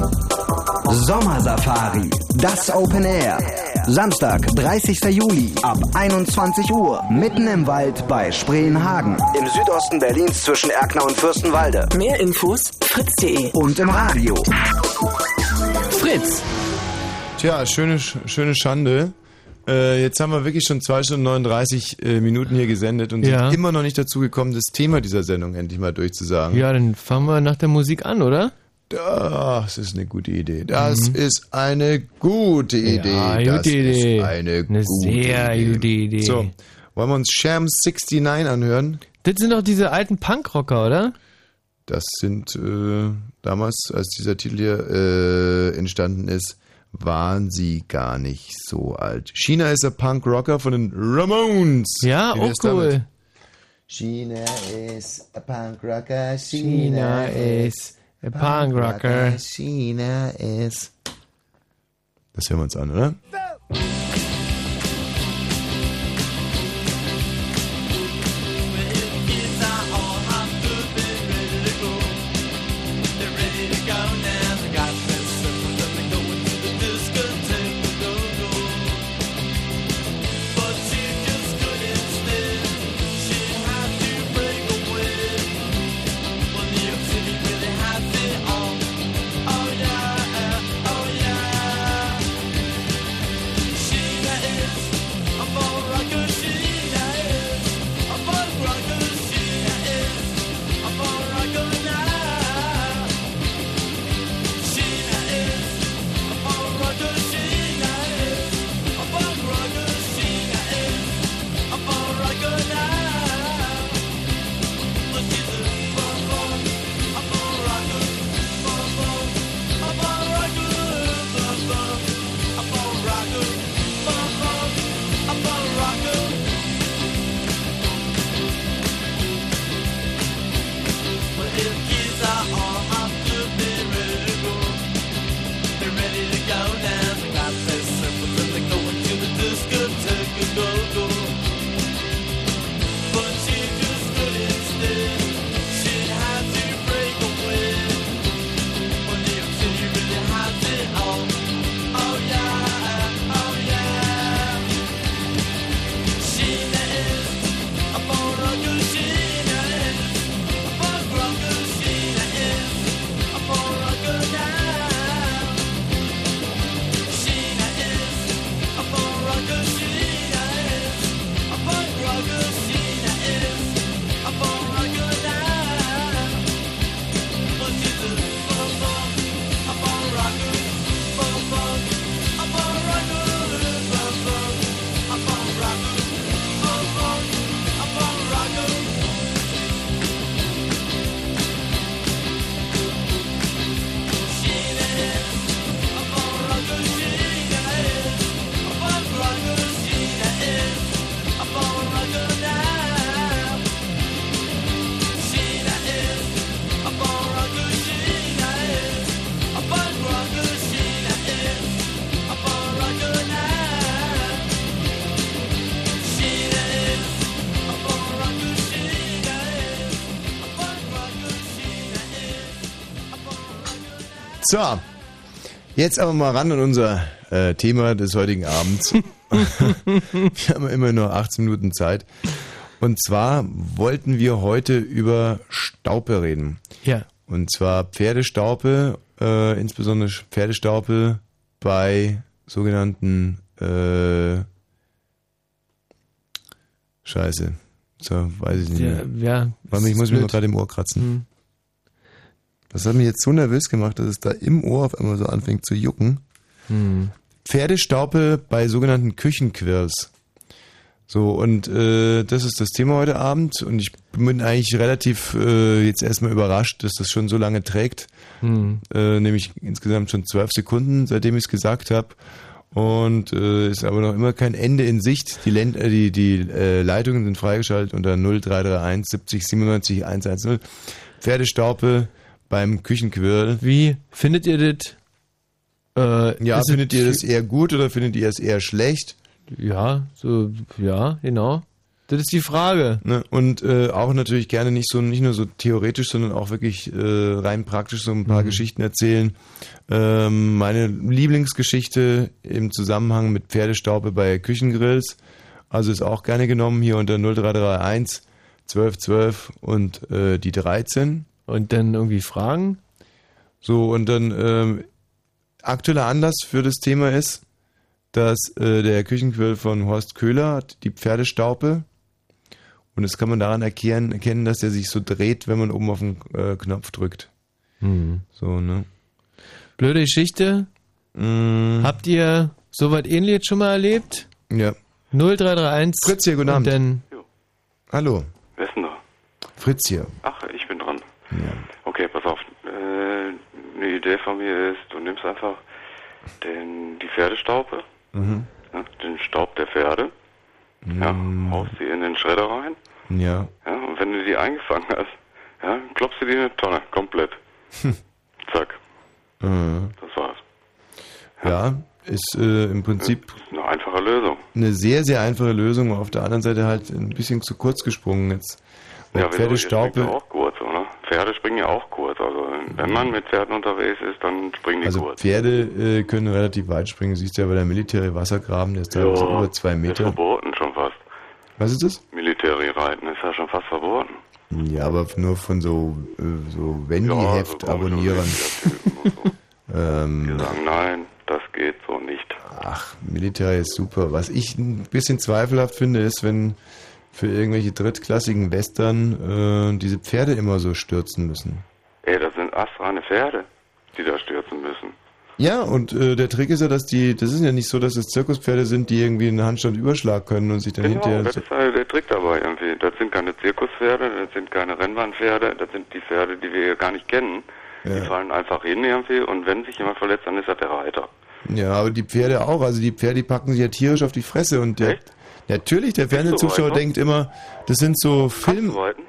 Sommersafari, das Open Air. Samstag, 30. Juli ab 21 Uhr, mitten im Wald bei Spreenhagen. Im Südosten Berlins zwischen Erkner und Fürstenwalde. Mehr Infos fritz.de. Und im Radio. Fritz. Tja, schöne, schöne Schande. Äh, jetzt haben wir wirklich schon 2 Stunden 39 äh, Minuten hier gesendet und Ja. sind immer noch nicht dazu gekommen, das Thema dieser Sendung endlich mal durchzusagen. Ja, dann fangen wir nach der Musik an, oder? Das ist eine gute Idee. Das Mhm. ist eine gute Idee. Ja, das gute Idee. ist eine, Eine gute sehr Idee. gute Idee. So, wollen wir uns Sham 69 anhören? Das sind doch diese alten Punkrocker, oder? Das sind äh, damals, als dieser Titel hier äh, entstanden ist, waren sie gar nicht so alt. China ist ein Punk-Rocker von den Ramones. Ja, Wie auch damit? cool. China ist ein Punk-Rocker, China ist a Punk-Rocker. China ist... Das hören wir uns an, oder? So, jetzt aber mal ran an unser äh, Thema des heutigen Abends. wir haben immer nur 18 Minuten Zeit. Und zwar wollten wir heute über Staupe reden. Ja. Und zwar Pferdestaupe, äh, insbesondere Pferdestaupe bei sogenannten äh, Scheiße. So, weiß ich nicht Ja, mehr. ja, Warte ich muss mich mal blöd. gerade im Ohr kratzen. Das hat mich jetzt so nervös gemacht, dass es da im Ohr auf einmal so anfängt zu jucken. Hm. Pferdestaupe bei sogenannten Küchenquirls. So, und äh, das ist das Thema heute Abend und ich bin eigentlich relativ äh, jetzt erstmal überrascht, dass das schon so lange trägt. Hm. Äh, nämlich insgesamt schon zwölf Sekunden, seitdem ich es gesagt habe. Und äh, ist aber noch immer kein Ende in Sicht. Die, Len äh, die, die äh, Leitungen sind freigeschaltet unter 0331 70 97 110. Pferdestaupe beim Küchenquirl. Wie findet ihr das? Äh, Ja, findet ihr das eher gut oder findet ihr es eher schlecht? Ja, so, ja, genau. Das ist die Frage. Ne? Und äh, auch natürlich gerne nicht so nicht nur so theoretisch, sondern auch wirklich äh, rein praktisch so ein paar Geschichten erzählen. Ähm, meine Lieblingsgeschichte im Zusammenhang mit Pferdestaube bei Küchengrills, also ist auch gerne genommen hier unter 0331 1212 und äh, die 13. Und dann irgendwie Fragen? So, und dann ähm, aktueller Anlass für das Thema ist, dass äh, der Küchengrill von Horst Köhler hat die Pferdestaupe. Und das kann man daran erkennen, erkennen, dass der sich so dreht, wenn man oben auf den äh, Knopf drückt. Mhm. So, ne? Blöde Geschichte. Habt ihr sowas ähnliches schon mal erlebt? Ja. 0331. Fritz hier, guten Abend. Hallo, Wer ist denn da? Fritz hier. Ach, dran. Okay, pass auf. Äh, eine Idee von mir ist, du nimmst einfach den, die Pferdestaupe, Mhm. ne, den Staub der Pferde, ja, haust sie in den Schredder rein, Ja. ja, und wenn du die eingefangen hast, ja, klopfst du die in eine Tonne, komplett. Zack, Mhm. das war's. Ja, ist äh, im Prinzip Eine einfache Lösung. eine sehr, sehr einfache Lösung. Auf der anderen Seite halt ein bisschen zu kurz gesprungen jetzt. Ja, Pferdestaupe, ja auch oder? Pferde springen ja auch kurz. Also wenn man mit Pferden unterwegs ist, dann springen die also kurz. Pferde äh, können relativ weit springen. Siehst du ja bei der Militäre Wassergraben, der ist teilweise Ja, über zwei Ist Meter. verboten schon fast. Was ist das? Militärreiten ist ja schon fast verboten. Ja, aber nur von so, äh, so Wendy-Heft-Abonnierern. ähm, Die sagen, nein, das geht so nicht. Ach, Militär ist super. Was ich ein bisschen zweifelhaft finde, ist, wenn für irgendwelche drittklassigen Western äh, diese Pferde immer so stürzen müssen. Ey, das sind astreine Pferde, die da stürzen müssen. Ja, und äh, der Trick ist ja, dass die, das ist ja nicht so, dass es Zirkuspferde sind, die irgendwie einen Handstand-Überschlag können und sich dann Genau, hinterher... das ist halt der Trick dabei irgendwie. Das sind keine Zirkuspferde, das sind keine Rennbahnpferde, das sind die Pferde, die wir hier gar nicht kennen. Die Ja. fallen einfach hin irgendwie und wenn sich jemand verletzt, dann ist das der Reiter. Ja, aber die Pferde auch. Also die Pferde, die packen sich ja tierisch auf die Fresse und der, natürlich, der Fernsehzuschauer denkt immer, das sind so Film... Reiten?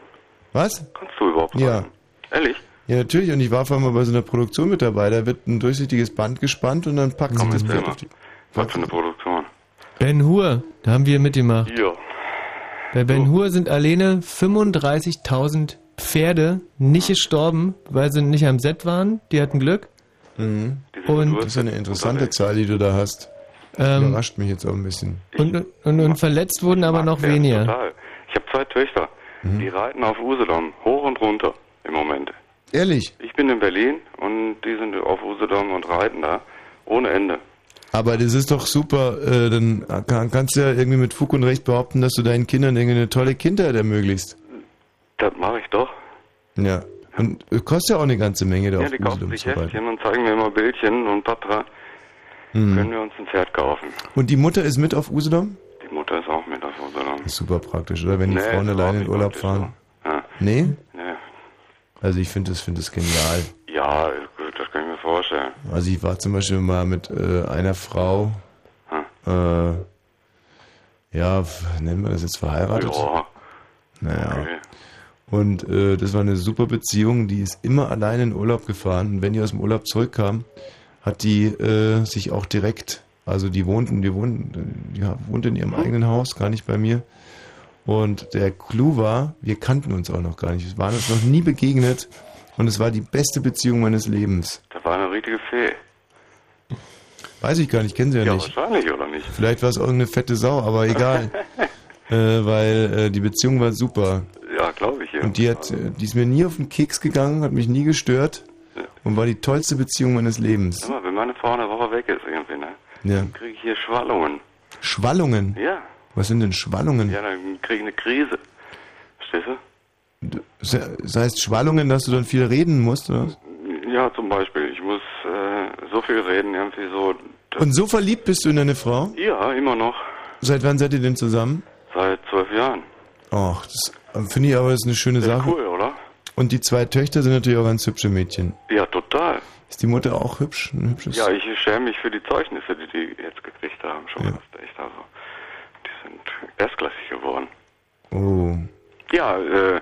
Was? Kannst du überhaupt Ja. reiten? Ehrlich? Ja, natürlich. Und ich war vor allem mal bei so einer Produktion mit dabei. Da wird ein durchsichtiges Band gespannt und dann packen sie das Pferd auf die... Was für eine Produktion? Ben Hur, da haben wir mitgemacht. Ja. Bei Ben Hur sind alleine 35.000 Pferde nicht gestorben, weil sie nicht am Set waren. Die hatten Glück. Mhm. Und Das ist eine interessante Zahl, die du da hast. Ähm, Überrascht mich jetzt auch ein bisschen. Und, und, und verletzt wurden aber noch weniger. Total. Ich habe zwei Töchter, Mhm. die reiten auf Usedom, hoch und runter im Moment. Ehrlich? Ich bin in Berlin und die sind auf Usedom und reiten da ohne Ende. Aber das ist doch super. Äh, dann kann, kannst du ja irgendwie mit Fug und Recht behaupten, dass du deinen Kindern irgendwie eine tolle Kindheit ermöglicht. Das mache ich doch. Ja. Und äh, kostet ja auch eine ganze Menge da Ja, auf die kaufen sich. Heftchen und zeigen mir immer Bildchen und Patra. Mhm. Können wir uns ein Pferd kaufen? Und die Mutter ist mit auf Usedom? Die Mutter ist auch mit auf Usedom. Ist super praktisch, oder? Wenn die Nee, Frauen alleine in Urlaub fahren. Ja. Nee? Nee. Also ich finde das, finde das genial. Ja, gut, das kann ich mir vorstellen. Also ich war zum Beispiel mal mit äh, einer Frau, äh, ja, nennen wir das jetzt verheiratet? Ja. Naja. Und äh, das war eine super Beziehung, die ist immer alleine in Urlaub gefahren. Und wenn die aus dem Urlaub zurückkam, hat die äh, sich auch direkt, also die wohnten, die wohnten, die wohnt in ihrem eigenen Haus, gar nicht bei mir. Und der Clou war, wir kannten uns auch noch gar nicht. Wir waren uns noch nie begegnet. Und es war die beste Beziehung meines Lebens. Das war eine richtige Fee. Weiß ich gar nicht, kennen sie ja, Ja, nicht. wahrscheinlich, oder nicht? Vielleicht war es irgendeine fette Sau, aber egal. äh, weil äh, die Beziehung war super. Ja, glaube ich. Ja. Und die hat, äh, die ist mir nie auf den Keks gegangen, hat mich nie gestört und war die tollste Beziehung meines Lebens. Mal, wenn meine Frau eine Woche weg ist irgendwie, ne? Ja. Dann kriege ich hier Schwallungen. Schwallungen. Ja. Was sind denn Schwallungen? Ja, dann kriege ich eine Krise. Verstehst du? Das heißt Schwallungen, dass du dann viel reden musst, oder? Ja, zum Beispiel. Ich muss äh, so viel reden, irgendwie so. Und so verliebt bist du in deine Frau? Ja, immer noch. Seit wann seid ihr denn zusammen? Seit zwölf Jahren. Ach, das finde ich aber ist eine schöne Sache. cool? Und die zwei Töchter sind natürlich auch ganz hübsche Mädchen. Ja, total. Ist die Mutter auch hübsch? Ein hübsches Ja, ich schäme mich für die Zeugnisse, die die jetzt gekriegt haben. Schon Ja. fast echt, also. Die sind erstklassig geworden. Oh. Ja, äh,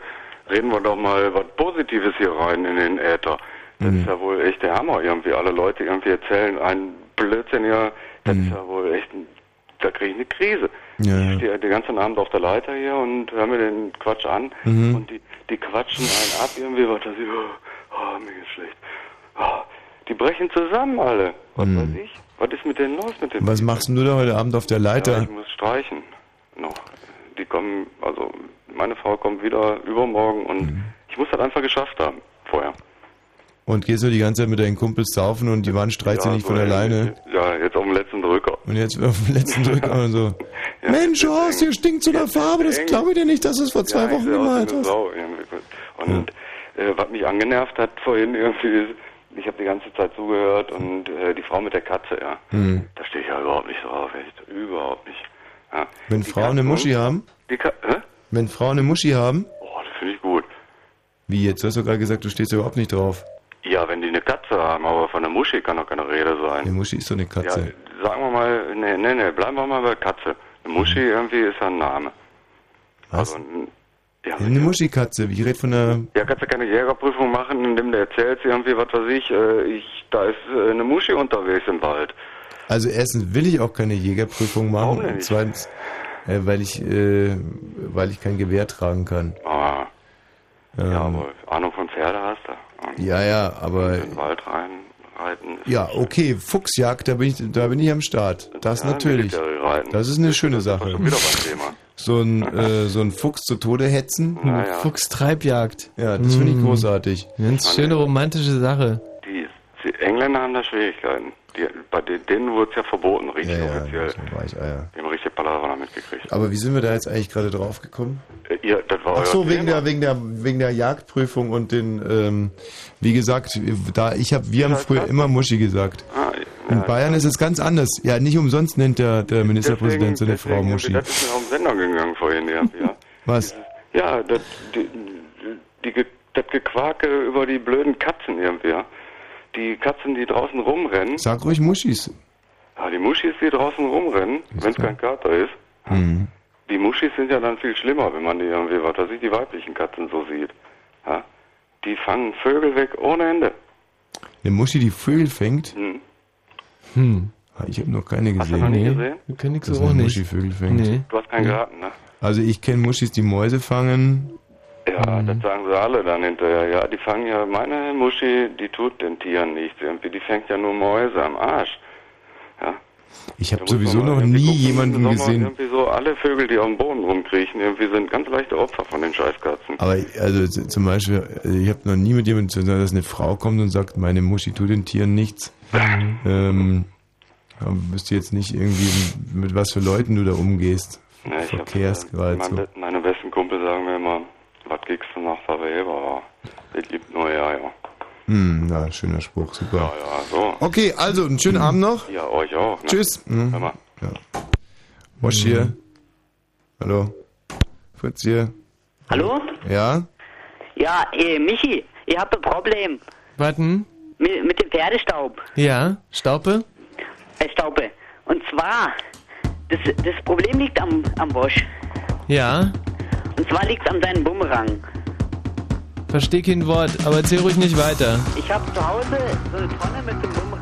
reden wir doch mal was Positives hier rein in den Äther. Das Mhm. ist ja wohl echt der Hammer irgendwie. Alle Leute irgendwie erzählen einen Blödsinn ja. Das Mhm. ist ja wohl echt ein da kriege ich eine Krise. Ja, Ich ja. stehe den ganzen Abend auf der Leiter hier und höre mir den Quatsch an Mhm. und die, die quatschen einen ab irgendwie, was da sie, oh, oh, mir geht's schlecht. Oh, die brechen zusammen alle. Was weiß ich? Was ist mit denen los mit den Mhm. Was machst du da heute Abend auf der Ja, Leiter? ich muss streichen. Noch. Die kommen, also meine Frau kommt wieder übermorgen und Mhm. ich muss das einfach geschafft haben vorher. Und gehst du die ganze Zeit mit deinen Kumpels saufen und die Wand streicht sie Ja, nicht so von alleine? Ja, jetzt auf dem letzten Drücker. Und jetzt auf den letzten Drücker und so. Mensch, Horst, hier stinkt so nach Farbe, das glaube ich dir nicht, dass du es vor zwei ja, Wochen gemalt hast. Und äh, was mich angenervt hat vorhin irgendwie ist, ich habe die ganze Zeit zugehört und äh, die Frau mit der Katze, ja. Hm. Da stehe ich ja überhaupt nicht drauf, echt. Überhaupt nicht. Ja. Wenn Frauen eine Muschi haben? Die Ka Hä? Wenn Frauen eine Muschi haben? Oh, das finde ich gut. Wie jetzt? Du hast doch gerade gesagt, du stehst überhaupt nicht drauf. Ja, wenn die eine Katze haben, aber von der Muschi kann doch keine Rede sein. Eine Muschi ist doch eine Katze. Ja, mal, nee, nee, nee, bleiben wir mal bei Katze. Eine Muschi irgendwie ist ja ein Name. Was? Also, ja, Eine Muschikatze, ich rede von einer... ja, kannst du keine Jägerprüfung machen, indem du erzählst irgendwie, was weiß ich, äh, ich, da ist äh, eine Muschi unterwegs im Wald. Also erstens will ich auch keine Jägerprüfung machen und zweitens, äh, weil ich äh, weil ich kein Gewehr tragen kann. Ah, Ähm, ja, aber Ahnung von Pferde hast du. Und ja, ja, aber in den Wald rein, reiten. ist- ja, okay, Fuchsjagd, da bin ich da bin ich am Start. Das Ja, natürlich. Das ist eine schöne Sache. Schon wieder beim Thema. So ein äh, so ein Fuchs zu Tode hetzen. Ja. Fuchstreibjagd. Ja, das finde ich Mm. großartig. Ganz schöne romantische Sache. Die, die Engländer haben da Schwierigkeiten. Die, bei den- denen wurde es ja verboten, richtig Ja, ja, offiziell. so Weicheier. Wir haben richtig Palaver mitgekriegt. Aber wie sind wir da jetzt eigentlich gerade drauf gekommen? Äh, ihr, das war Ach so, Thema. wegen der, wegen der, wegen der Jagdprüfung und den, ähm, wie gesagt, da, ich habe, wir haben früher immer Muschi gesagt. Ah, In Bayern ist es ganz anders. Ja, nicht umsonst nennt der, der Ministerpräsident seine Frau Muschi. Das ist mir auf den Sender gegangen vorhin, ja. ja. Was? Ja, das, die, die, das Gequake über die blöden Katzen irgendwie, ja. Die Katzen, die draußen rumrennen, Sag ruhig Muschis. ja, die Muschis, die draußen rumrennen, wenn es kein Kater ist, Mhm. die Muschis sind ja dann viel schlimmer, wenn man die irgendwie, was weiß ich, die weiblichen Katzen so sieht. Ja. Die fangen Vögel weg ohne Ende. Eine Muschi, die Vögel fängt? Hm. Hm. Ah, Ich habe noch keine Hast du gesehen. noch nie gesehen? Wir können nichts Dass nicht. Muschi Vögel fängt. Nee. Du hast keinen Garten, ne? Also ich kenne Muschis, die Mäuse fangen. Ja, Mhm. das sagen sie alle dann hinterher. Ja, die fangen ja, meine Muschi, die tut den Tieren nichts irgendwie. Die fängt ja nur Mäuse am Arsch. Ja. Ich habe sowieso noch nie jemanden Sommer gesehen. Irgendwie so, alle Vögel, die auf dem Boden rumkriechen, irgendwie sind ganz leichte Opfer von den Scheißkatzen. Aber also zum Beispiel, also ich habe noch nie mit jemandem zu tun, dass eine Frau kommt und sagt, meine Muschi tut den Tieren nichts. Ähm, aber wüsste jetzt nicht irgendwie, mit was für Leuten du da umgehst. Ja, ich hab, Verkehrst gerade so. meine, meine besten Kumpel sagen mir kriegst du nach Verweber? Ich lieb nur ja, ja. Hm, na, schöner Spruch, super. Ja, so. Okay, also einen schönen Abend noch. Ja, euch auch. Ne? Tschüss. Hm. Hör mal. Ja. Mosch hier. Hallo. Fritz hier. Hallo? Ja? Ja, äh, Michi, ich habe ein Problem Warten. mit, mit dem Pferdestaub. Ja, Staupe? Äh, Staube. Und zwar, das, das Problem liegt am, am Bosch. Ja. Und zwar liegt es an seinem Bumerang. Versteh kein Wort, aber erzähl ruhig nicht weiter. Ich habe zu Hause so eine Tonne mit dem Bumerang.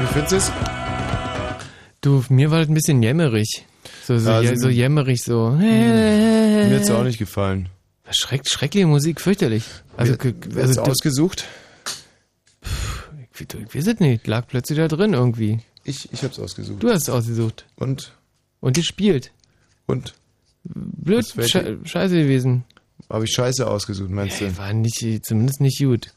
Wie findest du es? Du, mir war das ein bisschen jämmerig. So, so, Also- so jämmerig, so. Mir hat's auch nicht gefallen. Schreck, schreckliche Musik, fürchterlich. Also, Wer- also ausgesucht? Ich, ich weiß es nicht, lag plötzlich da drin irgendwie. Ich, ich hab's ausgesucht. Du hast es ausgesucht. Und? Und gespielt. Und? Blöd, sche scheiße gewesen. Habe ich scheiße ausgesucht, meinst du? War nicht, zumindest nicht gut.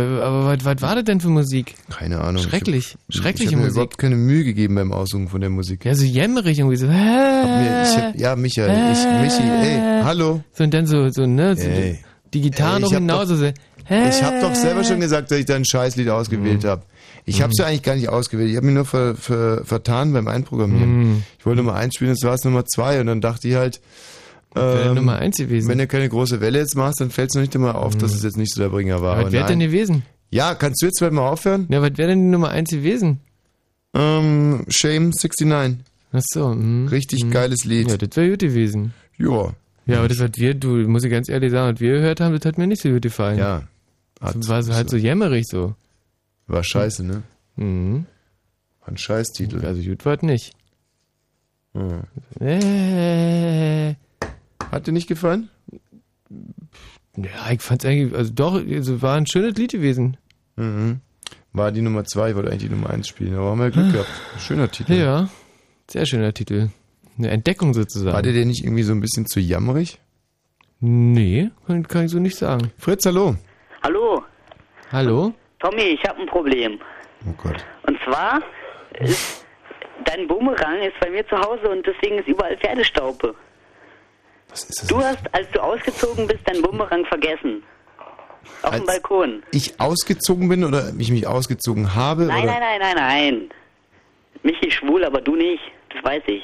Aber, was, was war das denn für Musik? Keine Ahnung. Schrecklich. Ich hab, Schreckliche ich hab mir Musik. überhaupt keine Mühe gegeben beim Aussuchen von der Musik. Ja, so jämmerig irgendwie so. Hab mir, ich hab, ja, Michael, ich, Michi, ey, hallo. So und dann so, so ne? So Ey. Die Gitarren Ey, noch genauso. so, Ich habe doch selber schon gesagt, dass ich da ein Scheißlied ausgewählt Mhm. habe. Ich habe es ja eigentlich gar nicht ausgewählt. Ich habe mich nur ver, ver, vertan beim Einprogrammieren. Mhm. Ich wollte Nummer eins spielen, jetzt war es Nummer zwei und dann dachte ich halt, wäre ähm, Nummer eins gewesen. wenn du keine große Welle jetzt machst, dann fällt es noch nicht immer auf, dass es jetzt nicht so der Bringer war. Mhm. Was wäre denn gewesen? Ja, kannst du jetzt vielleicht mal aufhören? Ja, was wäre denn die Nummer eins gewesen? Ähm, Shame 69. Ach so. mhm. Richtig geiles Lied. Ja, das wäre gut gewesen. Ja. Ja, aber das hat wir, du, muss ich ganz ehrlich sagen, was wir gehört haben, das hat mir nicht so gut gefallen. Ja. Das war so, halt so jämmerig so. War scheiße, ne? Mhm. War ein Scheißtitel. Also gut war das nicht. Ja. Äh. Hat dir nicht gefallen? Ja, ich fand's eigentlich, also doch, also war ein schönes Lied gewesen. Mhm. War die Nummer zwei, ich wollte eigentlich die Nummer eins spielen, aber haben wir Glück gehabt. Schöner Titel. Ja, sehr schöner Titel. Eine Entdeckung sozusagen. War der denn nicht irgendwie so ein bisschen zu jammerig? Nee, kann, kann ich so nicht sagen. Fritz, hallo. Hallo, Hallo? Tommy, ich habe ein Problem. Oh Gott. Und zwar ist dein Bumerang ist bei mir zu Hause und deswegen ist überall Pferdestaupe. Was ist das? Du hast, als du ausgezogen bist, deinen Bumerang vergessen. Auf dem Als- Balkon. Ich ausgezogen bin oder ich mich ausgezogen habe? Nein, oder? nein, nein, nein, nein. Michi ist schwul, aber du nicht. Das weiß ich.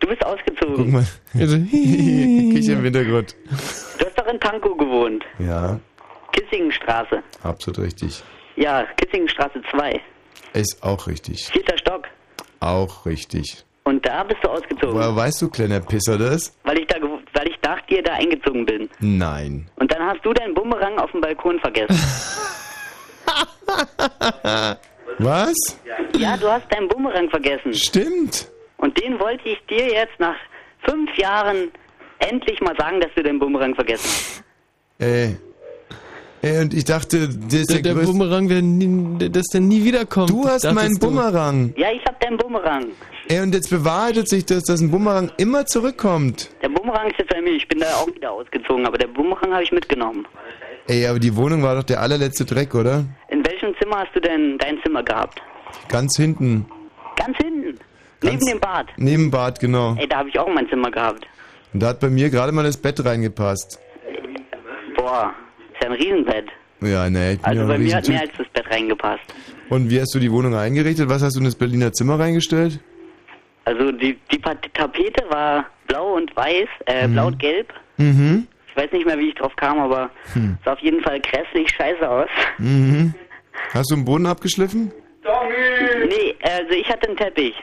Du bist ausgezogen. Guck mal. Also, Kicher im Hintergrund. Du hast doch in Pankow gewohnt. Ja, Kissingenstraße. absolut richtig. Ja, Kissingenstraße 2. Ist auch richtig. Vierter Stock. Auch richtig. Und da bist du ausgezogen. Woher weißt du, kleiner Pisser, das? Weil ich da gew- weil ich nach dir da eingezogen bin. Nein. Und dann hast du deinen Bumerang auf dem Balkon vergessen. Was? ja, du hast deinen Bumerang vergessen. Stimmt. Und den wollte ich dir jetzt nach fünf Jahren endlich mal sagen, dass du den Bumerang vergessen hast. Ey. Ey, und ich dachte, Der, der, der. Bumerang, der nie, dass der nie wiederkommt. Du hast meinen du. Bumerang. Ja, ich hab deinen Bumerang. Ey, und jetzt bewahrheitet sich das, dass ein Bumerang immer zurückkommt. Der Bumerang ist jetzt bei mir. Ich bin da auch wieder ausgezogen, aber der Bumerang habe ich mitgenommen. Ey, aber die Wohnung war doch der allerletzte Dreck, oder? In welchem Zimmer hast du denn dein Zimmer gehabt? Ganz hinten. Ganz hinten. Neben dem Bad. Neben Bad, genau. Ey, da habe ich auch mein Zimmer gehabt. Und da hat bei mir gerade mal das Bett reingepasst. Boah, ist ja ein Riesenbett. Ja, bin Also bei mir hat mehr als das Bett reingepasst. Und wie hast du die Wohnung eingerichtet? Was hast du in das Berliner Zimmer reingestellt? Also die, die Tapete war blau und weiß, äh, blau und gelb. Mhm. Ich weiß nicht mehr, wie ich drauf kam, aber Hm. sah auf jeden Fall grässlich scheiße aus. Mhm. Hast du den Boden abgeschliffen? Nee, also ich hatte einen Teppich.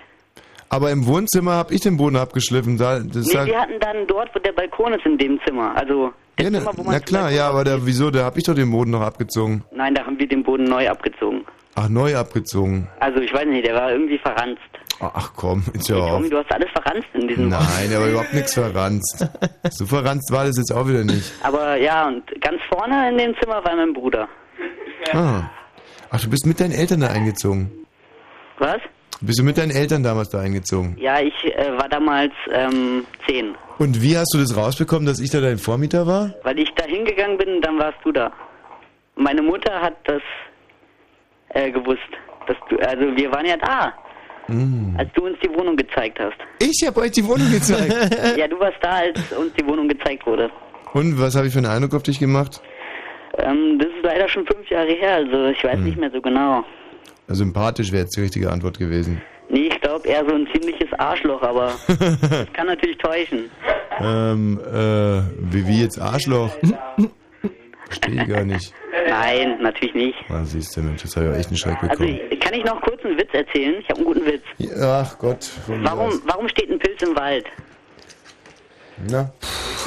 Aber im Wohnzimmer habe ich den Boden abgeschliffen. Da, das Nee, wir hatten dann dort, wo der Balkon ist, in dem Zimmer. Also, ja, na, Zimmer, wo man na klar, ja, aber da, wieso? Da habe ich doch den Boden noch abgezogen. Nein, da haben wir den Boden neu abgezogen. Ach, neu abgezogen. Also ich weiß nicht, der war irgendwie verranzt. Ach komm, jetzt hör auf. Tommy, du hast alles verranzt in diesem Nein, aber überhaupt nichts verranzt. So verranzt war das jetzt auch wieder nicht. Aber ja, und ganz vorne in dem Zimmer war mein Bruder. Ah. Ach, du bist mit deinen Eltern da eingezogen. Was? Bist du mit deinen Eltern damals da eingezogen? Ja, ich äh, war damals ähm, zehn. Und wie hast du das rausbekommen, dass ich da dein Vormieter war? Weil ich da hingegangen bin, dann warst du da. Meine Mutter hat das äh, gewusst. Dass du, also wir waren ja da, Hm. als du uns die Wohnung gezeigt hast. Ich habe euch die Wohnung gezeigt. ja, du warst da, als uns die Wohnung gezeigt wurde. Und was habe ich für einen Eindruck auf dich gemacht? Ähm, das ist leider schon fünf Jahre her, also ich weiß Hm. nicht mehr so genau. Sympathisch wäre jetzt die richtige Antwort gewesen. Nee, ich glaube eher so ein ziemliches Arschloch, aber das kann natürlich täuschen. Ähm, äh, wie, wie jetzt Arschloch? Verstehe ich gar nicht. Nein, natürlich nicht. Ah, siehst du, Mensch, das habe ich echt einen Schreck Also bekommen. ich- kann ich noch kurz einen Witz erzählen? Ich habe einen guten Witz. Ach Gott. Warum, warum steht ein Pilz im Wald? Na?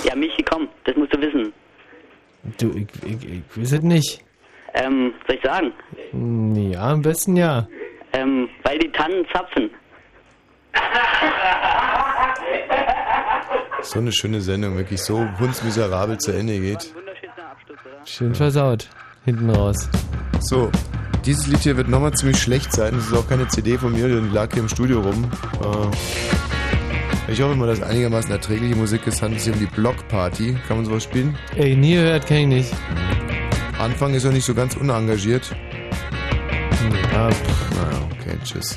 Ja, Michi, komm, das musst du wissen. Du, ich, ich, ich weiß es nicht. Ähm, soll ich sagen? Ja, am besten ja. Ähm, weil die Tannen zapfen. So eine schöne Sendung, wirklich so hundsmiserabel zu Ende geht. Schön versaut. Hinten raus. So, dieses Lied hier wird nochmal ziemlich schlecht sein. Das ist auch keine CD von mir, die lag hier im Studio rum. Äh, ich hoffe mal, dass einigermaßen erträgliche Musik ist. Handelt sich um die Block Party. Kann man sowas spielen? Ey, nie gehört, kenn ich nicht. Anfang ist ja nicht so ganz unengagiert. Ja, Naja, okay, tschüss.